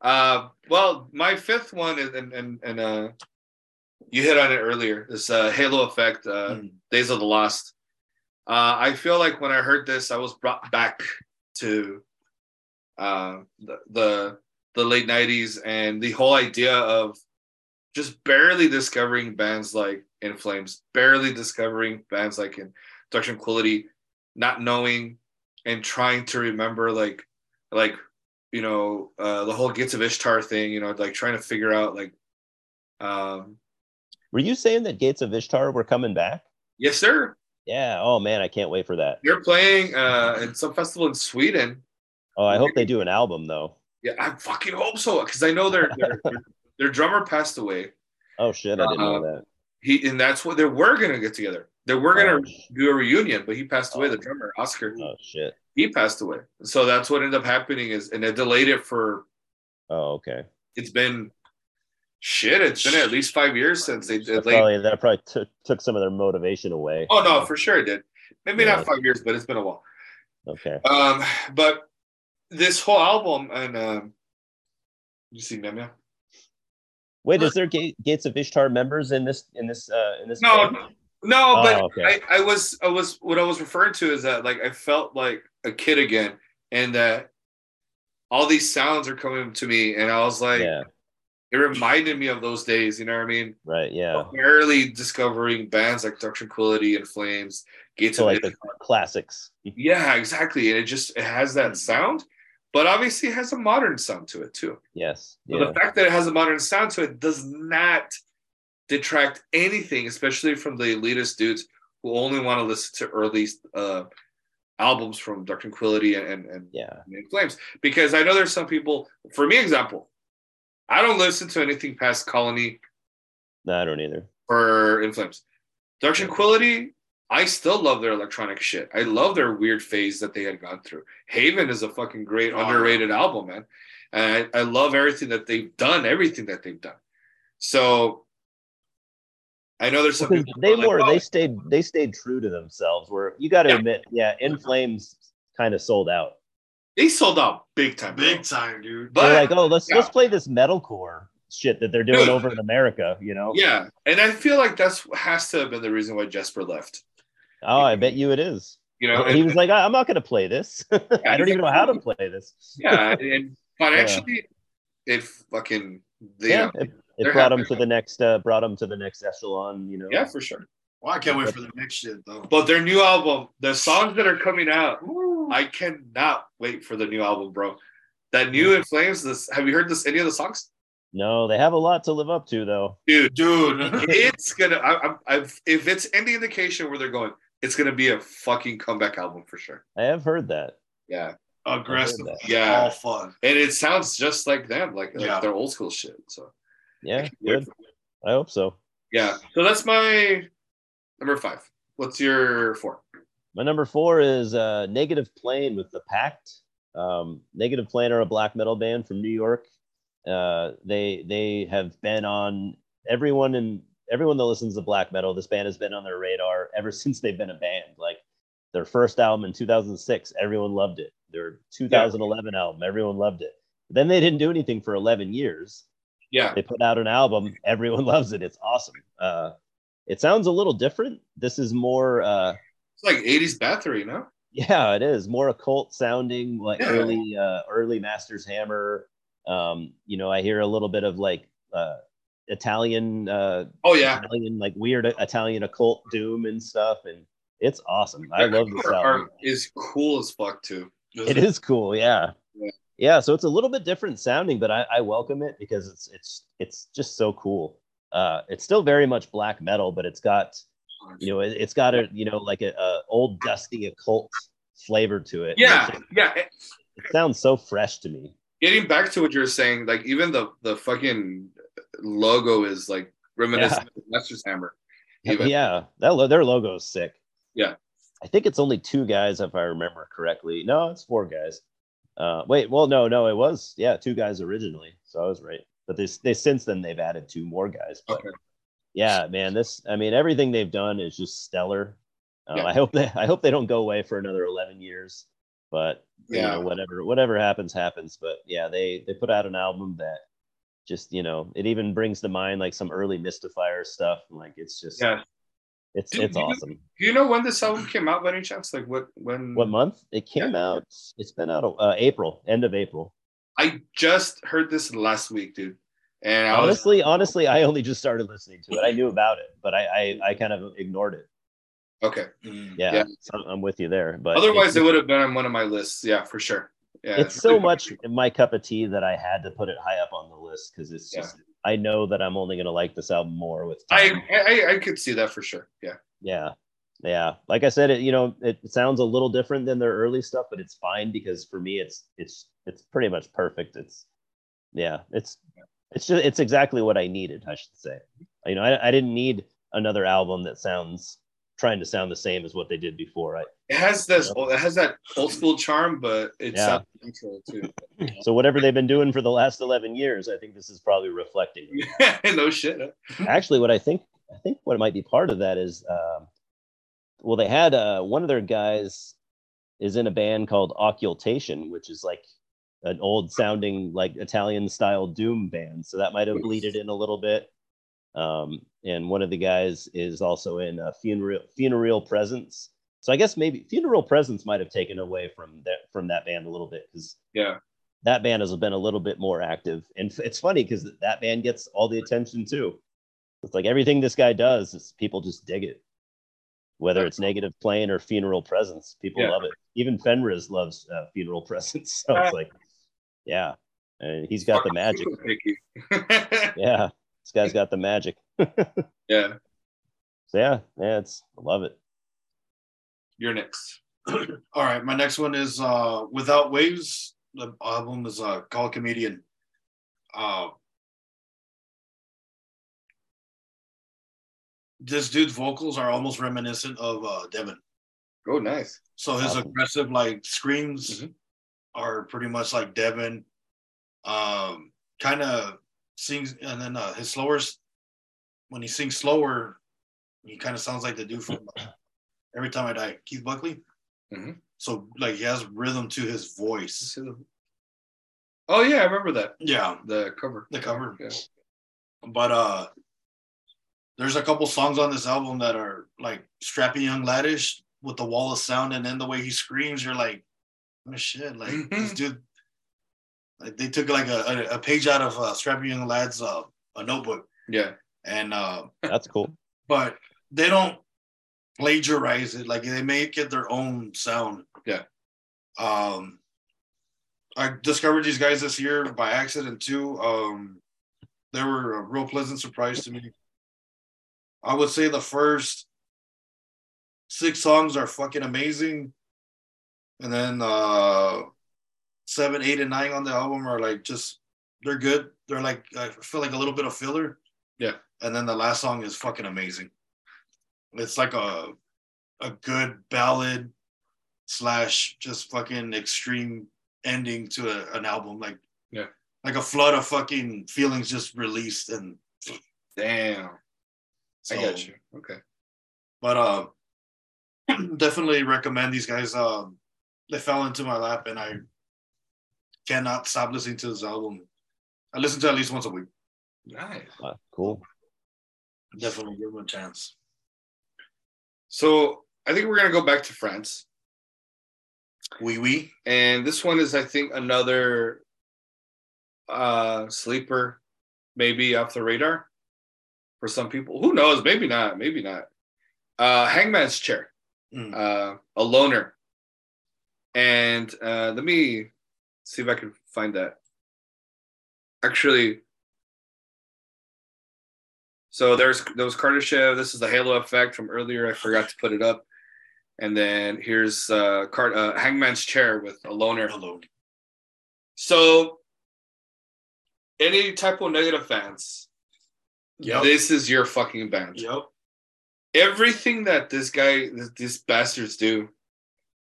Uh, well, my fifth one is, and and and uh, you hit on it earlier. This uh, Halo effect, uh, Mm. Days of the Lost. Uh, I feel like when I heard this, I was brought back to uh, the, the the late '90s and the whole idea of just barely discovering bands like In Flames, barely discovering bands like in Dark Tranquillity, not knowing and trying to remember like like you know uh, the whole Gates of Ishtar thing. You know, like trying to figure out like um, Were you saying that Gates of Ishtar were coming back? yes, sir. Yeah. Oh man, I can't wait for that. They're playing uh, in some festival in Sweden. Oh, I hope they do an album though. Yeah, I fucking hope so because I know their their, their drummer passed away. Oh shit, I didn't know Uh, that. He and that's what they were gonna get together. They were gonna Oh, do a reunion, but he passed away. Oh. The drummer Oscar, oh shit. he passed away. So that's what ended up happening is, and they delayed it for. Oh okay. It's been shit. It's been at least five years since they delayed. probably that probably took took some of their motivation away. Oh no, for sure it did. Maybe Yeah. not five years, but it's been a while. Okay. Um, but this whole album and um, you see Memia? Wait, is there Ga- Gates of Ishtar members in this in this uh in this? No, no, Oh, but okay. I, I was I was what I was referring to is that like I felt like a kid again, and that all these sounds are coming to me, and I was like, yeah. it reminded me of those days. You know what I mean? Right. Yeah. Barely discovering bands like Dark Tranquillity and Flames, Gates So of like the Ishtar. classics. Yeah, exactly. And it just it has that sound, but obviously it has a modern sound to it too. Yes. Yeah. the fact that it has a modern sound to it does not detract anything, especially from the elitist dudes who only want to listen to early uh, albums from Dark Tranquillity and and, and Yeah. In Flames. Because I know there's some people. For me, example, I don't listen to anything past Colony No, I don't either. or In Flames. Dark Tranquillity, I still love their electronic shit. I love their weird phase that they had gone through. Haven is a fucking great Oh, underrated album, man. And I, I love everything that they've done, everything that they've done. So I know there's some Because people they who are like, were "Oh, they stayed they stayed true to themselves. Where you got to Yeah. admit, yeah, In Flames kind of sold out. They sold out big time. bro. Big time, dude. But- They're like, oh, let's yeah. let's play this metalcore shit that they're doing Dude. over in America. You know? Yeah, and I feel like that's has to have been the reason why Jesper left. Oh, I bet you it is. You know, he and- was like, I- I'm not going to play this. I don't even know how to play this. yeah, and financially, it fucking they, Yeah, yeah, it, it brought him to the next, uh, brought him to the next echelon. You know? yeah, for sure. Well, I can't wait for the next shit though. But their new album, the songs that are coming out, I cannot wait for the new album, bro. That new In Flames. This have you heard this? Any of the songs, No, they have a lot to live up to, though. dude? Dude, It's gonna. I, I'm, I've, if it's any indication where they're going, it's gonna be a fucking comeback album for sure. I have heard that. Yeah, aggressive, that. Yeah. all fun. and it sounds just like them, like, like Yeah. their old school shit. So Yeah, Yeah. good. I hope so. yeah, so that's my number five. What's your four? My number four is uh, Negative Plane with the Pact. Um, Negative Plane are a black metal band from New York. Uh, they they have been on everyone in everyone that listens to black metal. This band has been on their radar ever since they've been a band. Like their first album in 2006, everyone loved it. Their 2011 album, everyone loved it. Then they didn't do anything for 11 years. Yeah, They put out an album, everyone loves it. It's awesome. Uh, it sounds a little different. This is more. Uh, it's like '80s Bathory, no? yeah, it is more occult sounding, like Yeah. early, uh, early Masters Hammer. Um, you know, I hear a little bit of like uh, Italian, uh, Oh yeah, Italian, like weird Italian occult doom and stuff, and it's awesome. I Their love this album. art is cool as fuck too. It is cool, yeah. Yeah. yeah. so it's a little bit different sounding, but I, I welcome it because it's it's it's just so cool. Uh, it's still very much black metal, but it's got you know it, it's got a you know like a, a old dusty occult flavor to it. Yeah, It, yeah. it- it sounds so fresh to me. Getting back to what you're saying, like even the the fucking logo is like reminiscent of Master's Hammer. Even. Yeah, that lo- their logo is sick. Yeah. I think it's only two guys if I remember correctly. No, it's four guys. Uh, wait, well, no, no, it was yeah, two guys originally, so I was right. But they they since then they've added two more guys. But Okay. yeah, man, this I mean everything they've done is just stellar. Um, Yeah. I hope they I hope they don't go away for another eleven years. But you Yeah. know, whatever whatever happens happens. But yeah, they they put out an album that just you know it even brings to mind like some early Mystifier stuff. Like it's just Yeah. it's Do it's you- awesome. Do you know when this album came out by any chance? Like what when What month? It came out. It's been out uh, April, end of April. I just heard this last week, dude. And I was Honestly, honestly, I only just started listening to it. I knew about it, but I I, I kind of ignored it. okay. Yeah, Yeah. so I'm with you there. But Otherwise, it would have been on one of my lists. Yeah, for sure. Yeah, it's so much my cup of tea that I had to put it high up on the list because it's Yeah. just I know that I'm only gonna like this album more with I, time. I I could see that for sure. Yeah. yeah yeah like i said it you know it sounds a little different than their early stuff but it's fine because for me it's it's it's pretty much perfect it's yeah it's it's just it's exactly what i needed i should say you know i, I didn't need another album that sounds trying to sound the same as what they did before i It has this. It has that old school charm, but it Yeah. sounds natural too. so whatever they've been doing for the last 11 years i think this is probably reflecting it. no shit. actually what i think i think what might be part of that is um well they had uh one of their guys is in a band called occultation which is like an old sounding like italian style doom band so that might have bleeded in a little bit um and one of the guys is also in a funeral funeral presence so i guess maybe funeral presence might have taken away from that from that band a little bit because Yeah. that band has been a little bit more active. And it's funny because that band gets all the attention too. It's like everything this guy does is people just dig it. Whether it's negative plane or funeral presence people Yeah. love it. Even Fenriz loves uh, funeral presence. So it's like yeah. And he's got the magic. Yeah. This guy's got the magic. Yeah. so yeah yeah it's I love it You're next. All right, my next one is uh Without Waves. The album is uh called Comedian. Uh this dude's vocals are almost reminiscent of uh Devin. Oh, nice. So his Awesome. aggressive like screams Mhm. are pretty much like Devin. Um kind of sings and then uh his slower when he sings slower, he kind of sounds like the dude from uh, Every Time I Die, Keith Buckley. Mhm. So like he has rhythm to his voice. Oh yeah, I remember that. Yeah, The cover. the cover. Yeah. But uh there's a couple songs on this album that are like strappy young laddish with the wall of sound and then the way he screams, you're like, oh shit, like this dude like they took like a, a, a page out of uh Strapping Young Lad's uh a notebook Yeah. and uh That's cool. but they don't plagiarize it. Like they make it their own sound. Yeah. um i discovered these guys this year by accident too. Um they were a real pleasant surprise to me. I would say the first six songs are fucking amazing. And then uh seven eight and nine on the album are like just they're good. They're like i feel like a little bit of filler. Yeah. and then the last song is fucking amazing it's like a a good ballad slash just fucking extreme ending to a, an album like Yeah. like a flood of fucking feelings just released and Damn. so, I got you. Okay. but uh definitely recommend these guys um they fell into my lap and i cannot stop listening to this album i listen to it at least once a week Nice. Uh, cool. definitely give them a chance So I think we're gonna go back to France. wee wee And this one is, I think, another uh sleeper, maybe off the radar for some people. Who knows? Maybe not. Maybe not. Uh Hangman's chair. Mm. Uh a loner. And uh let me see if I can find that. Actually, so there's there was Kardashev. This is the Halo effect from earlier. I forgot to put it up. And then here's uh, Card, uh Hangman's chair with a loner. hello So, any Type O Negative fans, Yep. this is your fucking band. yep Everything that this guy, th- these bastards do,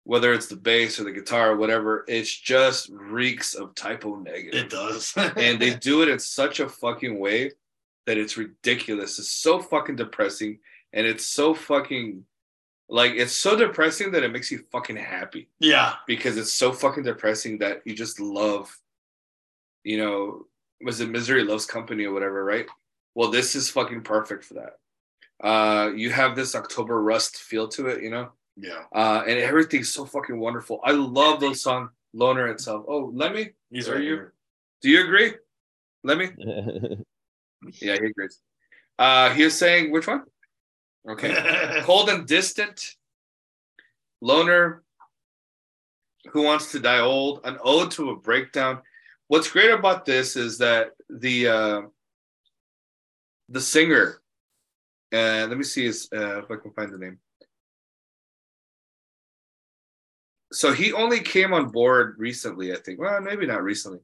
whether it's the bass or the guitar or whatever, it's just reeks of Type O Negative. it does and they do it in such a fucking way that it's ridiculous. It's so fucking depressing, and it's so fucking like it's so depressing that it makes you fucking happy yeah because it's so fucking depressing that you just love, you know, was it Misery Loves Company or whatever, right? Well, this is fucking perfect for that. Uh, you have this October Rust feel to it, you know, yeah uh, and everything's so fucking wonderful. I love the song Loner itself. Oh, let me. he's Are right you- here Do you agree? Let me. Yeah, he agrees. Uh, he is saying which one? Okay. Cold and distant. Loner. Who wants to die old? An ode to a breakdown. What's great about this is that the uh, the singer. Uh, let me see his, uh, if I can find the name. So he only came on board recently, I think. Well, maybe not recently,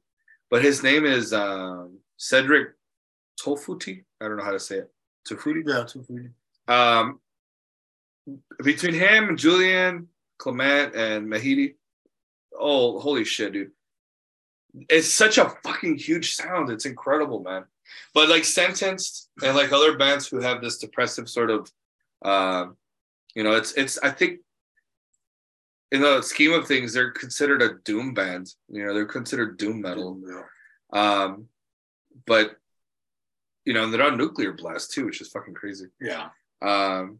but his name is um, Cedric Toufouti. I don't know how to say it. Toufouti. yeah free. Um, between him and Julien, Clement, and Mehdi, oh, holy shit, dude. It's such a fucking huge sound. It's incredible, man. But like Sentenced and like other bands who have this depressive sort of, um, you know, it's, it's, I think, in the scheme of things, they're considered a doom band. You know, they're considered doom metal. Yeah. Um, but, you know, and they're on Nuclear Blast too, which is fucking crazy. yeah Um,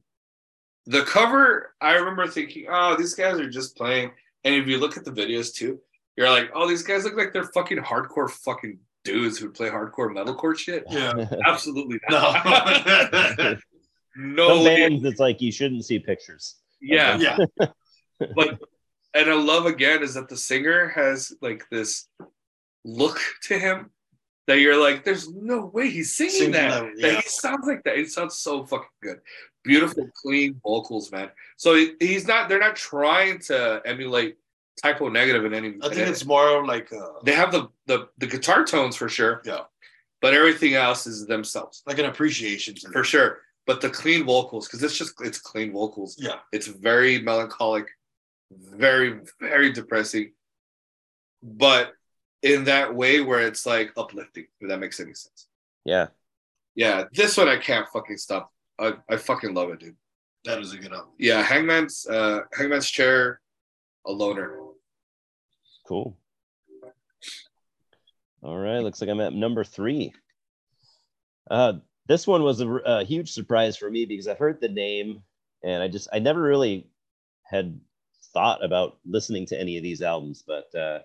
the cover, I remember thinking, oh, these guys are just playing. And if you look at the videos too, you're like, oh, these guys look like they're fucking hardcore fucking dudes who play hardcore metalcore shit. yeah Absolutely no not. no, Some bands, it's like you shouldn't see pictures. yeah, yeah but and I love again is that the singer has like this look to him that you're like, there's no way he's singing, Singing that. that, That he sounds like that. It sounds so fucking good. Beautiful, clean vocals, man. So he- he's not. They're not trying to emulate Type O Negative in any. i think in- it's more like uh they have the the the guitar tones for sure. Yeah. but everything else is themselves like an appreciation for sure. But the clean vocals, because it's just it's clean vocals. yeah It's very melancholic, very, very depressing, but in that way where it's like uplifting, if that makes any sense. Yeah. Yeah, this one I can't fucking stop. I, I fucking love it, dude. that is a good album Yeah, Hangman's uh Hangman's chair, a loner. Cool. All right, looks like I'm at number three. Uh, this one was a, a huge surprise for me because I've heard the name and I just I never really had thought about listening to any of these albums, but uh,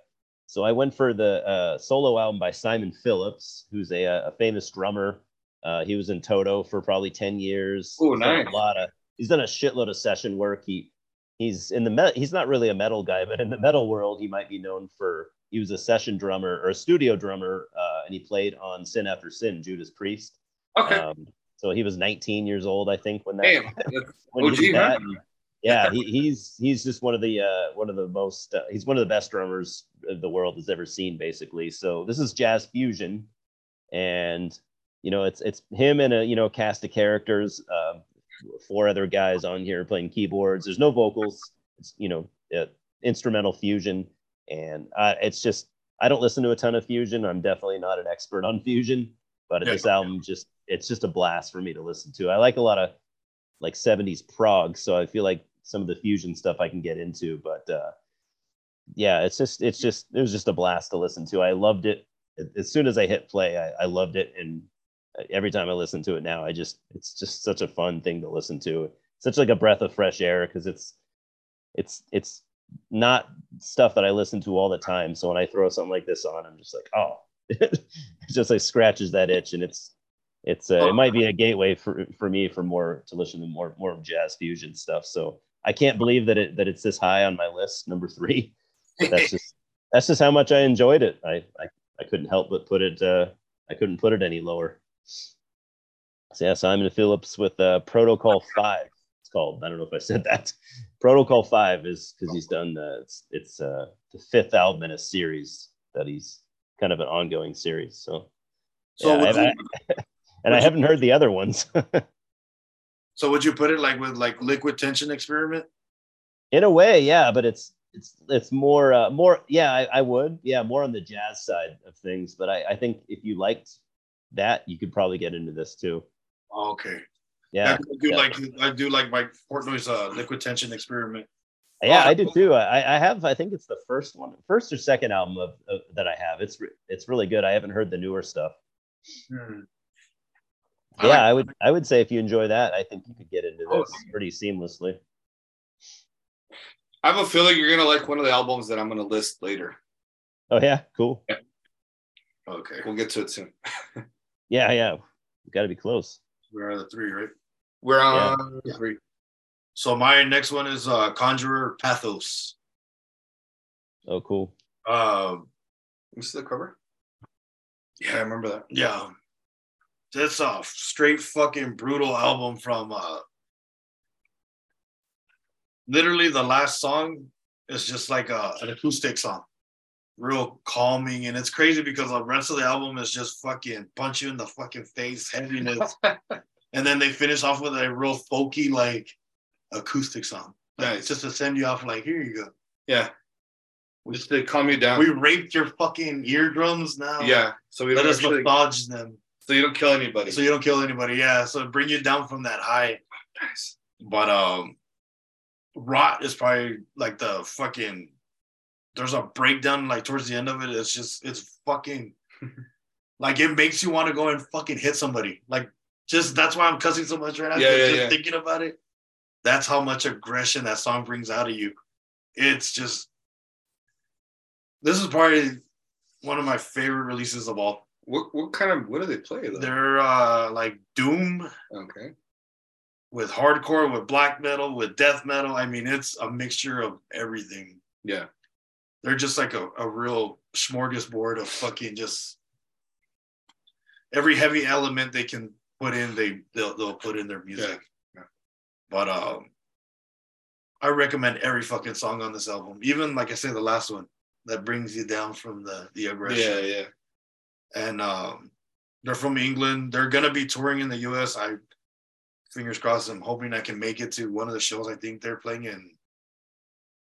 so I went for the uh, solo album by Simon Phillips, who's a, a famous drummer. Uh, he was in Toto for probably ten years. Oh, nice. A lot of he's done a shitload of session work. He he's in the me- he's not really a metal guy, but in the metal world, he might be known for he was a session drummer or a studio drummer, uh, and he played on Sin After Sin, Judas Priest. Okay. Um, so he was 19 years old, I think, when that Damn. when he OG, did huh? that. Yeah, he, he's he's just one of the uh, one of the most uh, he's one of the best drummers the world has ever seen, basically. So this is jazz fusion, and you know it's it's him and a you know cast of characters, uh, four other guys on here playing keyboards. There's no vocals. It's you know uh, instrumental fusion, and uh, it's just I don't listen to a ton of fusion. I'm definitely not an expert on fusion, but Yeah. this album just it's just a blast for me to listen to. I like a lot of like 70s prog, so I feel like some of the fusion stuff I can get into, but uh yeah, it's just it's just it was just a blast to listen to. I loved it as soon as I hit play. I, I loved it, and every time I listen to it now, I just it's just such a fun thing to listen to. Such like a breath of fresh air because it's it's it's not stuff that I listen to all the time. So when I throw something like this on, I'm just like, oh, it just like scratches that itch, and it's it's uh, it might be a gateway for for me for more to listen to more more jazz fusion stuff. So I can't believe that it that it's this high on my list, number three. That's just that's just how much I enjoyed it. I I, I couldn't help but put it uh, I couldn't put it any lower. So yeah, Simon Phillips with uh, Protocol Five. It's called. I don't know if I said that. Protocol Five is because he's done. Uh, it's it's uh, the fifth album in a series that he's kind of an ongoing series. So So yeah, I- you, I- and I haven't heard the other ones. so would you put it like with like liquid tension experiment? in a way, yeah, but it's it's it's more uh, more yeah, I, I would yeah more on the jazz side of things. But I, I think if you liked that, you could probably get into this too. Okay. Yeah, I do yeah. like I do like my Portnoy's uh, liquid tension experiment. yeah, Oh, I do too. I, I have I think it's the first one, first or second album of, of that I have. It's re- it's really good. I haven't heard the newer stuff. Hmm. Yeah, like- I would I would say if you enjoy that, I think you could get into Oh. this pretty seamlessly. I have a feeling you're gonna like one of the albums that I'm gonna list later. Oh yeah, cool. Okay. We'll get to it soon. Yeah, yeah, we got to be close. We are the three, right? We're Yeah. on three. So my next one is uh, Conjurer Pathos. Oh, cool. Um, You see the cover? Yeah, I remember that. yeah, that's a straight fucking brutal album from. Uh, literally, the last song is just like a, an acoustic song, real calming, and it's crazy because the rest of the album is just fucking punch you in the fucking face, heaviness, and then they finish off with a real folky like acoustic song, like, Nice. just to send you off like here you go. Yeah. Just to calm you down. We raped your fucking eardrums now. yeah. So we Let us actually, massage them so you don't kill anybody. so you don't kill anybody. Yeah. So bring you down from that high. nice. But um Rot is probably like the fucking there's a breakdown like towards the end of it. It's just it's fucking like it makes you want to go and fucking hit somebody. Like just that's why I'm cussing so much right now. Yeah, yeah, just yeah. thinking about it. That's how much aggression that song brings out of you. It's just this is probably one of my favorite releases of all. What what kind of what do they play though? They're uh like Doom okay. with hardcore, with black metal, with death metal. I mean, it's a mixture of everything. Yeah. They're just like a, a real smorgasbord of fucking just every heavy element they can put in, they they'll, they'll put in their music. Yeah. But um, I recommend every fucking song on this album, even like I said, the last one that brings you down from the the aggression Yeah, yeah. And um, they're from England. They're gonna be touring in the U.S. I fingers crossed. I'm hoping I can make it to one of the shows. I think they're playing in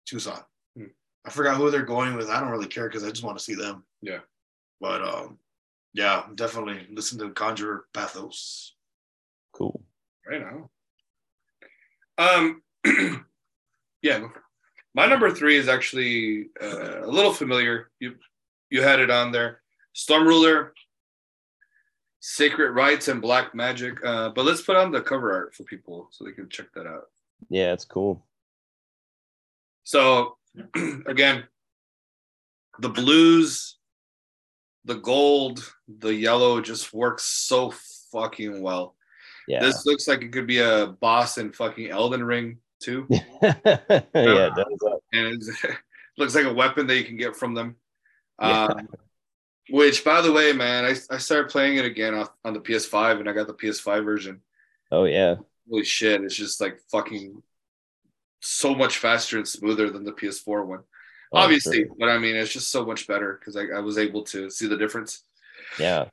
Tucson. Hmm. I forgot who they're going with. I don't really care because I just want to see them. Yeah. But um, yeah, definitely listen to Conjurer Pathos. Cool. Right now. Um yeah, go for it. My number three is actually uh, a little familiar. You you had it on there. Stormruler, Sacred Rites, and Black Magic. Uh, but let's put on the cover art for people so they can check that out. Yeah, it's cool. So again, the blues, the gold, the yellow just works so fucking well. Yeah. This looks like it could be a boss in fucking Elden Ring too. yeah, it does. and it looks like a weapon that you can get from them. Yeah. Um, which, by the way, man, I, I started playing it again on, on the PS5, and I got the PS5 version. Oh yeah. Holy shit! It's just like fucking so much faster and smoother than the PS4 one. Oh, Obviously, sure. but I mean, it's just so much better because I, I was able to see the difference. Yeah.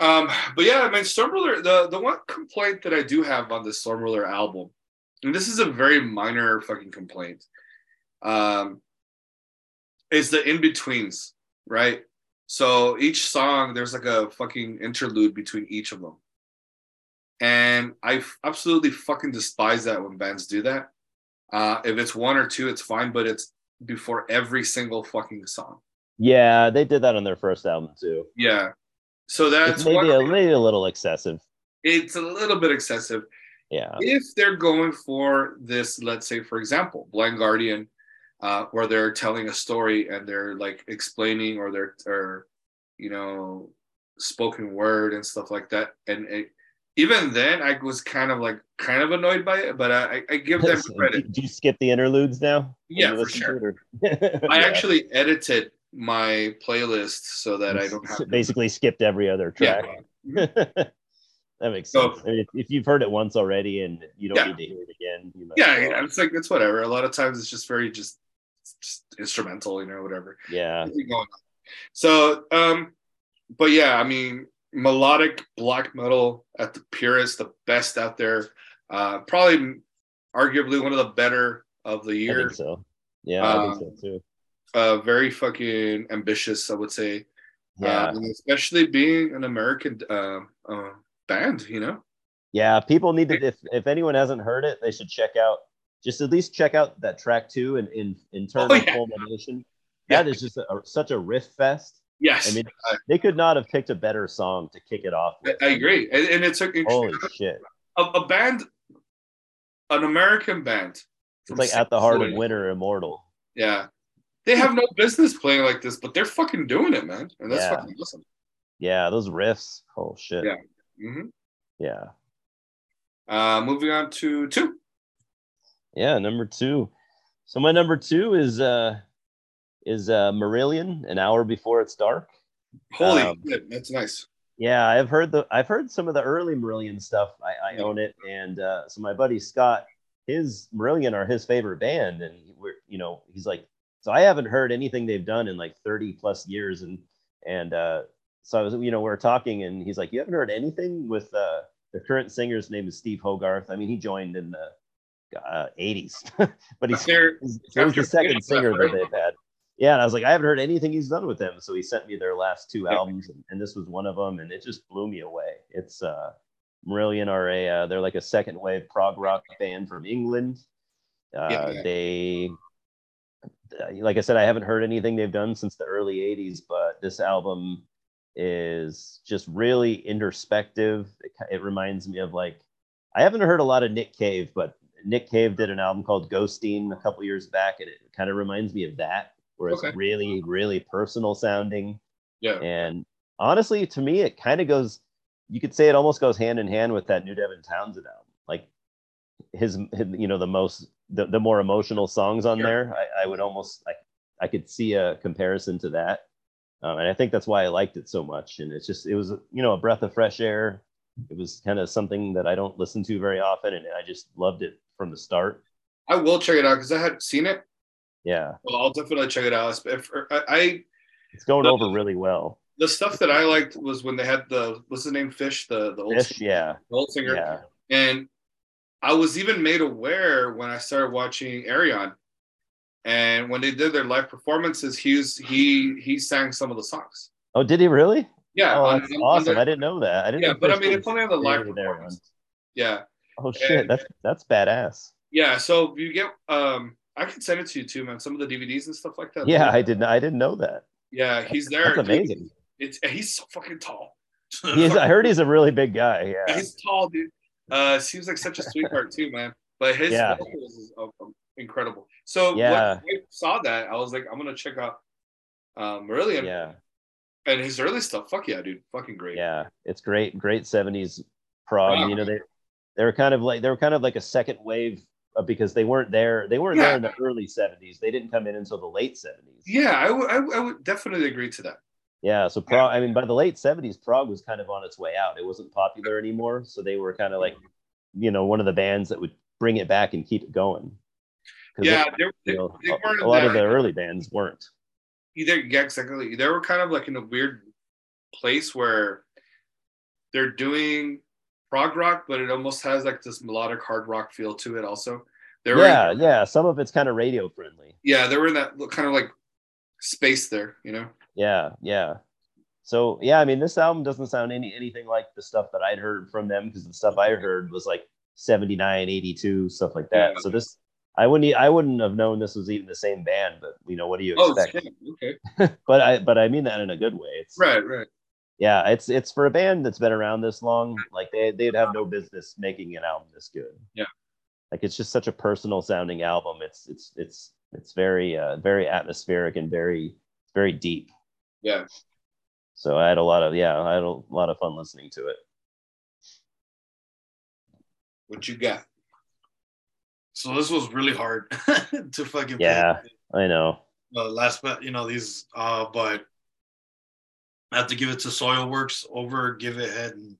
Um, but yeah, I mean, Stormruler. The the one complaint that I do have on this Stormruler album, and this is a very minor fucking complaint, um, is the in betweens, right? So each song, there's like a fucking interlude between each of them, and I absolutely fucking despise that when bands do that. Uh, if it's one or two, it's fine, but it's before every single fucking song. Yeah, they did that on their first album too. Yeah. So that's It's maybe one. a, maybe a little excessive. it's a little bit excessive. Yeah. if they're going for this, let's say, for example, Blind Guardian, uh, where they're telling a story and they're like explaining or they're or you know spoken word and stuff like that, and it, even then, I was kind of like kind of annoyed by it, but I, I give them credit. Do you skip the interludes now? Yeah, for sure. to or- I actually edited my playlist so that I don't have to. basically skipped every other track Yeah. track. that makes So- sense. I mean, if, if you've heard it once already and you don't Yeah. need to hear it again, Yeah, yeah, it's like it's whatever. A lot of times it's just very just, just instrumental, you know, whatever. yeah, Nothing going on. So, um, but yeah, I mean, melodic black metal at the purest, the best out there. Uh, probably, arguably one of the better of the I year. think so. Yeah, I Um, think so too. Uh, very fucking ambitious, I would say. Yeah, and especially being an American uh, uh, band, you know. yeah. People need to. If if anyone hasn't heard it, they should check out. Just at least check out that track two and in internal Oh, yeah. culmination. Yeah. That is just a, such a riff fest. Yes, I mean, they could not have picked a better song to kick it off. I, With. I agree, and, and it's a, Holy shit! a, a band, an American band. It's like at the heart of Winter Immortal. Yeah. They have no business playing like this, but they're fucking doing it, man. And that's Yeah. fucking awesome. Yeah, those riffs. Oh shit. Yeah. hmm Yeah. Uh, moving on to two. Yeah, number two. So my number two is uh is uh Marillion, an hour before it's dark. Holy Um, shit, that's nice. Yeah, I've heard the I've heard some of the early Marillion stuff. I, I own it, and uh, so my buddy Scott, his Marillion are his favorite band, and we're you know he's like, so I haven't heard anything they've done in like thirty plus years, and and uh, so I was you know we're talking, and he's like, you haven't heard anything with uh, the current singer's name is Steve Hogarth. I mean, he joined in the uh, 80s, but he's, After- he's, he's the second singer that right? they've had. Yeah, and I was like, I haven't heard anything he's done with them. So he sent me their last two albums, and, and this was one of them, and it just blew me away. It's uh, Marillion are a uh, they're like a second wave prog rock band from England. Uh, Yeah, yeah. They, like I said, I haven't heard anything they've done since the early '80s, but this album is just really introspective. It, it reminds me of like I haven't heard a lot of Nick Cave, but Nick Cave did an album called Ghosteen a couple years back, and it kind of reminds me of that, where it's Okay. really, really personal sounding. Yeah. And honestly, to me, it kind of goes. You could say it almost goes hand in hand with that New Devin Townsend album. Like his, his you know, the most, the, the more emotional songs on Sure. there. I, I would almost like, I could see a comparison to that, um, and I think that's why I liked it so much. And it's just, it was, you know, a breath of fresh air. It was kind of something that I don't listen to very often, and I just loved it from the start. I will check it out because I hadn't seen it. Yeah, Well, I'll definitely check it out. If, er, I, I it's going No. over really well. the stuff that I liked was when they had the what's the name Fish the the old, Fish, yeah, the old singer yeah, and I was even made aware when I started watching Ayreon and when they did their live performances he was, he he sang some of the songs Oh, did he really? yeah oh, on- that's on- awesome. I didn't know that. I didn't. yeah know but I mean it's only on the live performance yeah Oh shit, And- that's that's badass. yeah so you get um I can send it to you too, man. Some of the DVDs and stuff like that. Yeah, I didn't. I didn't know that. Yeah, he's there. That's amazing. It's he's so fucking tall. He is, I heard he's a really big guy. Yeah. He's tall, dude. Uh, seems like such a sweetheart too, man. But his Yeah. vocals is uh, um, incredible. So Yeah. when I saw that, I was like, I'm gonna check out um, Marillion Yeah. and his early stuff. Fuck yeah, dude. Fucking great. Yeah. It's great. Great 70s prog. Wow. You know, they they were kind of like they were kind of like a second wave uh, because they weren't there. They weren't Yeah. there in the early 70s. They didn't come in until the late 70s. Yeah, I would- I would- I would definitely agree to that. Yeah, so prog. I mean, by the late '70s, prog was kind of on its way out. It wasn't popular anymore, so they were kind of like, you know, one of the bands that would bring it back and keep it going. Yeah, they- they, you know, they a, weren't a lot of the early bands weren't. either yeah, exactly. They were kind of like in a weird place where they're doing prog rock, but it almost has like this melodic hard rock feel to it. Also, they were Yeah, yeah. Some of it's kind of radio friendly. yeah, they were in that kind of like space there, you know. Yeah, yeah. So yeah, I mean, this album doesn't sound any anything like the stuff that I'd heard from them because the stuff I heard was like 79, 82, stuff like that. Yeah. So this, I wouldn't, I wouldn't have known this was even the same band. But you know, what do you Oh, expect? shit. okay, but I, but I mean that in a good way. It's right, right. Yeah, it's it's for a band that's been around this long. Like they they'd have no business making an album this good. Yeah. like it's just such a personal sounding album. It's it's it's it's very uh, very atmospheric and very very deep. Yeah, So I had a lot of yeah, I had a lot of fun listening to it. what you got? So this was really hard to fucking Yeah. pick. I know. Uh, last but you know these uh but I have to give it to Soilwork's Övergivenheten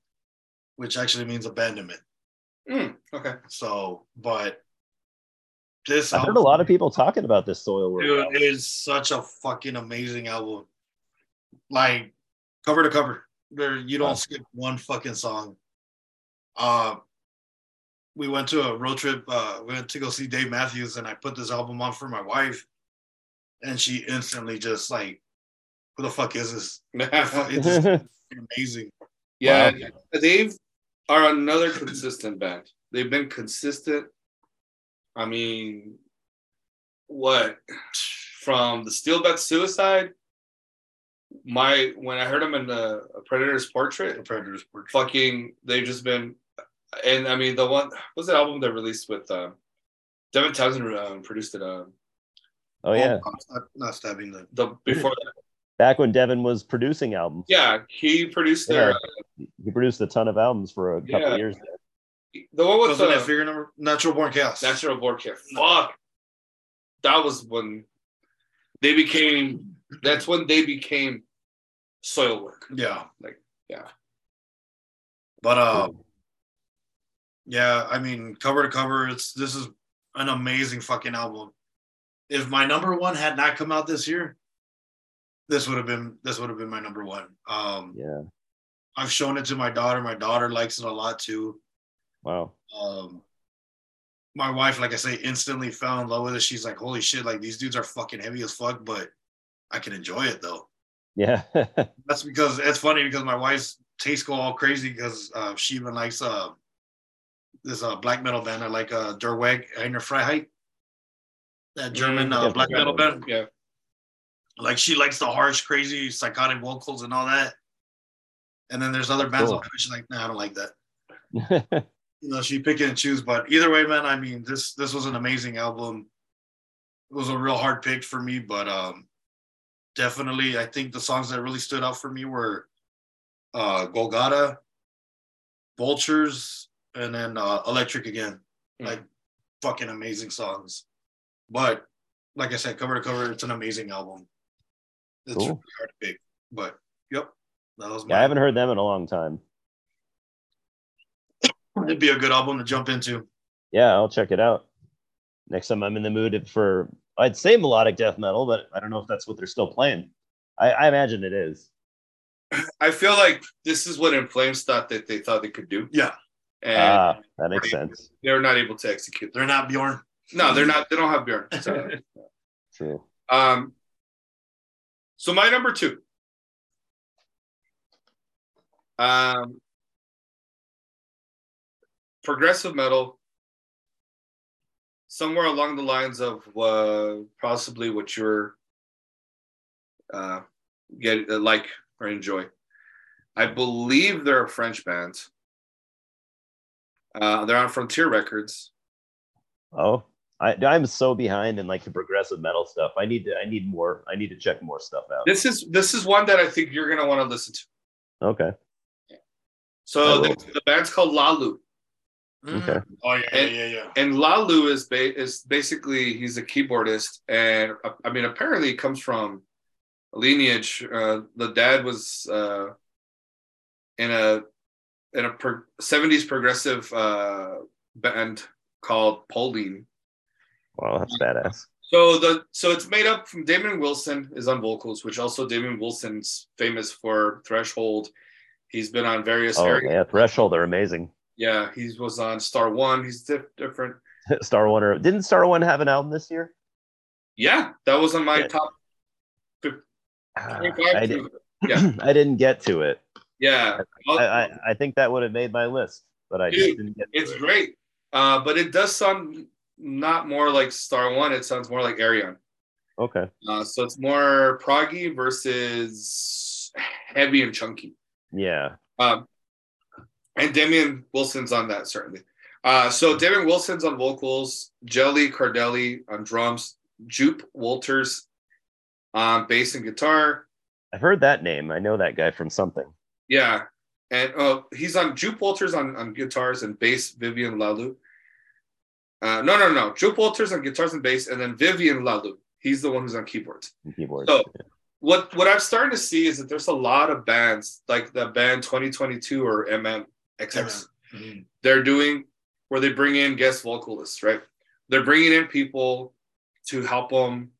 which actually means abandonment. Mm, okay. So but this I heard a lot of people talking about this Soilwork. Dude, album. it is such a fucking amazing album. Like cover to cover. There you don't Wow. skip one fucking song. Uh we went to a road trip, uh, we went to go see Dave Matthews and I put this album on for my wife and she instantly just like, who the fuck is this? It's amazing. yeah, Wow. they've are another consistent band. They've been consistent. I mean, what from the Steelbath Suicide? My when I heard them in the Predator's The Portrait, Predators were fucking they've just been, and I mean the one what was the album they released with uh, Devin Townsend um, produced it. Um, oh yeah, not, not stabbing the the before that, back when Devin was producing albums. yeah, he produced their He produced a ton of albums for a couple Yeah. years. the one with wasn't the that figure number Natural Born Chaos. Natural Born Care. Fuck. That was when they became. That's when they became Soilwork. Yeah. Like, yeah. But uh yeah, I mean cover to cover, it's this is an amazing fucking album. If my number one had not come out this year, this would have been this would have been my number one. Um Yeah. I've shown it to my daughter. My daughter likes it a lot too. Wow. Um my wife, like I say, instantly fell in love with it. She's like, holy shit, like these dudes are fucking heavy as fuck, but I can enjoy it though. Yeah. That's because it's funny because my wife's tastes go all crazy because uh, she even likes uh this uh black metal band. I like uh Der Weg Einer Freiheit. That German uh, black metal band. Yeah. Like she likes the harsh, crazy, psychotic vocals and all that. And then there's other bands Cool. on. She's like, nah, I don't like that. You know, she pick and choose. But either way, man, I mean, this this was an amazing album. It was a real hard pick for me, but um definitely I think the songs that really stood out for me were uh Golgata, Vultures, and then uh Electric again. Mm. Like fucking amazing songs. But like I said, cover to cover, it's an amazing album. It's Cool. really hard to pick. But yep. That was my yeah, I haven't heard them in a long time. it'd be a good album to jump into. Yeah, I'll check it out. Next time I'm in the mood for, I'd say melodic death metal, but I don't know if that's what they're still playing. I, I imagine it is. I feel like this is what In Flames thought that they thought they could do, Yeah. and Ah, that makes sense. they're not able to execute. They're not Bjorn. No, they're not. They don't have Bjorn. So, True. um, so my number two. Um, progressive metal, somewhere along the lines of uh, possibly what you're uh, get uh, like or enjoy. I believe they're a French band. Uh, they're on Frontier Records. Oh, I, I'm so behind in like the progressive metal stuff. I need to. I need more. I need to check more stuff out. This is this is one that I think you're gonna want to listen to. Okay. So the, the band's called Lalu, Okay. Oh yeah, yeah, And- yeah, yeah. and Lalu is ba- is basically he's a keyboardist, and uh, I mean apparently it comes from a lineage. Uh, the dad was uh, in a in a pro- 70s progressive uh, band called Polène. Wow, that's badass. So the so it's made up from Damian Wilson is on vocals, which also Damian Wilson's famous for Threshold. He's been on various Oh areas. yeah, Threshold they're amazing. Yeah, he was on Star One. He's diff- different. Star One or didn't Star One have an album this year? Yeah, that was on my Yeah. top 25. I, did, Yeah. I didn't get to it. Yeah, I, I, I think that would have made my list, but I just didn't get to it's it. great. Uh, but it does sound not more like Star One. It sounds more like Ayreon. Okay. Uh, so it's more proggy versus heavy and chunky. Yeah. Um, and Damian Wilson's on that certainly. Uh, so Damian Wilson's on vocals, Jelly Cardelli on drums, Joop Wolters on bass and guitar. I've heard that name. I know that guy from something. Yeah, and uh, he's on Joop Wolters on, on guitars and bass. Vivien Lalu. Uh, no, no, no. Joop Wolters on guitars and bass, and then Vivien Lalu. He's the one who's on keyboards. and Keyboard. So- What what I'm starting to see is that there's a lot of bands like the band 2022 or MMXX. Mhm. they're doing where they bring in guest vocalists, right? They're bringing in people to help them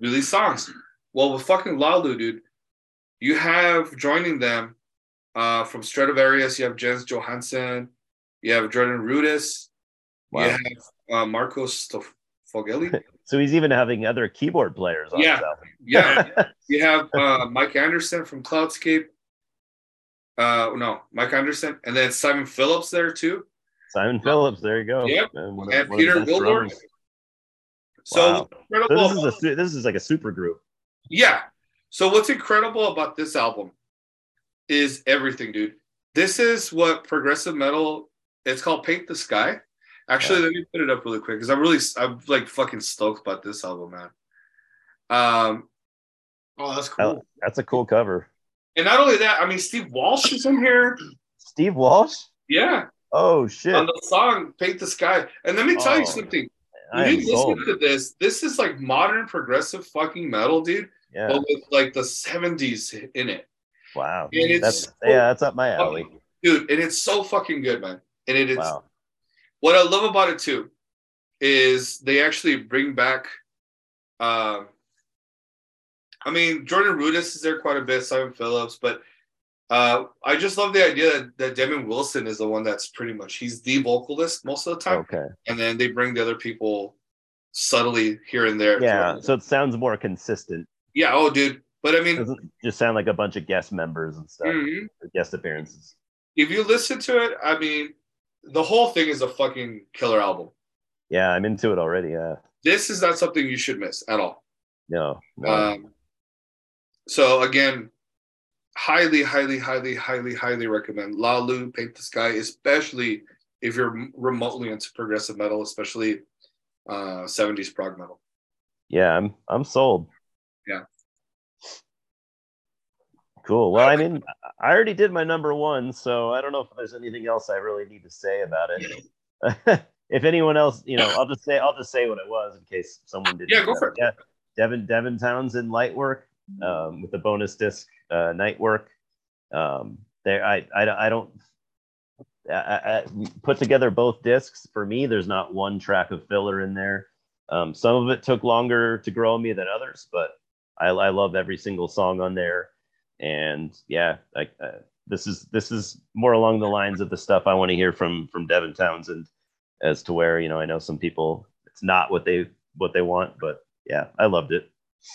do these songs. Well, with fucking Lalu, dude, you have joining them uh, from Stratovarius, you have Jens Johansson, you have Jordan Rudess, Wow. you have uh, Marcos Fogelli. So he's even having other keyboard players on Yeah. Yeah, you have uh, Mike Anderson from Cloudscape. Uh, no, Mike Anderson, and then Simon Phillips there too. Simon Phillips, there you go. Yep. And, one and one Peter best So Wow. So this is a this is like a super group. yeah. So what's incredible about this album is everything, dude. This is what progressive metal. It's called Paint the Sky. Actually, Yeah. let me put it up really quick because I'm really I'm like fucking stoked about this album, man. Um, Oh, that's cool. that's a cool cover. and not only that, I mean Steve Walsh is in here. Steve Walsh. Yeah, Oh shit! on the song Paint the Sky. And let me tell you Oh, something. When you listen sold. to this, this is like modern progressive fucking metal, dude. Yeah. But with like the 70s in it. Wow. And it's That's so yeah. That's up my alley. Dude, and it's so fucking good, man. And it is Wow. What I love about it too is they actually bring back um I mean Jordan Rudess is there quite a bit, Simon Phillips, but uh I just love the idea that, that Devin Wilson is the one that's pretty much he's the vocalist most of the time. Okay. And then they bring the other people subtly here and there. Yeah. throughout. So it sounds more consistent. yeah, oh dude. But I It mean doesn't just sound like a bunch of guest members and stuff, mhm. guest appearances. if you listen to it, I mean the whole thing is a fucking killer album. Yeah, I'm into it already. Yeah. This is not something you should miss at all. No. no. Um, so again, highly, highly, highly, highly, highly recommend Lalu Paint the Sky, especially if you're remotely into progressive metal, especially uh, 70s prog metal. yeah, I'm I'm sold. Yeah. Cool. Well, I mean, I already did my number one, so I don't know if there's anything else I really need to say about it. if anyone else, you know, I'll just say I'll just say what it was in case someone didn't. Yeah, go for it. Yeah, Devin Devin Townsend light work um, with the bonus disc uh, night work. Um, there, I I, I don't. I, I, I put together both discs. For me, there's not one track of filler in there. Um, some of it took longer to grow on me than others, but I, I love every single song on there. And yeah, like uh, this is this is more along the lines of the stuff I want to hear from from Devin Townsend, as to where you know I know some people it's not what they what they want, but yeah, I loved it.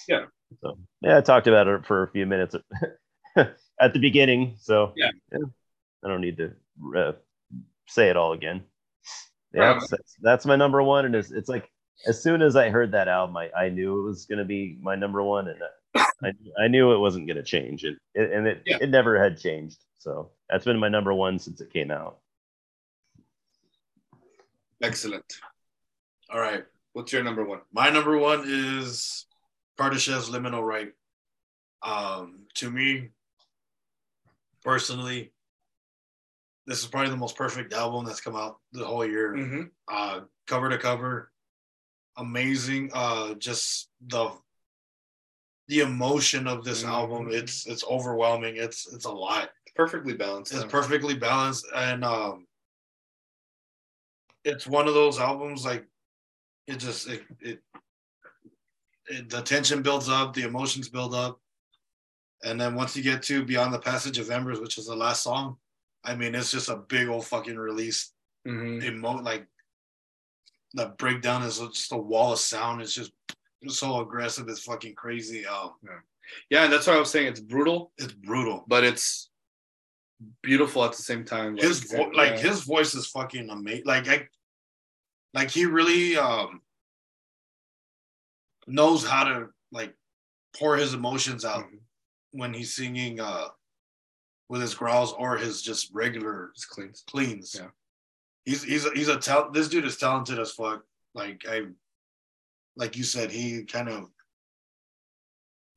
Yeah. So yeah, I talked about it for a few minutes at the beginning. So Yeah. I don't need to uh, say it all again. Yeah, Um, that's, that's my number one, and it's, it's like as soon as I heard that album, I, I knew it was gonna be my number one, and I, I knew it wasn't gonna change, and it, and it, Yeah. it never had changed. So that's been my number one since it came out. Excellent. All right. What's your number one? My number one is Kardashev's Liminal Rite. Um, to me, personally, this is probably the most perfect album that's come out the whole year. Mm-hmm. Uh, cover to cover, amazing. Uh, just the the emotion of this Mhm. album. It's it's overwhelming. It's it's a lot. Perfectly balanced. It's huh? perfectly balanced, and um, it's one of those albums like it just it, it, it the tension builds up, the emotions build up, and then once you get to Beyond the Passage of Embers, which is the last song, I mean it's just a big old fucking release. Mhm. Emo like the breakdown is just a wall of sound. It's just so aggressive. It's fucking crazy. Um, Yeah, and that's what I was saying. It's brutal, it's brutal. but it's beautiful at the same time. his vo- like his voice is fucking amazing. Like I, like he really um knows how to like pour his emotions out Mhm. when he's singing uh with his growls or his just regular It's clean. cleans. Yeah. He's he's a, he's a tal- this dude is talented as fuck. Like I like you said, he kind of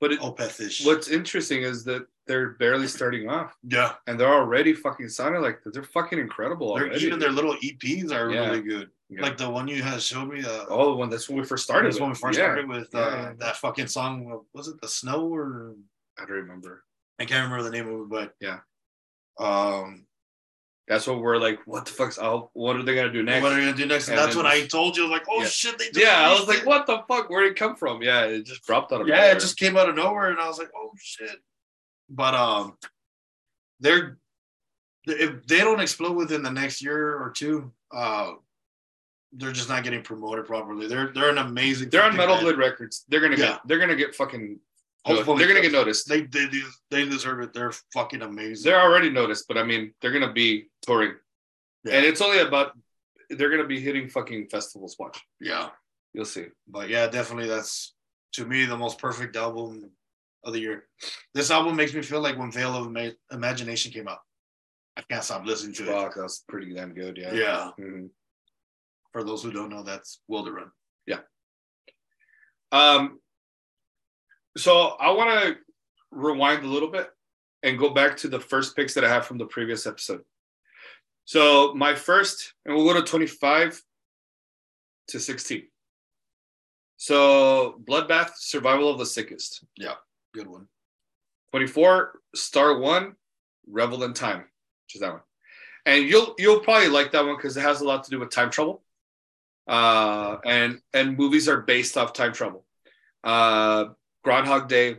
But it, Opeth-ish. what's interesting is that they're barely starting off, yeah. and they're already fucking sounding like they're fucking incredible. They're, already. even their little EPs are Yeah. really good. Yeah. Like the one you had showed me. Uh, oh, the one that's when we first started. That's when we first Yeah. started with uh, that fucking song. Was it the snow or I don't remember. I can't remember the name of it, but Yeah. Um, That's what we're like. What the fuck's? Oh, what are they gonna do next? what are you gonna do next? And, And that's when I told you, like, oh Yeah. shit, they just yeah, I was like, what the fuck? Where did it come from? Yeah, it just dropped out of Yeah, nowhere. it just came out of nowhere, and I was like, oh shit. But um, they're if they don't explode within the next year or two, uh, they're just not getting promoted properly. They're they're an amazing. They're on Metal band. Blade Records. They're gonna Yeah. get. They're gonna get fucking. Hopefully they're gonna get noticed. They they they deserve it. They're fucking amazing. They're already noticed, but I mean, they're gonna be touring, Yeah. and it's only about. They're gonna be hitting fucking festivals. Watch, yeah. you'll see. But yeah, definitely that's to me the most perfect album of the year. This album makes me feel like when Veil of Ima- Imagination came out. I can't stop listening to it. Fuck, that's pretty damn good. Yeah. Yeah. Mhm. For those who don't know, that's Wilderun. Um. So I want to rewind a little bit and go back to the first picks that I have from the previous episode. So my first, and we'll go to 25 to 16. So Bloodbath, Survival of the Sickest. Yeah, good one. 24, Star One, Revel in Time, which is that one. And you'll you'll probably like that one because it has a lot to do with time travel. Uh, and and movies are based off time travel. Uh, Groundhog Day,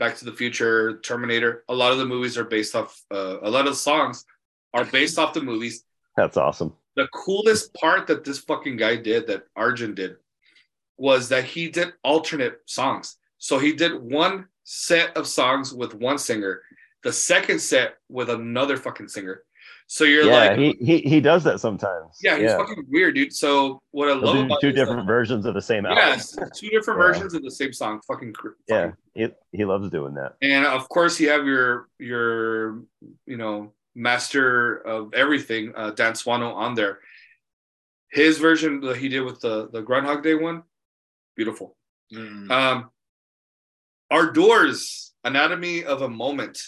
Back to the Future, Terminator. A lot of the movies are based off. Uh, a lot of the songs are based off the movies. That's awesome. The coolest part that this fucking guy did, that Arjen did, was that he did alternate songs. So he did one set of songs with one singer, the second set with another fucking singer. So you're yeah, like, he, he he does that sometimes. yeah, he's fucking weird, dude. So what I love about two it is that- different versions of the same album. Yes, two different Yeah. versions of the same song. Fucking, cr- Yeah, he, he loves doing that. And of course, you have your your you know master of everything, uh, Dan Swano, on there. His version that he did with the the Groundhog Day one, beautiful. Mm. Um, Ardours, Anatomy of a Moment,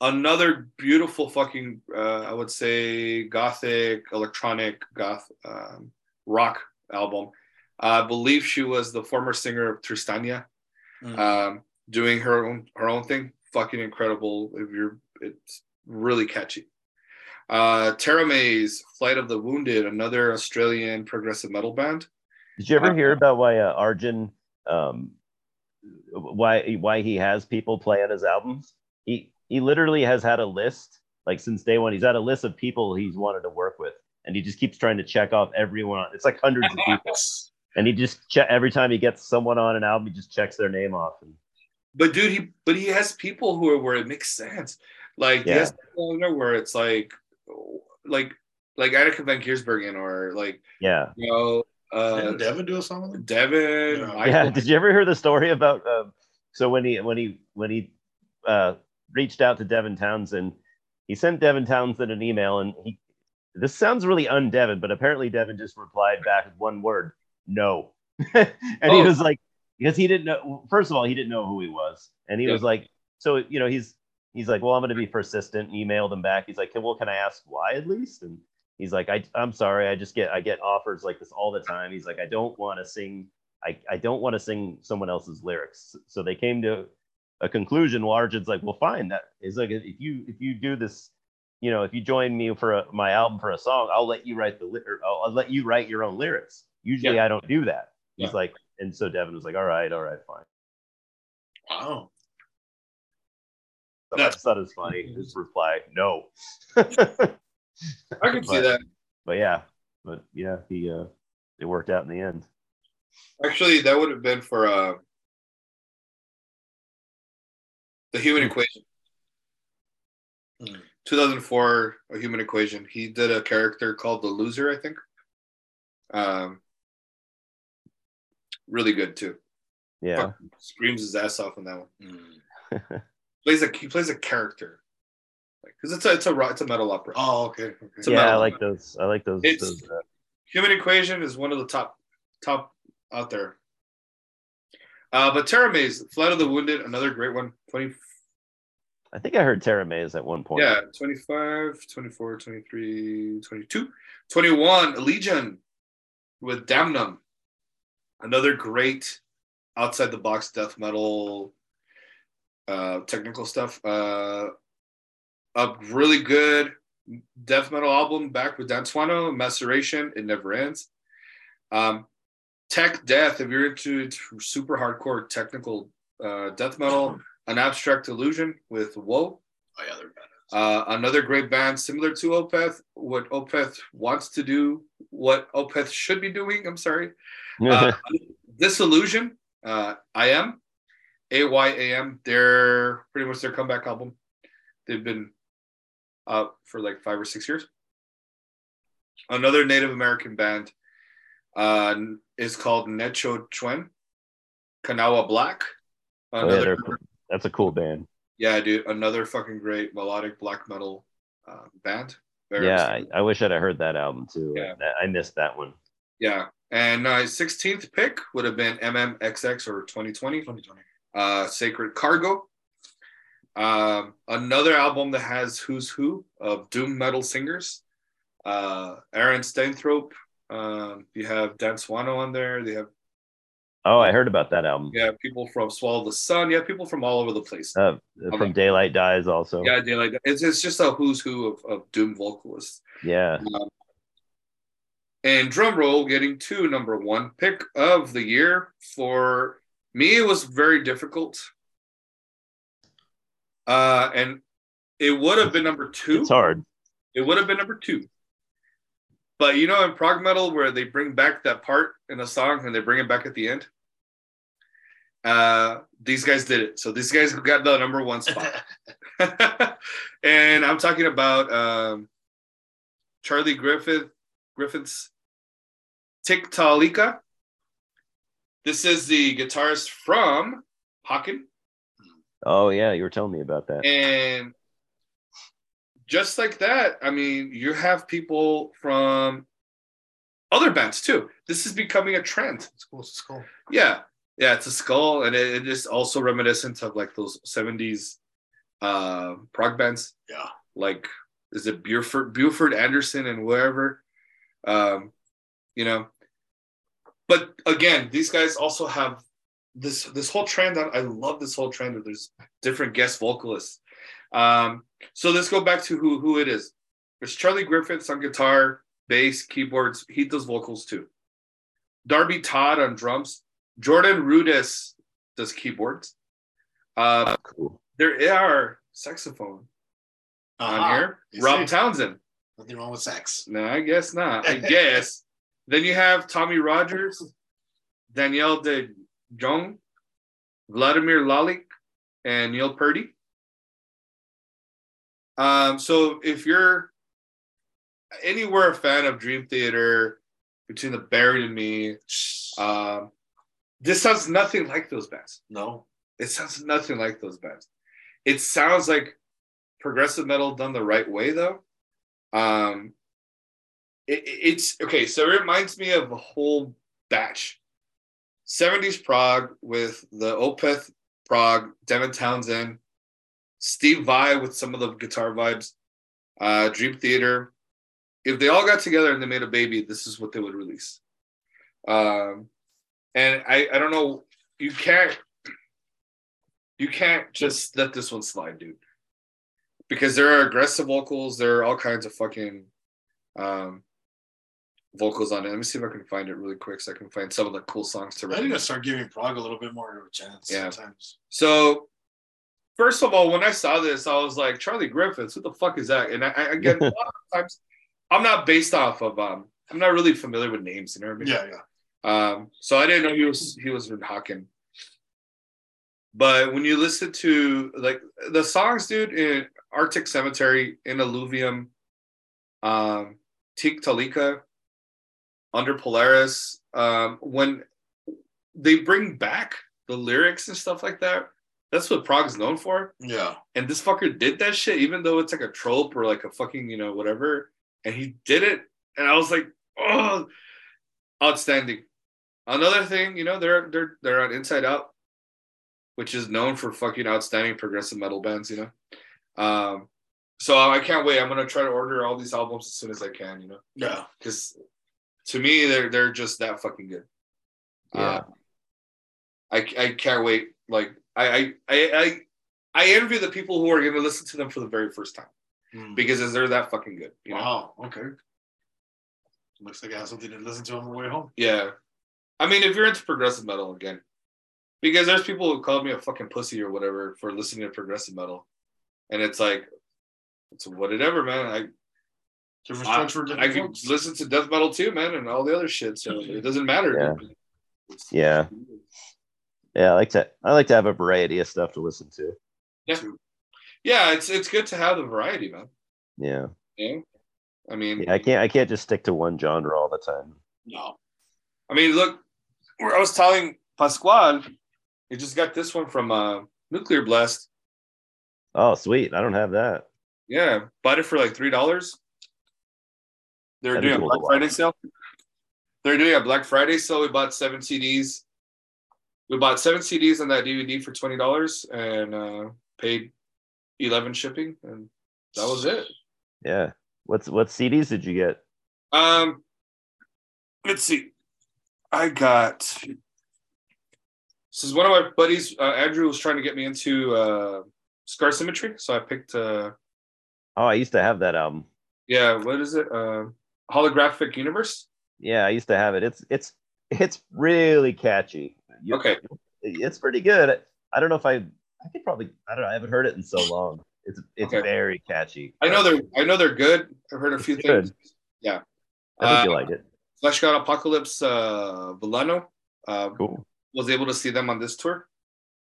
another beautiful fucking, uh, I would say, gothic, electronic, goth, um, rock album. I believe she was the former singer of Tristania, Mm. um, doing her own her own thing. Fucking incredible. If you're, it's really catchy. Uh, Teramaze, Flight of the Wounded, another Australian progressive metal band. Did you ever Uh, hear about why uh, Arjen, um, why why he has people play on his albums? He he literally has had a list like since day one. He's had a list of people he's wanted to work with, and he just keeps trying to check off everyone. It's like hundreds of people, and he just check every time he gets someone on an album, he just checks their name off. And But dude, he but he has people who are where it makes sense. Like he Yeah. has people where it's like like like Anneke Van Giersbergen or like Yeah. you know uh Didn't Devin do a song with him? Devin, Yeah. Yeah. Did you ever hear the story about um, so when he when he when he uh, reached out to Devin Townsend, he sent Devin Townsend an email and he this sounds really un-Devin, but apparently Devin just replied back with one word, no. and he Oh. was like, because he didn't know first of all, he didn't know who he was. And he Yeah. was like, so you know, he's he's like, Well, I'm gonna be persistent, emailed him back. He's like, Well, can I ask why at least? And he's like, I, I'm sorry, I just get I get offers like this all the time. He's like, I don't want to sing, I, I don't want to sing someone else's lyrics. So they came to a conclusion. Well, Arjen's like, well, fine. That is like if you if you do this, you know, if you join me for a, my album for a song, I'll let you write the or I'll, I'll let you write your own lyrics. Usually, I don't do that. He's Yeah. like, and so Devin was like, all right, all right, fine. Wow. So I That's- just thought it was funny. His reply, no. I can see that. But yeah, but yeah, he uh, it worked out in the end. Actually, that would have been for uh the Human Equation. Hmm. 2004, A Human Equation. He did a character called the Loser, I think. Um, really good too. Yeah, Fuck, screams his ass off in that one. Mm. Plays a he plays a character, because it's a it's a ro- it's a metal opera. Oh, okay. okay. It's a yeah, I like opera. those. I like those. It's- those uh, Human Equation is one of the top top out there. Uh, but Teramaze, Flight of the Wounded, another great one. 20, I think I heard Teramaze at one point. yeah, 25, 24, 23, 22, 21, Legion with Damnum. Another great outside the box death metal uh, technical stuff. Uh, a really good death metal album back with Dan Swano, Maceration, It Never Ends. Um, Tech Death, if you're into, into super hardcore technical uh, death metal, An Abstract Illusion with Woe. Oh, yeah, they're bad. Uh, another great band similar to Opeth, what Opeth wants to do, what Opeth should be doing. I'm sorry. Uh, Disillusion, uh, I am, A Y A M. They're pretty much their comeback album. They've been out for like five or six years. Another Native American band uh, is called Necho Chuen, Kanawha Black. Oh, yeah, Another, that's a cool band. yeah, dude, another fucking great melodic black metal uh, band. Very Yeah, I, I wish I'd have heard that album too. Yeah. I, I missed that one. Yeah. And my 16th pick would have been MMXX or 2020, 2020. Uh, Sacred Cargo. Um, another album that has who's who of doom metal singers. Uh, Aaron Stainthorpe. Um, you have Dan Swano on there. They have Oh, I heard about that album. yeah people from Swallow the Sun. Have people from all over the place. Uh, from Daylight Dies also. yeah, Daylight. it's, it's just a who's who of, of doom vocalists. Yeah. And drum roll, getting to number one pick of the year for me, it was very difficult. Uh, and it would have been number two. It's hard. It would have been number two. But you know, in prog metal, where they bring back that part in a song and they bring it back at the end, uh, these guys did it. So these guys got the number one spot. and I'm talking about um, Charlie Griffith, Griffith's Tiktaalika. This is the guitarist from Haken. Oh yeah, you were telling me about that. And just like that, I mean, you have people from other bands too. This is becoming a trend. It's cool. It's cool. Yeah. Yeah, it's a skull, and it, it is also reminiscent of like those 70s uh prog bands. Yeah. Like is it Bruford Bruford Anderson and wherever. Um, you know. But again, these guys also have this this whole trend. I love this whole trend where there's different guest vocalists. Um, so let's go back to who who it is. There's Charlie Griffiths on guitar, bass, keyboards. He does vocals too. Darby Todd on drums. Jordan Rudess does keyboards. Uh, Cool. there are saxophone on Uh-huh. here. You Rob see? Townsend. Nothing wrong with sax. No, I guess not. I guess. Then you have Tommy Rogers, Danielle De Jong, Vladimir Lalik, and Neil Purdy. Um, so if you're anywhere a fan of Dream Theater, Between the Buried and Me, um, this sounds nothing like those bands. No. It sounds nothing like those bands. It sounds like progressive metal done the right way, though. Um, it, it's okay. So it reminds me of a whole batch. 70s prog with the Opeth prog, Devin Townsend, Steve Vai with some of the guitar vibes, uh, Dream Theater. If they all got together and they made a baby, this is what they would release. Um, and I, I don't know, you can't you can't just let this one slide, dude. Because there are aggressive vocals, there are all kinds of fucking um vocals on it. Let me see if I can find it really quick so I can find some of the cool songs to write. I need to start giving prog a little bit more of a chance Yeah. sometimes. So first of all, when I saw this, I was like, Charlie Griffiths, what the fuck is that? And I, I again, a lot of times I'm not based off of um, I'm not really familiar with names, you know what I mean? Yeah, yeah. Um, so I didn't know he was he was in Haken. But when you listen to like the songs, dude, in Arctic Cemetery, in Alluvium, um, Tiktaalika, Under Polaris, um, when they bring back the lyrics and stuff like that, that's what prog's known for. Yeah. And this fucker did that shit, even though it's like a trope or like a fucking, you know, whatever. And he did it. And I was like, oh, outstanding. Another thing, you know, they're they're they're on Inside Out, which is known for fucking outstanding progressive metal bands, you know. Um, so I can't wait. I'm gonna try to order all these albums as soon as I can, you know, Yeah. because to me they're they're just that fucking good. Yeah. Uh, I I can't wait. Like I I I I, I envy the people who are gonna listen to them for the very first time Mm. because they're that fucking good. You know? Wow. Okay. Looks like I have something to listen to on the way home. Yeah. I mean, if you're into progressive metal again, because there's people who call me a fucking pussy or whatever for listening to progressive metal, and it's like, it's whatever, man. I Different I, strokes for I different can folks. listen to death metal too, man, and all the other shit. So it doesn't matter. Yeah. Yeah. Yeah, I like to I like to have a variety of stuff to listen to. Yeah, Yeah, it's it's good to have the variety, man. Yeah. Yeah. I mean, Yeah, I can't I can't just stick to one genre all the time. No. I mean, look, where I was telling Pascual, he just got this one from uh, Nuclear Blast. Oh, sweet. I don't have that. Yeah, bought it for like three dollars. They're That'd doing a Black. Friday sale. They're doing a Black Friday sale. We bought seven CDs. We bought seven CDs on that DVD for twenty dollars and uh, paid eleven shipping, and that was it. Yeah. What's what CDs did you get? Um, let's see. I got. This is one of my buddies. Uh, Andrew was trying to get me into uh, Scar Symmetry, so I picked. Uh, Oh, I used to have that album. yeah, what is it? Uh, Holographic Universe. Yeah, I used to have it. It's it's it's really catchy. You- Okay. It's pretty good. I don't know if I I could probably I don't know. I haven't heard it in so long. It's it's Okay. very catchy. I know they're. I know they're good. I've heard a few It's things. good. Yeah. I think Uh, you like it. Fleshgod Apocalypse uh, Veleno uh, Cool. was able to see them on this tour.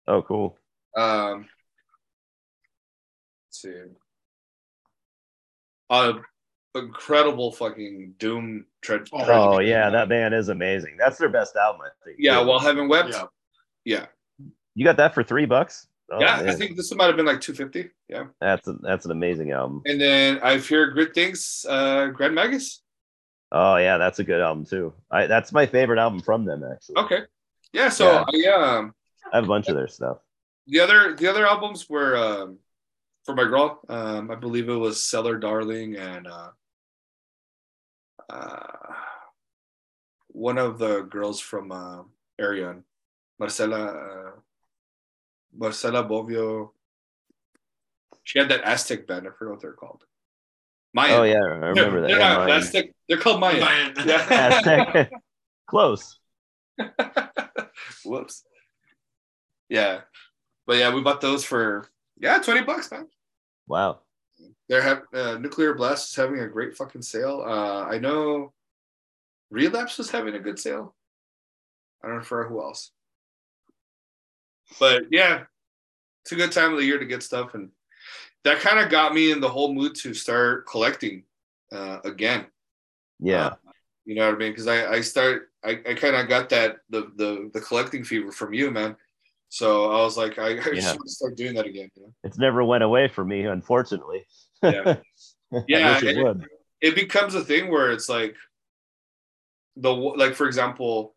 Oh, cool. Um, let's see. Uh, incredible fucking Doom tread. Oh, Oh yeah, that band is amazing. That's their best album, I think. Yeah, too. While Heaven Wept. Yeah. Yeah. you got that for three bucks. Oh, yeah, I think this one might have been like 250. Yeah. that's a, that's an amazing album. And then I've heard good things, uh, Grand Magus. Oh yeah, that's a good album too. I that's my favorite album from them actually. Okay. Yeah, so Yeah. I um I have a bunch of their stuff. the other the other albums were um for my girl. Um I believe it was Cellar Darling and uh uh one of the girls from uh Ayreon, Marcela uh, Marcela Bovio. She had that Aztec band. I forgot what they're called. Mayan. Oh yeah, I remember that. They're Yeah, not mine. Aztec. They're called Mayan. Mayan. Yeah. Aztec. Close. Whoops. Yeah, but yeah, we bought those for yeah twenty bucks, man. Wow. They're have uh, Nuclear Blast is having a great fucking sale. Uh, I know Relapse was having a good sale. I don't know for who else, but yeah, it's a good time of the year to get stuff, and that kind of got me in the whole mood to start collecting uh, again. Yeah. Uh, you know what I mean? Because I I start I, I kind of got that the the the collecting fever from you, man. So I was like, I, I Yeah. just want to start doing that again. You know? It's never went away for me, unfortunately. Yeah. Yeah, it it- It becomes a thing where it's like the like for example,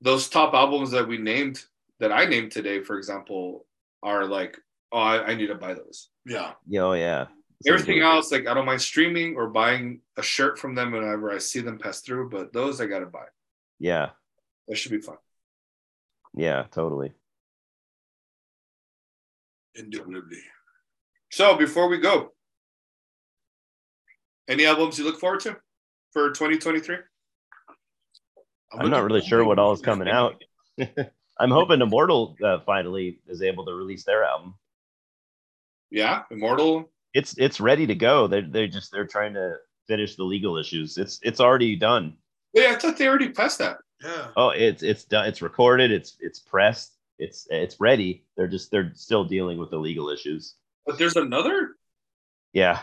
those top albums that we named that I named today, for example, are like, oh, I, I need to buy those. Yeah. Yeah, Oh yeah. Everything else, like I don't mind streaming or buying a shirt from them whenever I see them pass through, but those I gotta buy. Yeah. That should be fun. Yeah, totally. Indubitably. So before we go, any albums you look forward to for 2023? I'm not really sure what all is coming out. I'm hoping Immortal uh, finally is able to release their album. Yeah, Immortal. It's it's ready to go. They they just they're trying to finish the legal issues. It's it's already done. Yeah, I thought they already passed that. Yeah. Oh, it's it's done. It's recorded. It's it's pressed. It's it's ready. They're just they're still dealing with the legal issues. But there's another. Yeah.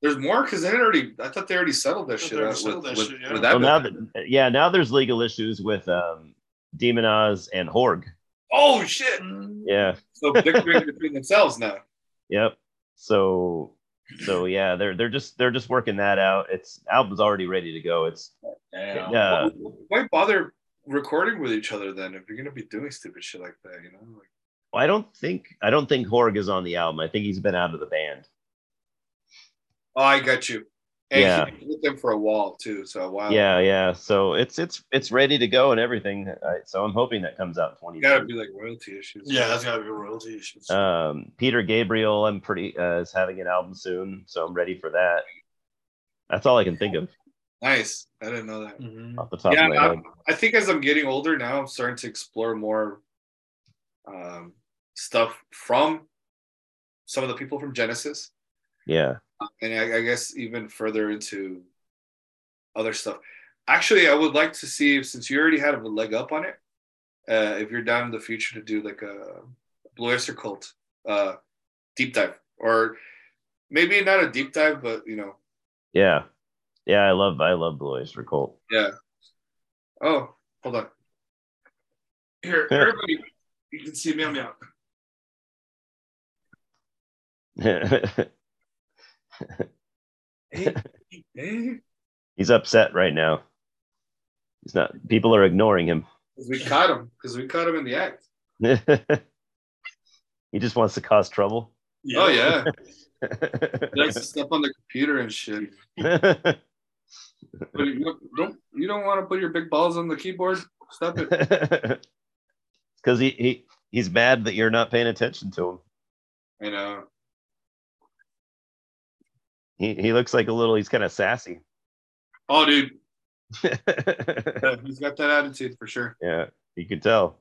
There's more because they already. I thought they already settled that shit out settled with, that with, shit, yeah. with Well, now that yeah now there's legal issues with um Demonaz and Horg. oh shit! Yeah. So bickering between themselves now. Yep. So so yeah, they're they're just they're just working that out. It's album's already ready to go. It's Damn. yeah. Why bother recording with each other then if you're gonna be doing stupid shit like that? You know, like I don't think I don't think Horg is on the album. I think he's been out of the band. oh, I got you. And Yeah. with them for a while too. So a while. Yeah, yeah. So it's it's it's ready to go and everything. So I'm hoping that comes out in You gotta be like royalty issues. Yeah, that's gotta be royalty issues. Um, Peter Gabriel, I'm pretty uh, is having an album soon, so I'm ready for that. That's all I can think of Nice. I didn't know that. Mhm. off the top Yeah, of my head. I think as I'm getting older now, I'm starting to explore more um, stuff from some of the people from Genesis, Yeah, and I, I guess even further into other stuff. Actually, I would like to see since you already had a leg up on it, uh, if you're down in the future to do like a Blue Oyster Cult uh, deep dive, or maybe not a deep dive, but you know, yeah, yeah. I love I love Blue Oyster Cult. yeah. Oh, hold on. Here, everybody, you can see me. I'm out. Hey, hey. he's upset right now. He's not. People are ignoring him. we caught him because we caught him in the act. he just wants to cause trouble. Oh yeah, he likes to step on the computer and shit. But you don't- don't you don't want to put your big balls on the keyboard? Stop it. Because he, he he's mad that you're not paying attention to him. I know. He he looks like a little. He's kind of sassy. Oh, dude, yeah, he's got that attitude for sure. yeah, you can tell.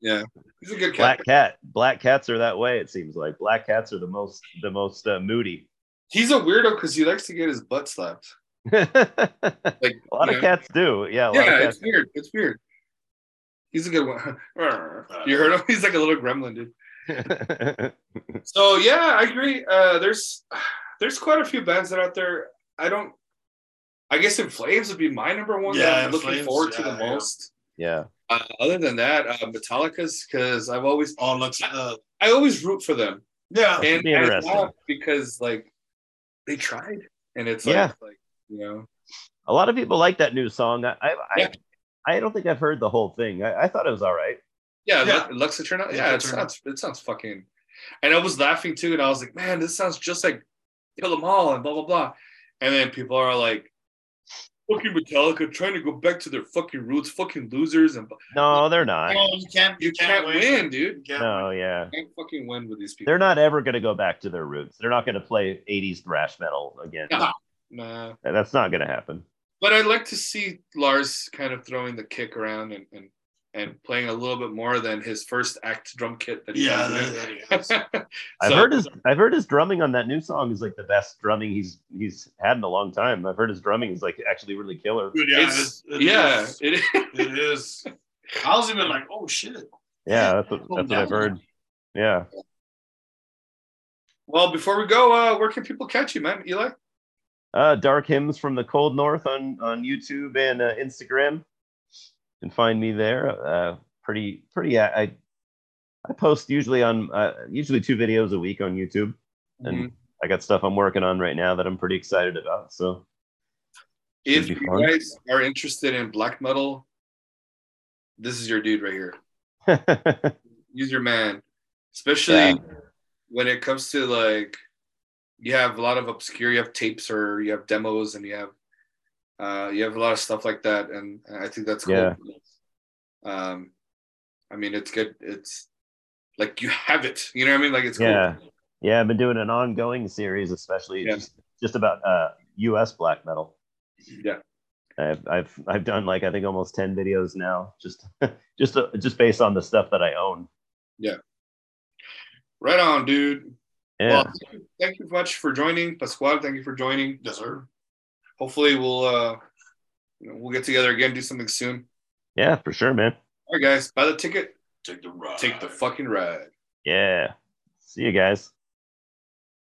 Yeah, he's a good cat. Black cat. Black cats are that way. It seems like black cats are the most the most uh, moody. He's a weirdo because he likes to get his butt slapped. like a lot of know? cats do. Yeah, a lot Yeah, it's cats. weird. It's weird. He's a good one. you heard him? He's like a little gremlin, dude. So yeah, I agree. Uh, there's there's quite a few bands that are out there. I don't. I guess In Flames would be my number one that Yeah, I'm looking Flames, forward to the yeah. most. yeah. Uh, other than that, uh, Metallica's because I've always Oh, looks. Uh, I always root for them, yeah. and be interesting. because like they tried, and it's Yeah. like, like you know, A lot of people like that new song. I I, Yeah. I, I don't think I've heard the whole thing. I, I thought it was all right. yeah, Yeah. yeah. Lux Æterna, Yeah, yeah, it sounds it sounds fucking, and I was laughing too, and I was like, man, this sounds just like Kill 'Em All and blah blah blah, and then people are like. Fucking Metallica trying to go back to their fucking roots, fucking losers, and No, they're not. You can't. you can't win, dude. You can't No, win. yeah. You can't fucking win with these people. They're not ever going to go back to their roots. They're not going to play 80s thrash metal again. Nah. Nah. That's not going to happen. But I'd like to see Lars kind of throwing the kick around and and, and playing a little bit more than his first act drum kit that he Yeah, had. that, that he has. I've So- heard his I've heard his drumming on that new song is like the best drumming he's he's had in a long time. I've heard his drumming is like actually really killer. Dude, yeah, It's- it, it yeah, is. it is. It is. I was even like, oh shit. Yeah, that's what, that's what I've heard. Yeah. Well, before we go, uh, where can people catch you, man, Eli? Uh, Dark Hymns from the Cold North on on YouTube and uh, Instagram. Can find me there. Uh, pretty pretty. I I, post usually on uh, usually two videos a week on YouTube, and Mhm. I got stuff I'm working on right now that I'm pretty excited about. So If you fun. guys are interested in black metal, this is your dude right here. Use your man, especially Yeah. when it comes to like you have a lot of obscure, you have tapes or you have demos and you have uh, you have a lot of stuff like that, and I think that's cool. Yeah. Um, I mean, it's good. It's like you have it. You know what I mean? Like it's cool. yeah, yeah. I've been doing an ongoing series, especially Yeah. just just about uh, U.S. black metal. Yeah. I've I've I've done like I think almost ten videos now, just just uh, just based on the stuff that I own. Yeah. Right on, dude. Yeah, Well, thank you, much for joining, Pascual. Thank you for joining. Yes, sir. Hopefully, we'll uh, we'll get together again, do something soon. yeah, for sure, man. All right, guys, buy the ticket, Take the ride. take the fucking ride. Yeah. See you guys.